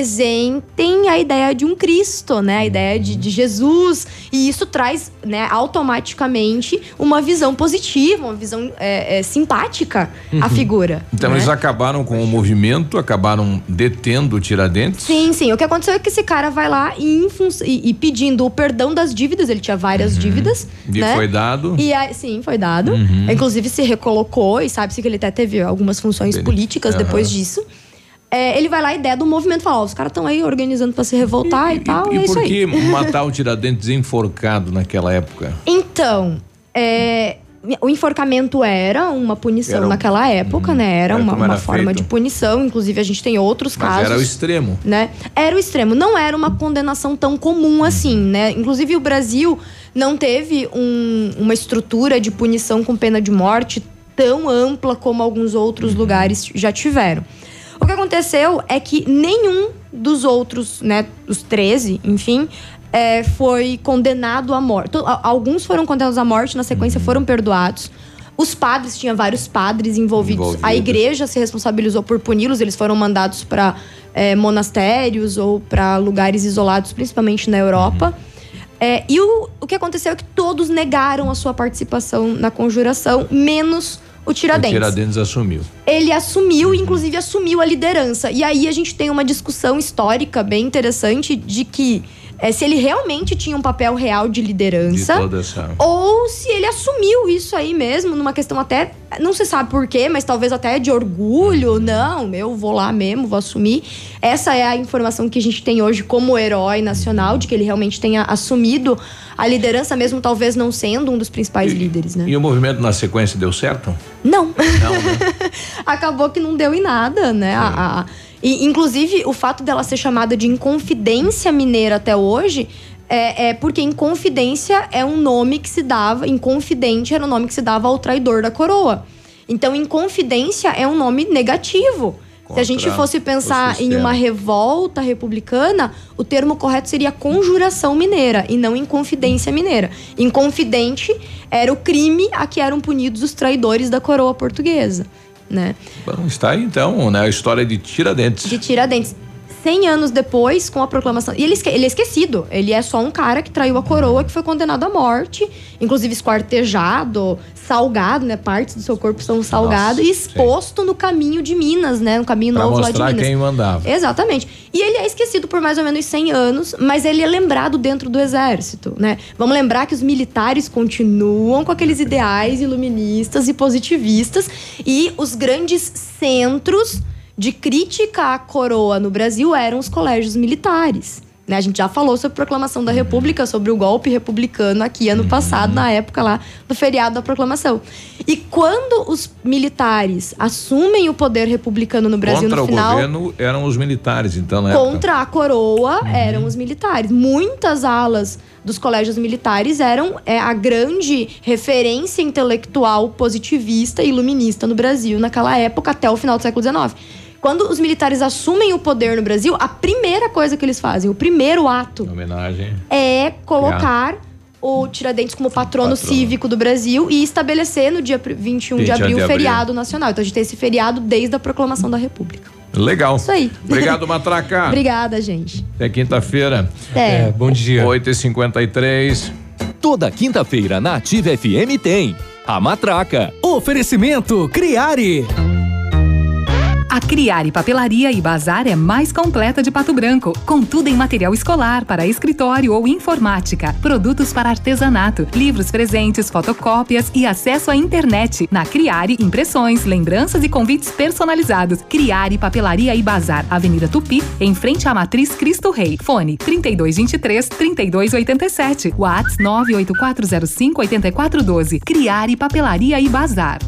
representem a ideia de um Cristo, né? A ideia de, de Jesus. E isso traz, né, automaticamente uma visão positiva, uma visão é, é, simpática à Uhum. figura. Então né? eles acabaram com o movimento, acabaram detendo o Tiradentes. Sim, sim. O que aconteceu é que esse cara vai lá e, e- e pedindo o perdão das dívidas, ele tinha várias dívidas. Uhum. E né? foi dado. E aí, sim, foi dado. Uhum. Inclusive se recolocou e sabe-se que ele até teve algumas funções políticas Aham. depois disso. É, ele vai lá e ideia do movimento fala: ó, os caras estão aí organizando pra se revoltar e, tal, e, é E isso por que matar o Tiradentes enforcado naquela época? Então, é, o enforcamento era uma punição Era um- naquela época, né? Era, Era uma, uma era forma feito. de punição. Inclusive, a gente tem outros Mas casos. era o extremo. né? Era o extremo, não era uma condenação tão comum assim, né? Inclusive o Brasil não teve um- uma estrutura de punição com pena de morte tão ampla como alguns outros lugares já tiveram. O que aconteceu é que nenhum dos outros, né, os 13, enfim, é, foi condenado à morte. A- Alguns foram condenados à morte, na sequência foram perdoados. Os padres, tinha vários padres envolvidos. A Envolvidos. igreja se responsabilizou por puni-los, eles foram mandados para monastérios ou para lugares isolados, principalmente na Europa. É, e o, o que aconteceu é que todos negaram a sua participação na conjuração, menos o O Tiradentes. Tiradentes assumiu. Ele assumiu, inclusive assumiu a liderança. E aí a gente tem uma discussão histórica bem interessante de que é, se ele realmente tinha um papel real de De liderança. toda essa. Ou se ele assumiu isso aí mesmo, numa questão até. Não se sabe por quê, mas talvez até de orgulho. Não, eu vou lá mesmo, vou assumir. Essa é a informação que a gente tem hoje como herói nacional, de que ele realmente tenha assumido a liderança, mesmo talvez não sendo um dos principais líderes, né? E o movimento na sequência deu certo? Não. Não, né? Acabou que não deu em nada, né? A- a- e, inclusive, o fato dela ser chamada de Inconfidência Mineira até hoje é, é porque Inconfidência é um nome que se dava, Inconfidente era o nome que se dava ao traidor da coroa. Então, Inconfidência é um nome negativo. Se a gente Contra fosse pensar em uma revolta republicana, o termo correto seria conjuração mineira e não inconfidência mineira. Inconfidente era o crime a que eram punidos os traidores da coroa portuguesa, né? Bom, está aí então, né? A história de Tiradentes. De Tiradentes. 100 anos depois, com a proclamação. E ele, ele é esquecido. Ele é só um cara que traiu a coroa, que foi condenado à morte, inclusive esquartejado, salgado, né? Partes do seu corpo são salgadas e exposto no caminho de Minas, né? No caminho Pra novo lá de Minas. quem mandava. Exatamente. E ele é esquecido por mais ou menos 100 anos, mas ele é lembrado dentro do exército, né? Vamos lembrar que os militares continuam com aqueles ideais iluministas e positivistas e os grandes centros de crítica à coroa no Brasil eram os colégios militares. Né? A gente já falou sobre a proclamação da República, sobre o golpe republicano aqui ano passado, na época lá do feriado da proclamação. E quando os militares assumem o poder republicano no Brasil Contra no o final, governo eram os militares, então, época. Contra a coroa eram os militares. Muitas alas dos colégios militares eram é, a grande referência intelectual positivista e iluminista no Brasil naquela época, até o final do século XIX. Quando os militares assumem o poder no Brasil, a primeira coisa que eles fazem, o primeiro ato, Homenagem. é colocar o Tiradentes como patrono, Patrono. cívico do Brasil e estabelecer no dia pr- 21 de 20 abril o abril. feriado nacional. Então a gente tem esse feriado desde a proclamação da República. Legal. Isso aí. Obrigado, Matraca. Obrigada, gente. Até quinta-feira. É. bom dia. 8h53. Toda quinta-feira na Ativa FM tem a Matraca. Oferecimento Criare. A Criare Papelaria e Bazar é mais completa de Pato Branco, com tudo em material escolar para escritório ou informática, produtos para artesanato, livros presentes, fotocópias e acesso à internet. Na Criare, impressões, lembranças e convites personalizados. Criare Papelaria e Bazar, Avenida Tupi, em frente à Matriz Cristo Rei. Fone 3223 3287. Whats 98405 8412. Criare Papelaria e Bazar.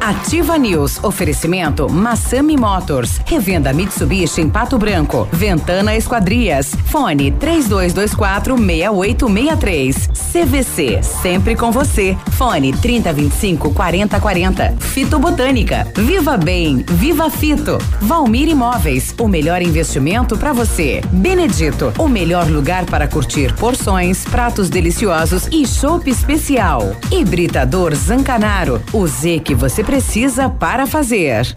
Ativa News. Oferecimento Massami Motors. Revenda Mitsubishi em Pato Branco. Ventana Esquadrias. Fone 3224 6863. CVC. Sempre com você. Fone 3025 4040. Fito Botânica. Viva Bem. Viva Fito. Valmir Imóveis. O melhor investimento para você. Benedito. O melhor lugar para curtir porções, pratos deliciosos e chopp especial. Hibridador Zancanaro. O Z que você precisa para fazer.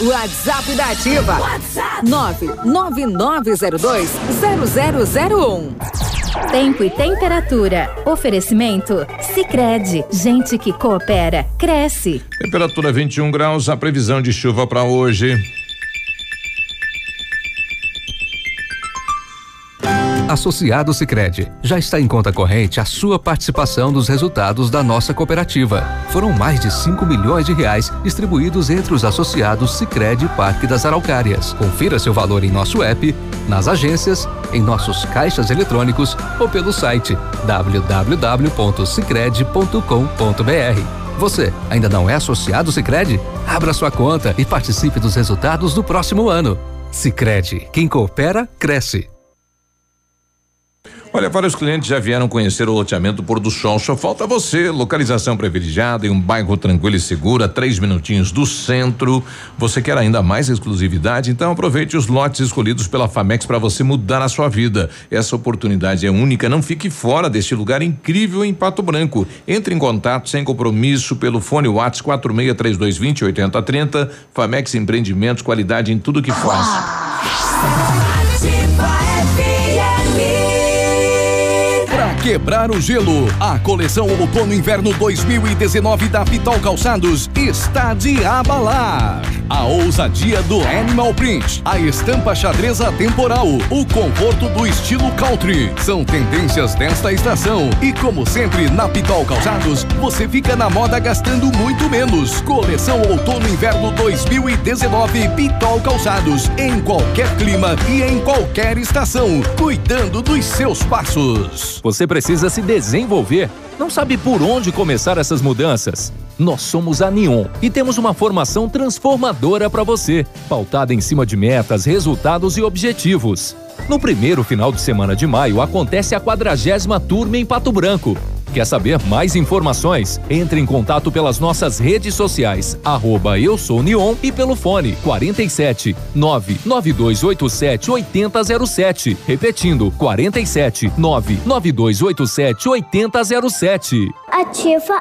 WhatsApp da Ativa. WhatsApp 999020001. Tempo e temperatura. Oferecimento? Sicredi Gente que coopera, cresce. Temperatura 21 graus, a previsão de chuva para hoje. Associado Sicredi já está em conta corrente a sua participação nos resultados da nossa cooperativa. Foram mais de 5 milhões de reais distribuídos entre os associados Sicredi Parque das Araucárias. Confira seu valor em nosso app, nas agências, em nossos caixas eletrônicos ou pelo site www.sicredi.com.br. Você ainda não é associado Sicredi? Abra sua conta e participe dos resultados do próximo ano. Sicredi, quem coopera cresce. Olha, vários clientes já vieram conhecer o loteamento Pôr do Sol. Só falta você. Localização privilegiada em um bairro tranquilo e seguro, a três minutinhos do centro. Você quer ainda mais exclusividade? Então aproveite os lotes escolhidos pela Famex para você mudar a sua vida. Essa oportunidade é única. Não fique fora deste lugar incrível em Pato Branco. Entre em contato sem compromisso pelo fone WhatsApp 463220 8030. Famex Empreendimentos, qualidade em tudo que faz. Quebrar o gelo, a coleção Outono Inverno 2019 da Pitol Calçados está de abalar. A ousadia do Animal Print, a estampa xadreza temporal, o conforto do estilo country são tendências desta estação. E como sempre, na Pitol Calçados, você fica na moda gastando muito menos. Coleção Outono Inverno 2019 Pitol Calçados, em qualquer clima e em qualquer estação, cuidando dos seus passos. Você precisa se desenvolver. Não sabe por onde começar essas mudanças? Nós somos a Neon e temos uma formação transformadora para você, pautada em cima de metas, resultados e objetivos. No primeiro final de semana de maio acontece a quadragésima turma em Pato Branco. Quer saber mais informações? Entre em contato pelas nossas redes sociais, arroba eu sou Neon e pelo fone 47 99287 8007. Repetindo, 47 99287 8007. Ativa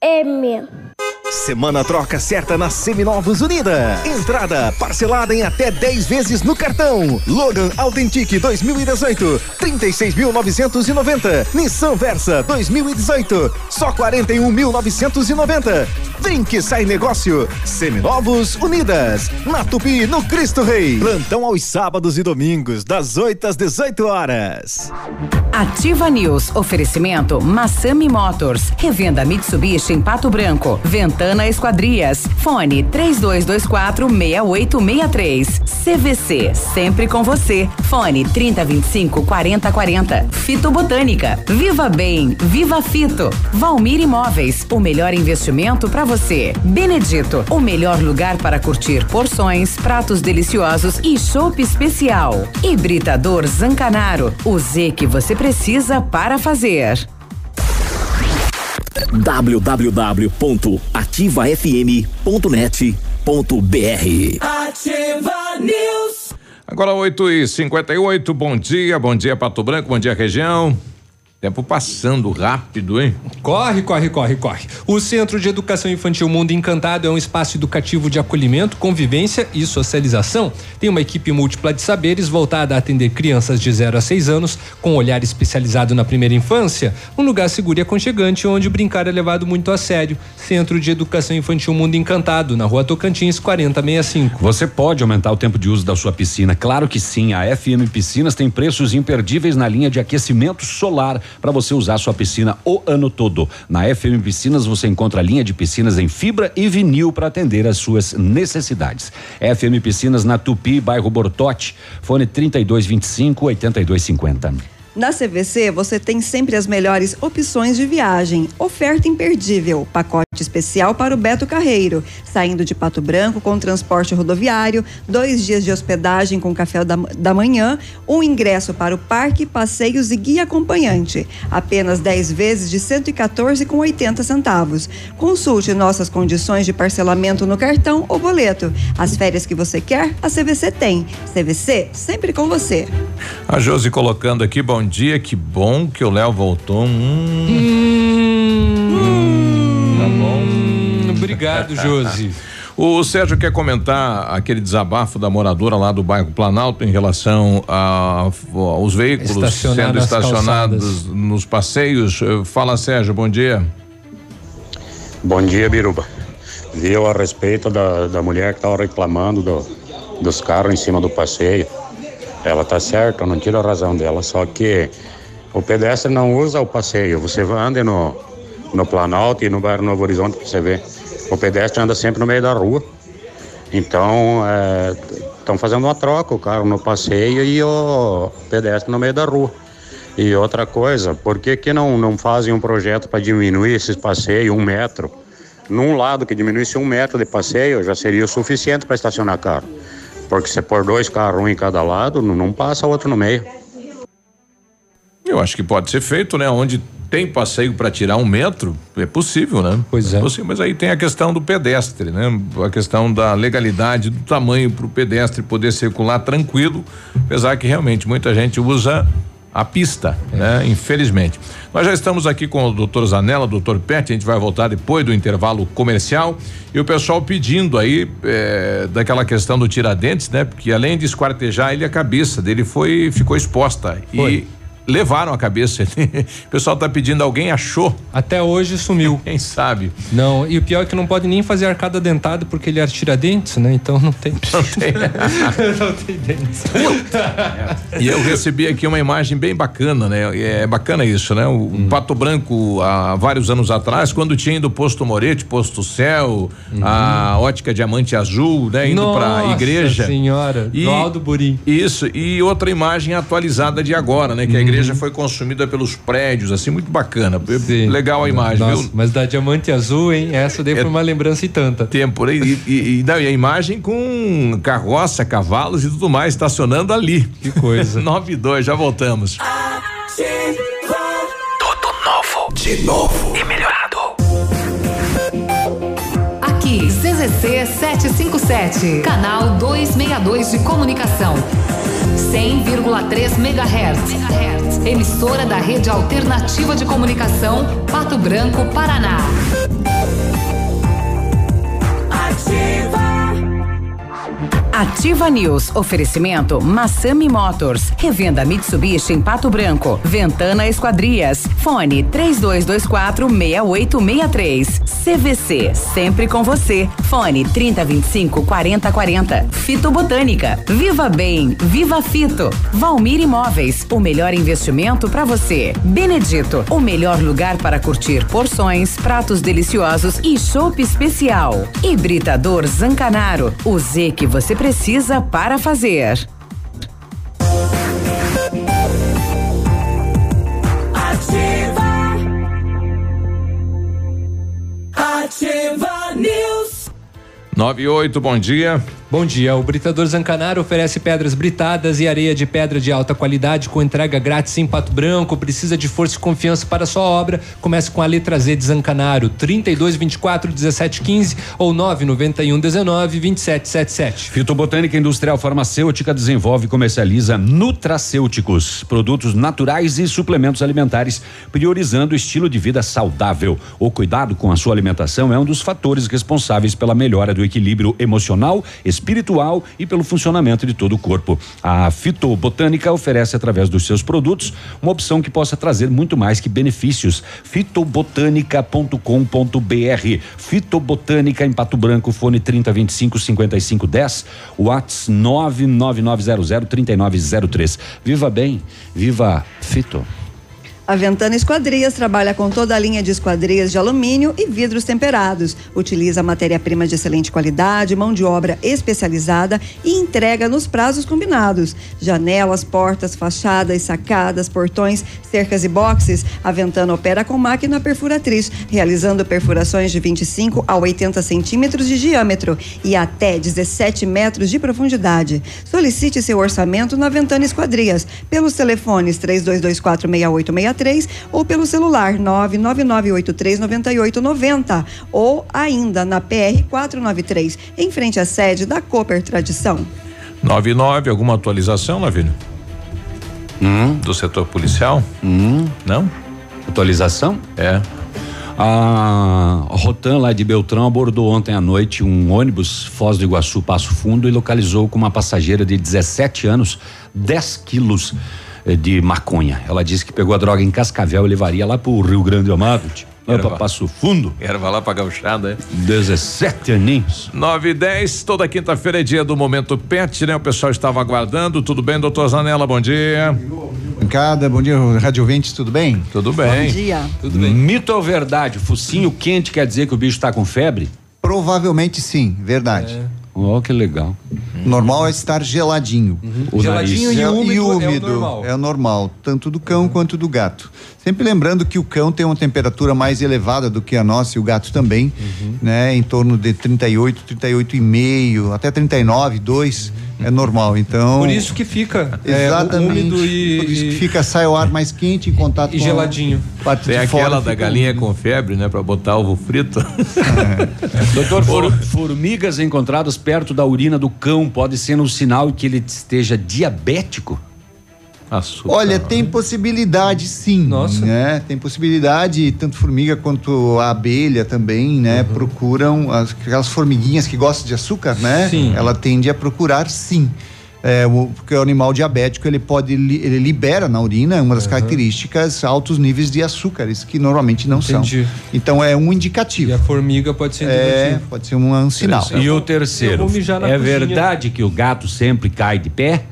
FM. Semana troca certa na Seminovos Unida. Entrada parcelada em até 10 vezes no cartão. Logan Authentic 2018, 36.990. Nissan Versa 2018, só 41.990. Vem que sai negócio. Seminovos Unidas. Na Tupi, no Cristo Rei. Plantão aos sábados e domingos, das 8 às 18 horas. Ativa News. Oferecimento Massami Motors. Revenda Mitsubishi em Pato Branco. Ventana Esquadrias. Fone 3224 6863. CVC. Sempre com você. Fone 3025 4040. Fito Botânica. Viva Bem. Viva Fito. Valmir Imóveis. O melhor investimento para você. Benedito. O melhor lugar para curtir porções, pratos deliciosos e chopp especial. Hibridador Zancanaro. O Z que você precisa para fazer. www.ativafm.net.br Ativa News. Agora 8 e 58 bom dia, bom dia Pato Branco, bom dia região. Tempo passando rápido, hein? Corre, corre, corre, corre. O Centro de Educação Infantil Mundo Encantado é um espaço educativo de acolhimento, convivência e socialização. Tem uma equipe múltipla de saberes voltada a atender crianças de 0 a 6 anos, com olhar especializado na primeira infância. Um lugar seguro e aconchegante onde o brincar é levado muito a sério. Centro de Educação Infantil Mundo Encantado, na rua Tocantins, 4065. Você pode aumentar o tempo de uso da sua piscina? Claro que sim. A FM Piscinas tem preços imperdíveis na linha de aquecimento solar para você usar sua piscina o ano todo. Na FM Piscinas você encontra a linha de piscinas em fibra e vinil para atender às suas necessidades. FM Piscinas na Tupi, bairro Bortote. Fone 3225 8250. Na CVC, você tem sempre as melhores opções de viagem. Oferta imperdível. Pacote especial para o Beto Carreiro. Saindo de Pato Branco com transporte rodoviário, dois dias de hospedagem com café da, da manhã, um ingresso para o parque, passeios e guia acompanhante. Apenas 10 vezes de 114,80 centavos. Consulte nossas condições de parcelamento no cartão ou boleto. As férias que você quer, a CVC tem. CVC, sempre com você. A Josi colocando aqui, bom dia, que bom que o Léo voltou. Hum. Tá bom. Obrigado, Josi. O Sérgio quer comentar aquele desabafo da moradora lá do bairro Planalto em relação a- aos veículos Estacionar sendo estacionados calçadas. nos passeios. Eh, Fala, Sérgio, bom dia. Bom dia, Biruba. Viu a respeito da, da mulher que estava reclamando do- dos carros em cima do passeio. Ela tá certa, eu não tiro a razão dela, só que o pedestre não usa o passeio. Você anda no, no Planalto e no bairro Novo Horizonte você ver. O pedestre anda sempre no meio da rua. Então, estão fazendo uma troca, o carro no passeio e o pedestre no meio da rua. E outra coisa, por que, que não, não fazem um projeto para diminuir esses passeios um metro? Num lado que diminuísse um metro de passeio já seria o suficiente para estacionar carro. Porque se pôr dois carros, um em cada lado, não, não passa outro no meio. Eu acho que pode ser feito, né? Onde tem passeio para tirar um metro, é possível, né? Pois é. Possível, mas aí tem a questão do pedestre, né? A questão da legalidade, do tamanho para o pedestre poder circular tranquilo, apesar que realmente muita gente usa a pista, né? Infelizmente. Nós já estamos aqui com o doutor Zanella, doutor Pet, a gente vai voltar depois do intervalo comercial e o pessoal pedindo aí eh, daquela questão do tiradentes, né? Porque além de esquartejar ele, a cabeça dele foi, ficou exposta Foi. e levaram a cabeça. o pessoal tá pedindo, alguém achou? Até hoje sumiu. Quem sabe? Não, e o pior é que não pode nem fazer arcada dentada porque ele é tiradentes, né? Então não tem. Não tem. não tem dentes. E eu recebi aqui uma imagem bem bacana, né? É bacana isso, né? O Hum. Pato Branco, há vários anos atrás, quando tinha ido posto Moretti, posto Céu, a ótica Diamante Azul, né? Indo pra Uhum. Nossa igreja. senhora, E- do Aldo Burim. Isso, e outra imagem atualizada de agora, né? Que Uhum. a igreja foi consumida pelos prédios, assim, muito bacana. Legal a imagem, Nossa, viu? Mas da diamante azul, hein? Essa daí foi uma lembrança e tanta. Tempo, né? E, e, e, não, e a imagem com carroça, cavalos e tudo mais estacionando ali. Que coisa. 9 e 2, já voltamos. Tudo novo. De novo. E melhorado. Aqui, CZC 757, canal 262 de comunicação. 100,3 MHz. Emissora da Rede Alternativa de Comunicação, Pato Branco, Paraná. Ativa. Ativa News. Oferecimento Massami Motors. Revenda Mitsubishi em Pato Branco. Ventana Esquadrias. Fone 3224 6863. CVC. Sempre com você. Fone 3025 4040. Fito Botânica. Viva Bem. Viva Fito. Valmir Imóveis. O melhor investimento para você. Benedito. O melhor lugar para curtir porções, pratos deliciosos e chopp especial. Hibridador Zancanaro. O Z que você precisa para fazer. 98, bom dia. Bom dia. O Britador Zancanaro oferece pedras britadas e areia de pedra de alta qualidade com entrega grátis em Pato Branco. Precisa de força e confiança para sua obra? Comece com a letra Z de Zancanaro, 32 24 17 15 ou 991 19 27 77. Fitobotânica Industrial Farmacêutica desenvolve e comercializa nutracêuticos, produtos naturais e suplementos alimentares, priorizando o estilo de vida saudável. O cuidado com a sua alimentação é um dos fatores responsáveis pela melhora do equilíbrio emocional, espiritual e pelo funcionamento de todo o corpo. A Fitobotânica oferece através dos seus produtos uma opção que possa trazer muito mais que benefícios. Fitobotânica.com.br. Fitobotânica em Pato Branco, fone 3025 5510, Whats 99900 3903. Viva bem, viva Fito. A Ventana Esquadrias trabalha com toda a linha de esquadrias de alumínio e vidros temperados. Utiliza matéria-prima de excelente qualidade, mão de obra especializada e entrega nos prazos combinados. Janelas, portas, fachadas, sacadas, portões, cercas e boxes. A Ventana opera com máquina perfuratriz, realizando perfurações de 25 a 80 centímetros de diâmetro e até 17 metros de profundidade. Solicite seu orçamento na Ventana Esquadrias pelos telefones 3224 6863 ou pelo celular 999839890 ou ainda na PR 493, em frente à sede da Cooper Tradição. 99, alguma atualização, Lavínia? Do setor policial? Não? Atualização? É. A Rotan lá de Beltrão abordou ontem à noite um ônibus Foz do Iguaçu Passo Fundo e localizou com uma passageira de 17 anos 10 quilos eh, de maconha. Ela disse que pegou a droga em Cascavel e levaria lá pro Rio Grande do Amado, lá pra Passo Fundo. Erva lá pra gauchada, é? 17 aninhos. 9 e 10, toda quinta-feira é dia do Momento Pet, né? O pessoal estava aguardando. Tudo bem, doutor Zanella? Bom dia. Bancada, bom dia, Rádio Ouvintes, tudo bem? Tudo bem. Tudo bem. Mito ou verdade? Focinho quente quer dizer que o bicho tá com febre? Provavelmente sim, verdade. Oh, que legal. Normal é estar geladinho. O Geladinho nariz. e É- úmido, e úmido é o normal. é o normal, tanto do cão quanto do gato. Sempre lembrando que o cão tem uma temperatura mais elevada do que a nossa e o gato também, né? Em torno de 38, 38,5, até 39, 2 é normal. Então Por isso que fica é, Exatamente. úmido e, Por isso que fica sai o ar mais quente em contato e com a geladinho. parte Tem aquela fora, da galinha com febre, né? Pra botar ovo frito. Doutor, for- formigas encontradas perto da urina do cão pode ser um sinal que ele esteja diabético? Açúcar. Olha, tem possibilidade sim. Nossa. Né? Tem possibilidade, tanto formiga quanto a abelha também, né? Uhum. Procuram, as- aquelas formiguinhas que gostam de açúcar, né? Sim. Ela tende a procurar sim. É, o, porque o animal diabético ele pode ele libera na urina uma das características altos níveis de açúcares que normalmente não Entendi. são. Então é um indicativo. E a formiga pode ser É, indicativo. pode ser um, um sinal. E o Eu terceiro, vou mijar na é cozinha. verdade que o gato sempre cai de pé?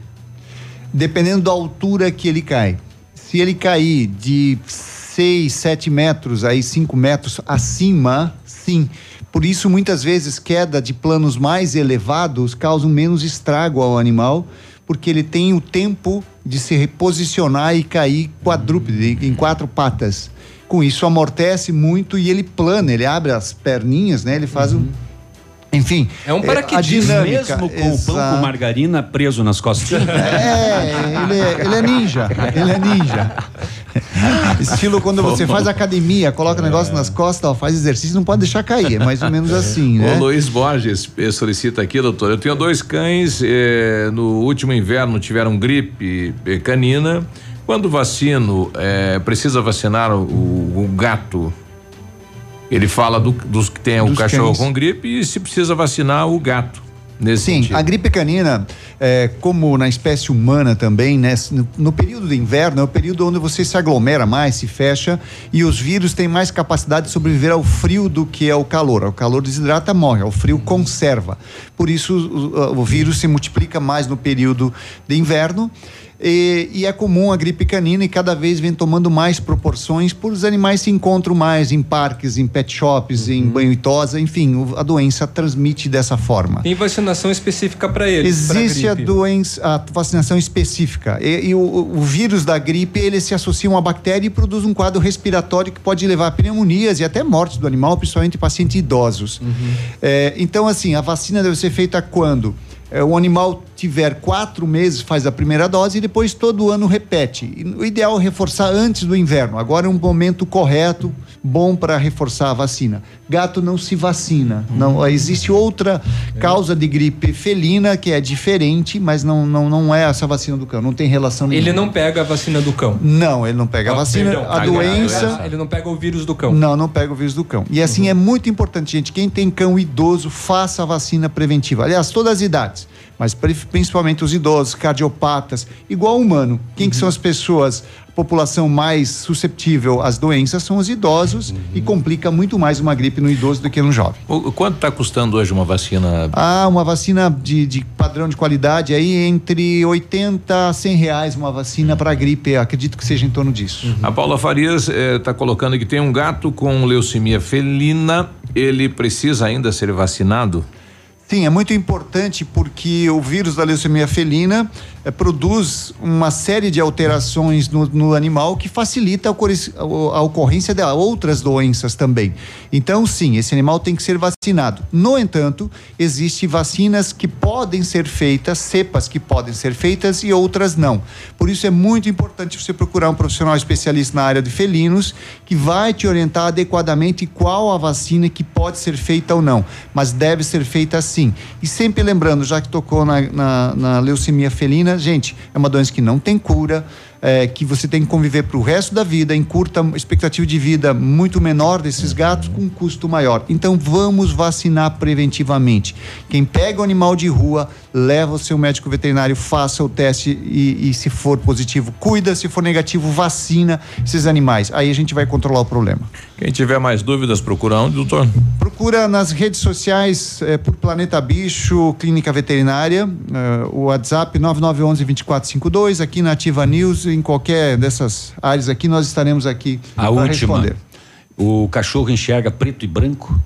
Dependendo da altura que ele cai. Se ele cair de 6, 7 metros, aí 5 metros acima, sim. Por isso, muitas vezes, queda de planos mais elevados causam menos estrago ao animal, porque ele tem o tempo de se reposicionar e cair quadrúpede, em quatro patas. Com isso, amortece muito e ele plana, ele abre as perninhas, né? Ele faz um. Enfim. É um a paraquedismo dinâmica, mesmo com o pão com margarina preso nas costinhas? É, ele é, ele é ninja. Ele é ninja. Estilo quando você faz academia, coloca o negócio nas costas, ó, faz exercício, não pode deixar cair. É mais ou menos assim, né? O Luiz Borges eh, solicita aqui, doutor. Eu tenho dois cães, eh, no último inverno tiveram gripe eh, canina. Quando vacino, eh, precisa vacinar o, o gato? Ele fala do- dos que tem o Dos cachorro cães. com gripe e se precisa vacinar o gato. Nesse Sim, sentido. a gripe canina, é, como na espécie humana também, né? No, no período de inverno é o período onde você se aglomera mais, se fecha e os vírus têm mais capacidade de sobreviver ao frio do que ao calor. O calor desidrata, morre, o frio conserva. Por isso o, o- o vírus se multiplica mais no período de inverno. E, e é comum a gripe canina e cada vez vem tomando mais proporções, por os animais se encontram mais em parques, em pet shops, em banho e tosa, enfim, a doença transmite dessa forma. Tem vacinação específica para eles. Existe a doença, a vacinação específica. E, e o, o vírus da gripe, ele se associa a uma bactéria e produz um quadro respiratório que pode levar a pneumonias e até morte do animal, principalmente em pacientes idosos. É, então, assim, a vacina deve ser feita quando? É, o animal tiver quatro meses, faz a primeira dose e depois todo ano repete. E o ideal é reforçar antes do inverno. Agora é um momento correto, bom para reforçar a vacina. Gato não se vacina. Não, existe outra causa de gripe felina que é diferente, mas não, não, não é essa vacina do cão. Não tem relação Ele nenhuma. não pega a vacina do cão. Não, ele não pega a Ah, vacina. perdão, a doença. Ele não pega o vírus do cão. Não, não pega o vírus do cão. E assim é muito importante, gente. Quem tem cão idoso, faça a vacina preventiva. Aliás, todas as idades, mas pri- principalmente os idosos, cardiopatas, igual ao humano. Quem que são as pessoas, a população mais susceptível às doenças são os idosos e complica muito mais uma gripe no idoso do que no jovem. O, quanto está custando hoje uma vacina? Ah, uma vacina de, de padrão de qualidade aí entre 80 a 100 reais uma vacina para gripe, acredito que seja em torno disso. A Paula Farias está colocando que tem um gato com leucemia felina. Ele precisa ainda ser vacinado? Sim, é muito importante porque o vírus da leucemia felina eh, produz uma série de alterações no, no animal que facilita a, a ocorrência de outras doenças também. Então, sim, esse animal tem que ser vacinado. No entanto, existem vacinas que podem ser feitas, cepas que podem ser feitas e outras não. Por isso é muito importante você procurar um profissional especialista na área de felinos que vai te orientar adequadamente qual a vacina que pode ser feita ou não, mas deve ser feita assim. E sempre lembrando, já que tocou na, na, na leucemia felina, gente, é uma doença que não tem cura, é, que você tem que conviver para o resto da vida, em curta expectativa de vida muito menor desses gatos, com um custo maior. Então vamos vacinar preventivamente. Quem pega o animal de rua, leva o seu médico veterinário, faça o teste e, e se for positivo, cuida, se for negativo, vacina esses animais. Aí a gente vai controlar o problema. Quem tiver mais dúvidas, procura onde, doutor? Procura nas redes sociais eh, por Planeta Bicho, Clínica Veterinária, eh, o WhatsApp 9911-2452, aqui na Ativa News, em qualquer dessas áreas aqui, nós estaremos aqui A para última. responder. O cachorro enxerga preto e branco?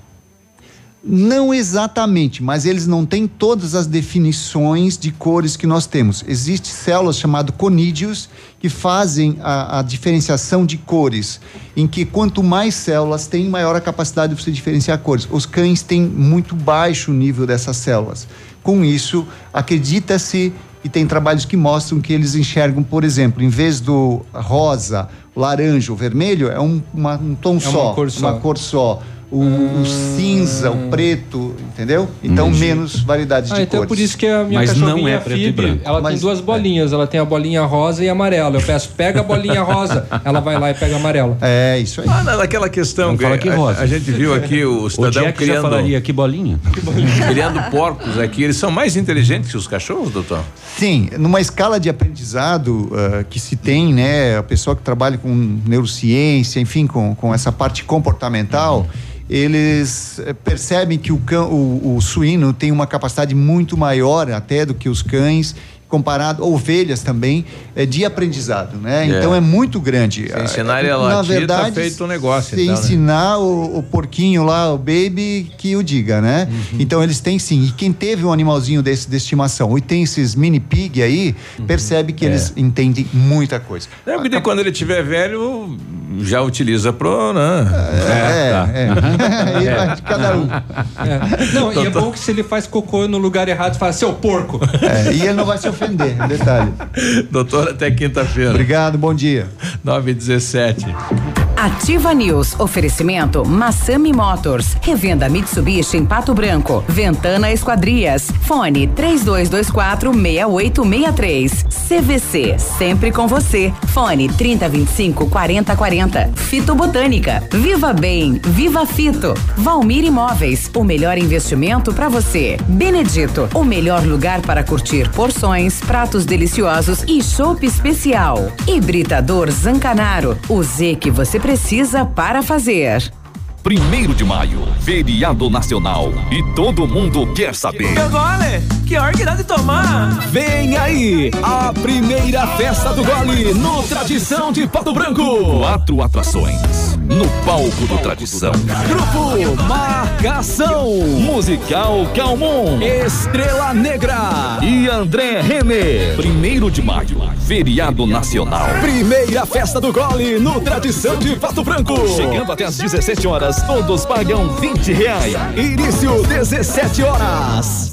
Não exatamente, mas eles não têm todas as definições de cores que nós temos. Existem células chamadas conídeos que fazem a, a diferenciação de cores, em que quanto mais células tem, maior a capacidade de você diferenciar cores. Os cães têm muito baixo nível dessas células. Com isso, acredita-se e tem trabalhos que mostram que eles enxergam, por exemplo, em vez do rosa, laranja ou vermelho, é um, uma- um tom É uma só, cor só. uma cor só. O, o cinza, o preto, entendeu? Então, Entendi. menos variedades Ah, de então é cores. por isso que a minha Mas não cachorrinha é preto e Phoebe, branco. ela Mas- tem duas bolinhas, ela tem a bolinha rosa e amarela. Eu peço, pega a bolinha rosa, ela vai lá e pega a amarela. É, isso aí. Ah, na- naquela questão Não que, fala que a, rosa. a gente viu aqui o O cidadão já criando, falaria que bolinha. criando porcos aqui. Eles são mais inteligentes que os cachorros, doutor? Sim, numa escala de aprendizado ah, que se tem, né, a pessoa que trabalha com neurociência, enfim, com, com essa parte comportamental, eles eh, percebem que o, cão, o, o suíno tem uma capacidade muito maior até do que os cães comparado ovelhas também é de aprendizado, né? É. Então é muito grande. Se ensinar ele Na tá verdade, feito um negócio, Se então, né? ensinar o, o porquinho lá, o baby, que o diga, né? Uhum. Então eles têm sim. E quem teve um animalzinho desse de estimação e tem esses mini pig aí, Uhum. percebe É. que eles entendem muita coisa. É, porque quando ele tiver velho, já utiliza pro, né? É, tá. é. Aí vai de cada um. É. Não, e é bom que se ele faz cocô no lugar errado, fala, seu porco. É, e ele não vai se ofender, detalhe. Doutor, até quinta-feira. Obrigado, bom dia. 9 e 17. Ativa News. Oferecimento Massami Motors. Revenda Mitsubishi em Pato Branco. Ventana Esquadrias. Fone 3224 6863. CVC. Sempre com você. Fone 3025 4040. Fito Botânica. Viva Bem. Viva Fito. Valmir Imóveis. O melhor investimento para você. Benedito. O melhor lugar para curtir porções, pratos deliciosos e chopp especial. Hibridador Zancanaro. O Z que você precisa para fazer. Primeiro de maio, Feriado nacional e todo mundo quer saber. Meu gole, que hora que dá de tomar? Vem aí, a primeira festa do gole no Tradição de Pato Branco. Quatro atrações no palco do Tradição. Grupo Marcação, Musical Calmon, Estrela Negra e André Renner. Primeiro de maio, feriado nacional. Primeira festa do gole no Tradição de Pato Branco. Chegando até às 17 horas, todos pagam 20 reais. Início 17 horas.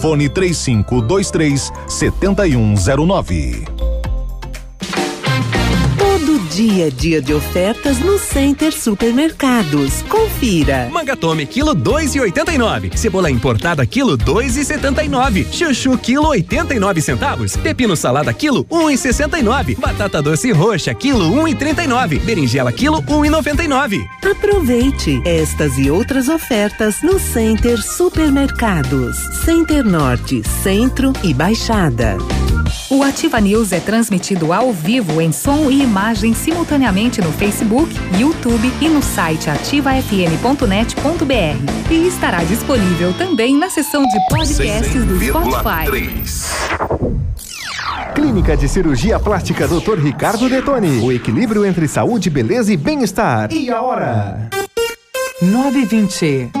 Fone 3523 7109. Todo dia é dia de ofertas no Center Supermercados. Confira. Mangatome quilo dois e oitenta e nove. Cebola importada quilo dois e setenta e nove. Chuchu quilo oitenta e nove centavos. Pepino salada quilo um e sessenta e nove. Batata doce roxa quilo um e trinta e nove. Berinjela quilo um e noventa e nove. Aproveite estas e outras ofertas no Center Supermercados. Center Norte, Centro e Baixada. O Ativa News é transmitido ao vivo em som e imagem simultaneamente no Facebook, YouTube e no site ativafm.net.br. E estará disponível também na seção de podcasts do Spotify. Clínica de Cirurgia Plástica Dr. Ricardo Detoni. O equilíbrio entre saúde, beleza e bem-estar. E a hora? 920.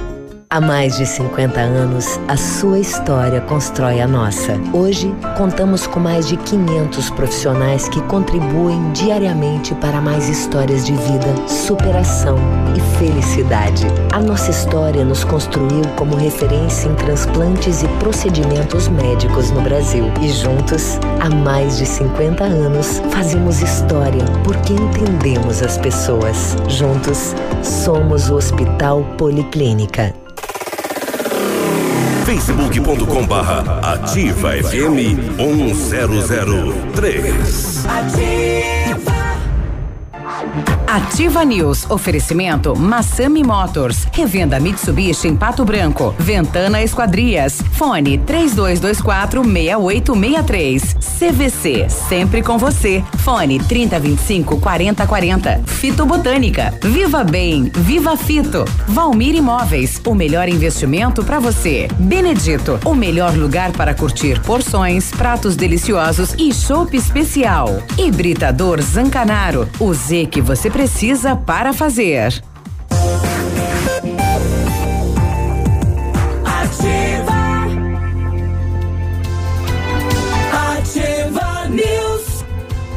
Há mais de 50 anos, a sua história constrói a nossa. Hoje, contamos com mais de 500 profissionais que contribuem diariamente para mais histórias de vida, superação e felicidade. A nossa história nos construiu como referência em transplantes e procedimentos médicos no Brasil. E juntos, há mais de 50 anos, fazemos história porque entendemos as pessoas. Juntos, somos o Hospital Policlínica facebook.com barra ativa FM 1003. Ativa News. Oferecimento Massami Motors. Revenda Mitsubishi em Pato Branco. Ventana Esquadrias. Fone 3224 6863. CVC. Sempre com você. Fone 3025 4040. Fito Botânica. Viva Bem. Viva Fito. Valmir Imóveis. O melhor investimento para você. Benedito. O melhor lugar para curtir porções, pratos deliciosos e chopp especial. Hibridador Zancanaro. O Z que você precisa para fazer. Ativa. Ativa News.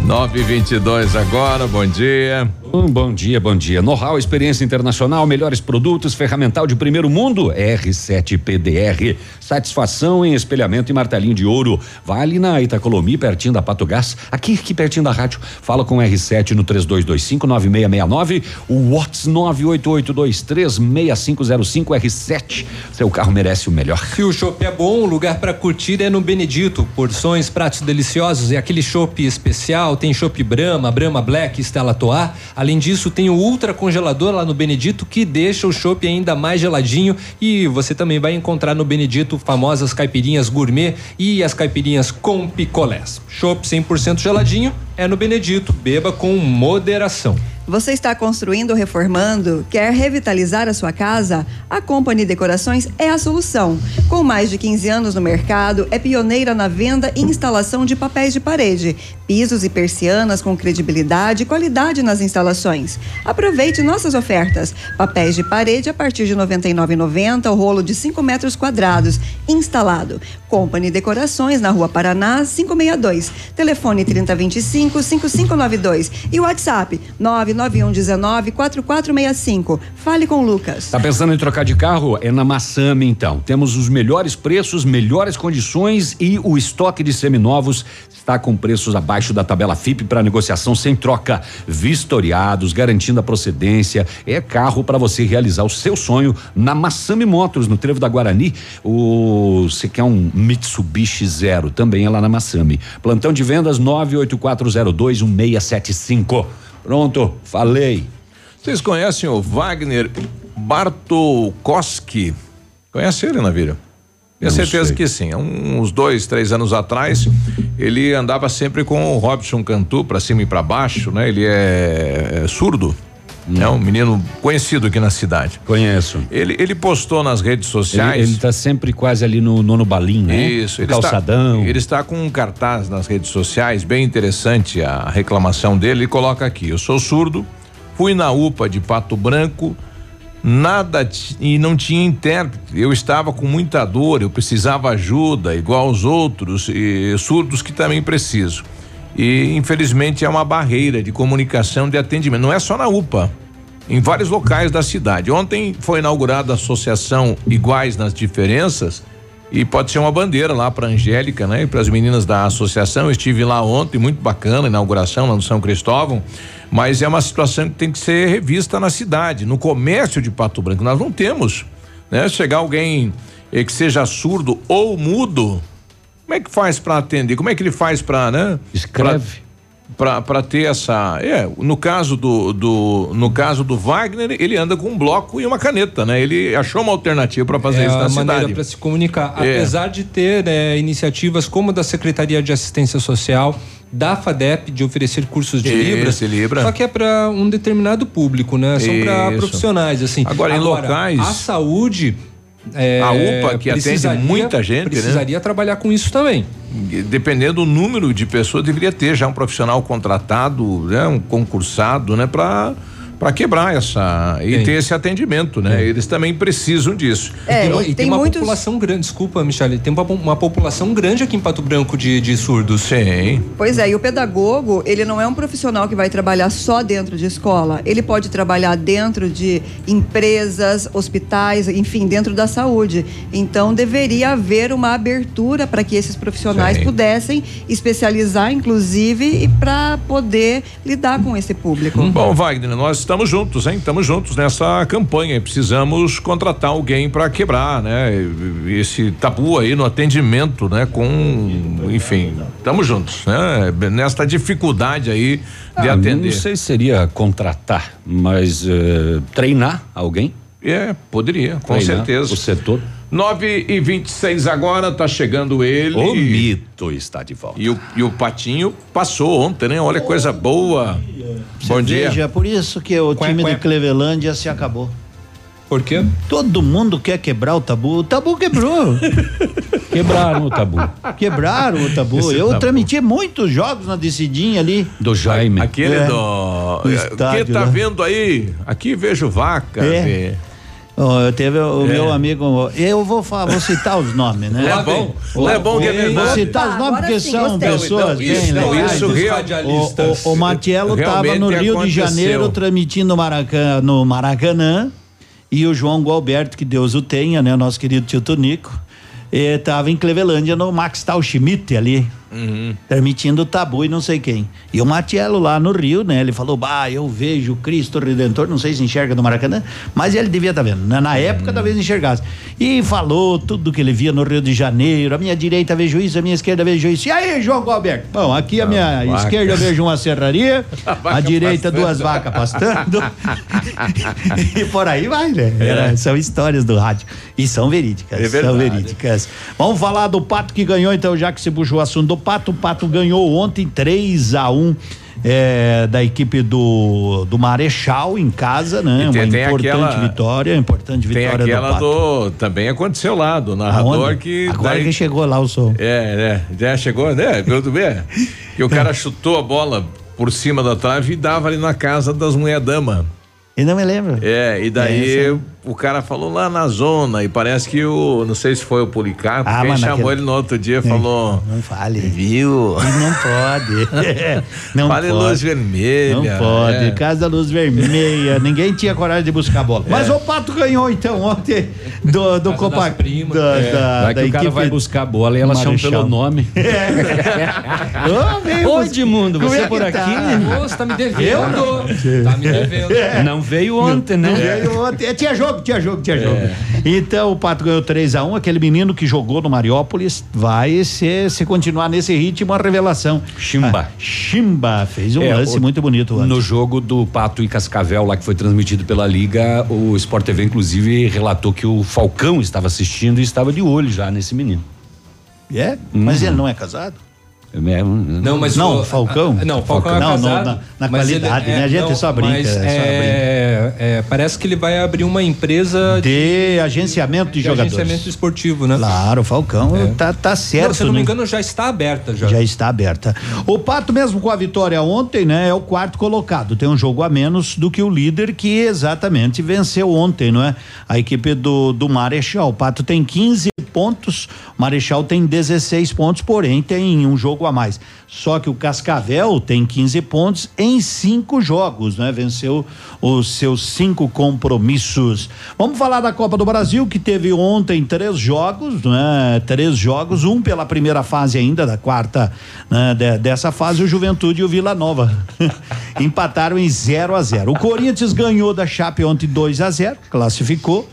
922 agora, bom dia. Bom dia, bom dia. Know-how, experiência internacional, melhores produtos, ferramental de primeiro mundo, R7 PDR. Satisfação em espelhamento e martelinho de ouro. Vale na Itacolomi, pertinho da Pato Gás, aqui, aqui pertinho da rádio. Fala com o R7 no 3225-9669, o Watts 988236505 R7. Seu carro merece o melhor. Se o chopp é bom, o lugar para curtir é no Benedito. Porções, pratos deliciosos e aquele chopp especial. Tem chopp Brahma, Brahma Black, Stella Toar. Além disso, tem o ultra congelador lá no Benedito que deixa o chopp ainda mais geladinho e você também vai encontrar no Benedito famosas caipirinhas gourmet e as caipirinhas com picolés. Chopp 100% geladinho é no Benedito. Beba com moderação. Você está construindo reformando? Quer revitalizar a sua casa? A Company Decorações é a solução. Com mais de 15 anos no mercado, é pioneira na venda e instalação de papéis de parede, pisos e persianas com credibilidade e qualidade nas instalações. Aproveite nossas ofertas. Papéis de parede a partir de R$ 99,90, o rolo de 5 metros quadrados, instalado. Company Decorações, na Rua Paraná, 562. Telefone 3025-5592 e WhatsApp 99119-4465. Fale com o Lucas. Tá pensando em trocar de carro? É na Massami então. Temos os melhores preços, melhores condições e o estoque de seminovos está com preços abaixo da tabela FIP para negociação sem troca. Vistoriados, garantindo a procedência. É carro para você realizar o seu sonho na Massami Motors, no Trevo da Guarani. O você quer um Mitsubishi Zero, também é lá na Massami. Plantão de vendas 984021675. Pronto, falei. Vocês conhecem o Wagner Bartolkowski? Conhece ele, Navírio? Tenho certeza sei. que sim. Há uns dois, três anos atrás, ele andava sempre com o Robson Cantu para cima e para baixo, né? Ele é, é surdo. É um menino conhecido aqui na cidade. Conheço. Ele, ele postou nas redes sociais. Ele, ele tá sempre quase ali no nono balim, né? Isso, ele calçadão. Está, ele está com um cartaz nas redes sociais, bem interessante a reclamação dele. Ele coloca aqui: Eu sou surdo, fui na UPA de Pato Branco, nada e não tinha intérprete. Eu estava com muita dor, eu precisava ajuda, igual aos outros e surdos que também preciso. E infelizmente é uma barreira de comunicação de atendimento. Não é só na UPA. Em vários locais da cidade. Ontem foi inaugurada a associação Iguais nas Diferenças e pode ser uma bandeira lá para Angélica, né? E para as meninas da associação. Eu estive lá ontem, muito bacana a inauguração lá no São Cristóvão. Mas é uma situação que tem que ser revista na cidade, no comércio de Pato Branco. Nós não temos, né? Chegar alguém eh, que seja surdo ou mudo, como é que faz para atender? Como é que ele faz para, né? Escreve. Para ter essa, é, no caso do, do no caso do Wagner, ele anda com um bloco e uma caneta, né? Ele achou uma alternativa para fazer é isso na a maneira cidade. para se comunicar. É. Apesar de ter né, iniciativas como a da Secretaria de Assistência Social, da FADEP de oferecer cursos de Libras. Libra. Só que é para um determinado público, né? São para profissionais, assim. Agora, em locais- A saúde. É, A UPA, que atende muita gente, né? Precisaria trabalhar com isso também. Dependendo do número de pessoas, deveria ter já um profissional contratado, né? Um concursado, né? Para para quebrar essa e Tem. ter esse atendimento, né? Eles também precisam disso. É, e tem, e e tem tem uma muitos- população grande, desculpa, Michele, tem uma, uma população grande aqui em Pato Branco de, de surdos. Sim. Pois é, e o pedagogo, ele não é um profissional que vai trabalhar só dentro de escola. Ele pode trabalhar dentro de empresas, hospitais, enfim, dentro da saúde. Então, deveria haver uma abertura para que esses profissionais Sim. pudessem especializar, inclusive, e para poder lidar com esse público. Bom, Wagner, nós estamos juntos, hein? Estamos juntos nessa campanha. Precisamos contratar alguém para quebrar, né? Esse tabu aí no atendimento, né? Com, enfim, estamos juntos, né? Nesta dificuldade aí de Ah, atender. Não sei se seria contratar, mas eh, treinar alguém. É, poderia, com Treinar certeza. O setor. 9 e 26 agora, tá chegando ele. O mito está de volta. E o, e o Patinho passou ontem, né? Olha coisa boa. Bom dia. Veja, por isso que o Quá, time quá. do Clevelândia se acabou. Por quê? Todo mundo quer quebrar o tabu. O tabu quebrou. Quebraram o tabu. Quebraram o tabu. Esse Eu tabu. transmiti muitos jogos na decidinha ali. Do Jaime. Aquele É. do. No que tá lá. vendo aí? Aqui vejo vaca. É. vê- Eu teve o É. meu amigo. Eu vou, falar, vou citar os nomes, né? É bom. É bom que é Vou verdade. citar os Tá, nomes porque são gostei. pessoas Não, bem isso- não, legais. isso. O, o, o Matiello estava no Rio de aconteceu. Janeiro transmitindo no Maracanã, no Maracanã e o João Gualberto, que Deus o tenha, né? Nosso querido tio Tonico, estava em Clevelândia no Max Tal Schmidt ali. Permitindo o tabu e não sei quem. E o Matiello lá no Rio, né? Ele falou, bah, eu vejo Cristo Redentor, não sei se enxerga no Maracanã, mas ele devia estar vendo. né? Na época, talvez enxergasse. E falou tudo que ele via no Rio de Janeiro. A minha direita vejo isso, a minha esquerda vejo isso. E aí, João Galberto? Bom, aqui a minha vaca. esquerda eu vejo uma serraria, a, direita pastando. duas vacas pastando. e por aí vai, né? É. Era- são histórias do rádio. E são verídicas. É são verdade. verídicas. Vamos falar do Pato que ganhou, então, já que se puxou o assunto do Pato. O Pato ganhou ontem 3 a 1 é, da equipe do, do Marechal em casa, né? Tem- Uma tem importante aquela- vitória, importante Tem vitória do aquela Pato. do. Também aconteceu lá, do narrador Aonde? que. Agora daí- que chegou lá o som. É, né? Já chegou, né? Tudo bem. Que o cara chutou a bola por cima da trave e dava ali na casa das mulher-dama. E não me lembro. É, e É, daí sim. O cara falou lá na zona, e parece que o. Não sei se foi o Policarpo, Ah, quem mas chamou naquele- ele no outro dia falou. Não fale. Viu? Não pode. não Fale pode. luz vermelha. Não pode. é. Casa da Luz Vermelha. Ninguém tinha coragem de buscar a bola. Mas o Pato ganhou, então, ontem do, do Copa. Da, É. da, Vai da que o cara vai buscar a bola e elas chamam pelo nome. Ô, veio Ô, Edmundo, você é por que aqui? tá? Ô, você tá me Eu devendo. Tá me devendo. É. Não veio ontem, né? Não veio ontem. É, Tinha jogo, tinha jogo, tinha jogo. É. Então o Pato ganhou 3x1. Aquele menino que jogou no Mariópolis vai ser, se continuar nesse ritmo, a revelação. Chimba. Ah, Chimba fez um É, lance o- muito bonito. ontem. No jogo do Pato e Cascavel, lá que foi transmitido pela Liga, o Sport TV, inclusive, relatou que o Falcão estava assistindo e estava de olho já nesse menino. É? Mas ele não é casado? Não, mas não, o- Falcão. Não, o Falcão é não, não, casado, na, na qualidade, ele- né? A é, gente não, só brinca. mas, só brinca. é, é, parece que ele vai abrir uma empresa de, agenciamento de, jogadores. agenciamento esportivo, né? Claro, o Falcão tá, tá certo. Não, se eu não me né? engano, já está aberta já. Já está aberta. O Pato, mesmo com a vitória ontem, né, é o quarto colocado. Tem um jogo a menos do que o líder, que exatamente venceu ontem, não é? A equipe do, do Marechal. O Pato tem 15 pontos, o Marechal tem 16 pontos, porém tem um jogo a mais. Só que o Cascavel tem 15 pontos em cinco jogos, né? Venceu os seus cinco compromissos. Vamos falar da Copa do Brasil, que teve ontem três jogos, né? Três jogos, um pela primeira fase ainda, da quarta, né? De- dessa fase, o Juventude e o Vila Nova empataram em 0 a 0 O Corinthians ganhou da Chape ontem 2 a 0 classificou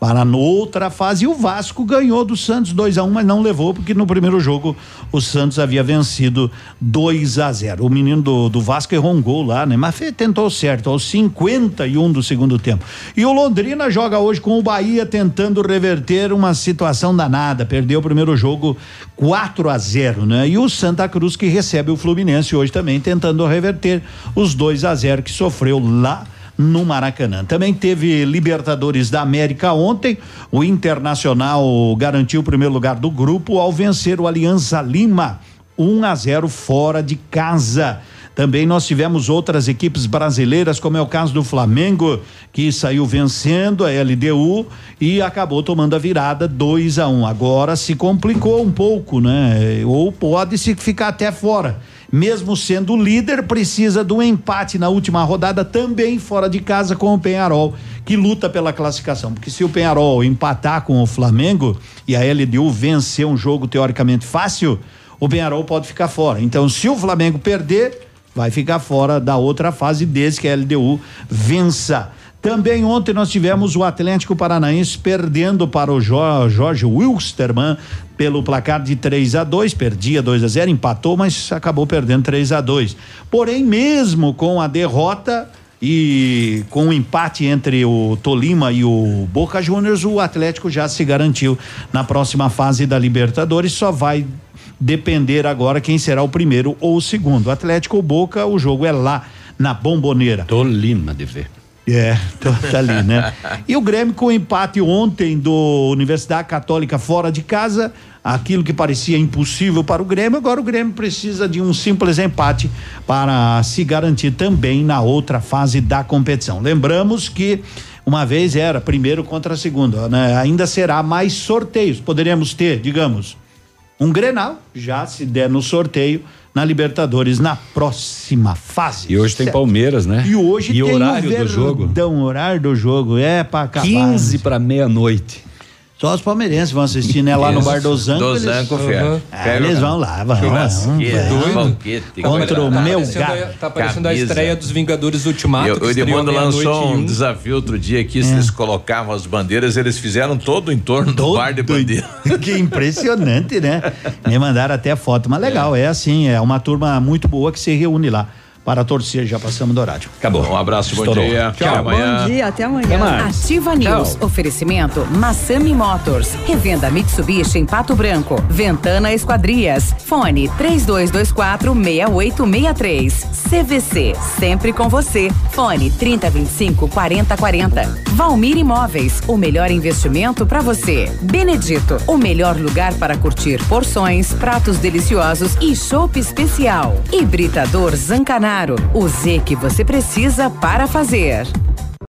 para na outra fase. E o Vasco ganhou do Santos 2 a 1 mas não levou, porque no primeiro jogo o Santos havia vencido 2 a 0 O menino do, do Vasco errou um gol lá, né? Mas tentou certo, aos 51 do segundo tempo. E o Londrina joga hoje com o Bahia tentando reverter uma situação danada. Perdeu o primeiro jogo 4 a 0 né? E o Santa Cruz que recebe o Fluminense hoje também tentando reverter os 2 a 0 que sofreu lá no Maracanã. Também teve Libertadores da América ontem. O Internacional garantiu o primeiro lugar do grupo ao vencer o Alianza Lima 1 a 0 fora de casa. Também nós tivemos outras equipes brasileiras, como é o caso do Flamengo, que saiu vencendo a LDU e acabou tomando a virada 2 a 1. Agora se complicou um pouco, né? Ou pode se ficar até fora mesmo sendo líder, precisa do empate na última rodada, também fora de casa com o Penharol, que luta pela classificação. Porque se o Penharol empatar com o Flamengo e a LDU vencer um jogo teoricamente fácil, o Penharol pode ficar fora. Então, se o Flamengo perder, vai ficar fora da outra fase, desde que a LDU vença. Também ontem nós tivemos o Atlético Paranaense perdendo para o Jo- Jorge Wilstermann pelo placar de 3 a 2 perdia 2 a 0 empatou, mas acabou perdendo 3 a 2 Porém, mesmo com a derrota e com o empate entre o Tolima e o Boca Juniors, o Atlético já se garantiu na próxima fase da Libertadores, só vai depender agora quem será o primeiro ou o segundo. Atlético ou Boca, o jogo é lá na Bomboneira. Tolima de ver. É, tá, tá ali, né? E o Grêmio com o empate ontem do Universidade Católica fora de casa, aquilo que parecia impossível para o Grêmio, agora o Grêmio precisa de um simples empate para se garantir também na outra fase da competição. Lembramos que uma vez era primeiro contra segundo, né? Ainda será mais sorteios. Poderíamos ter, digamos, um Grenal, já se der no sorteio na Libertadores na próxima fase. E hoje tem Certo? Palmeiras, né? E hoje e tem horário o do jogo. Verdão, horário do jogo é para acabar. 15 para meia-noite. Só os palmeirenses vão assistir, né? Lá no Isso. Bar do Zanco. Do eles- Zanco, Uhum. Fer. É, eles o- vão lá, vão. Banquete, Contra o meu Aparecendo gato. Tá aparecendo a estreia dos Vingadores Ultimato. E o- que o estreou Edmundo lançou um desafio outro dia que É. eles colocavam as bandeiras, eles fizeram todo o entorno do bar de bandeira. que impressionante, né? Me mandaram até foto, mas legal, é assim, é uma turma muito boa que se reúne lá para torcer, já passamos do horário. Acabou. Um abraço, bom Estourou. dia. Até amanhã. Bom dia, até amanhã. Ativa News. Oferecimento Massami Motors. Revenda Mitsubishi em Pato Branco. Ventana Esquadrias. Fone 3224 6863. CVC. Sempre com você. Fone 3025 4040. Valmir Imóveis. O melhor investimento para você. Benedito. O melhor lugar para curtir porções, pratos deliciosos e chopp especial. Hibridador Zancanaro. O Z que você precisa para fazer.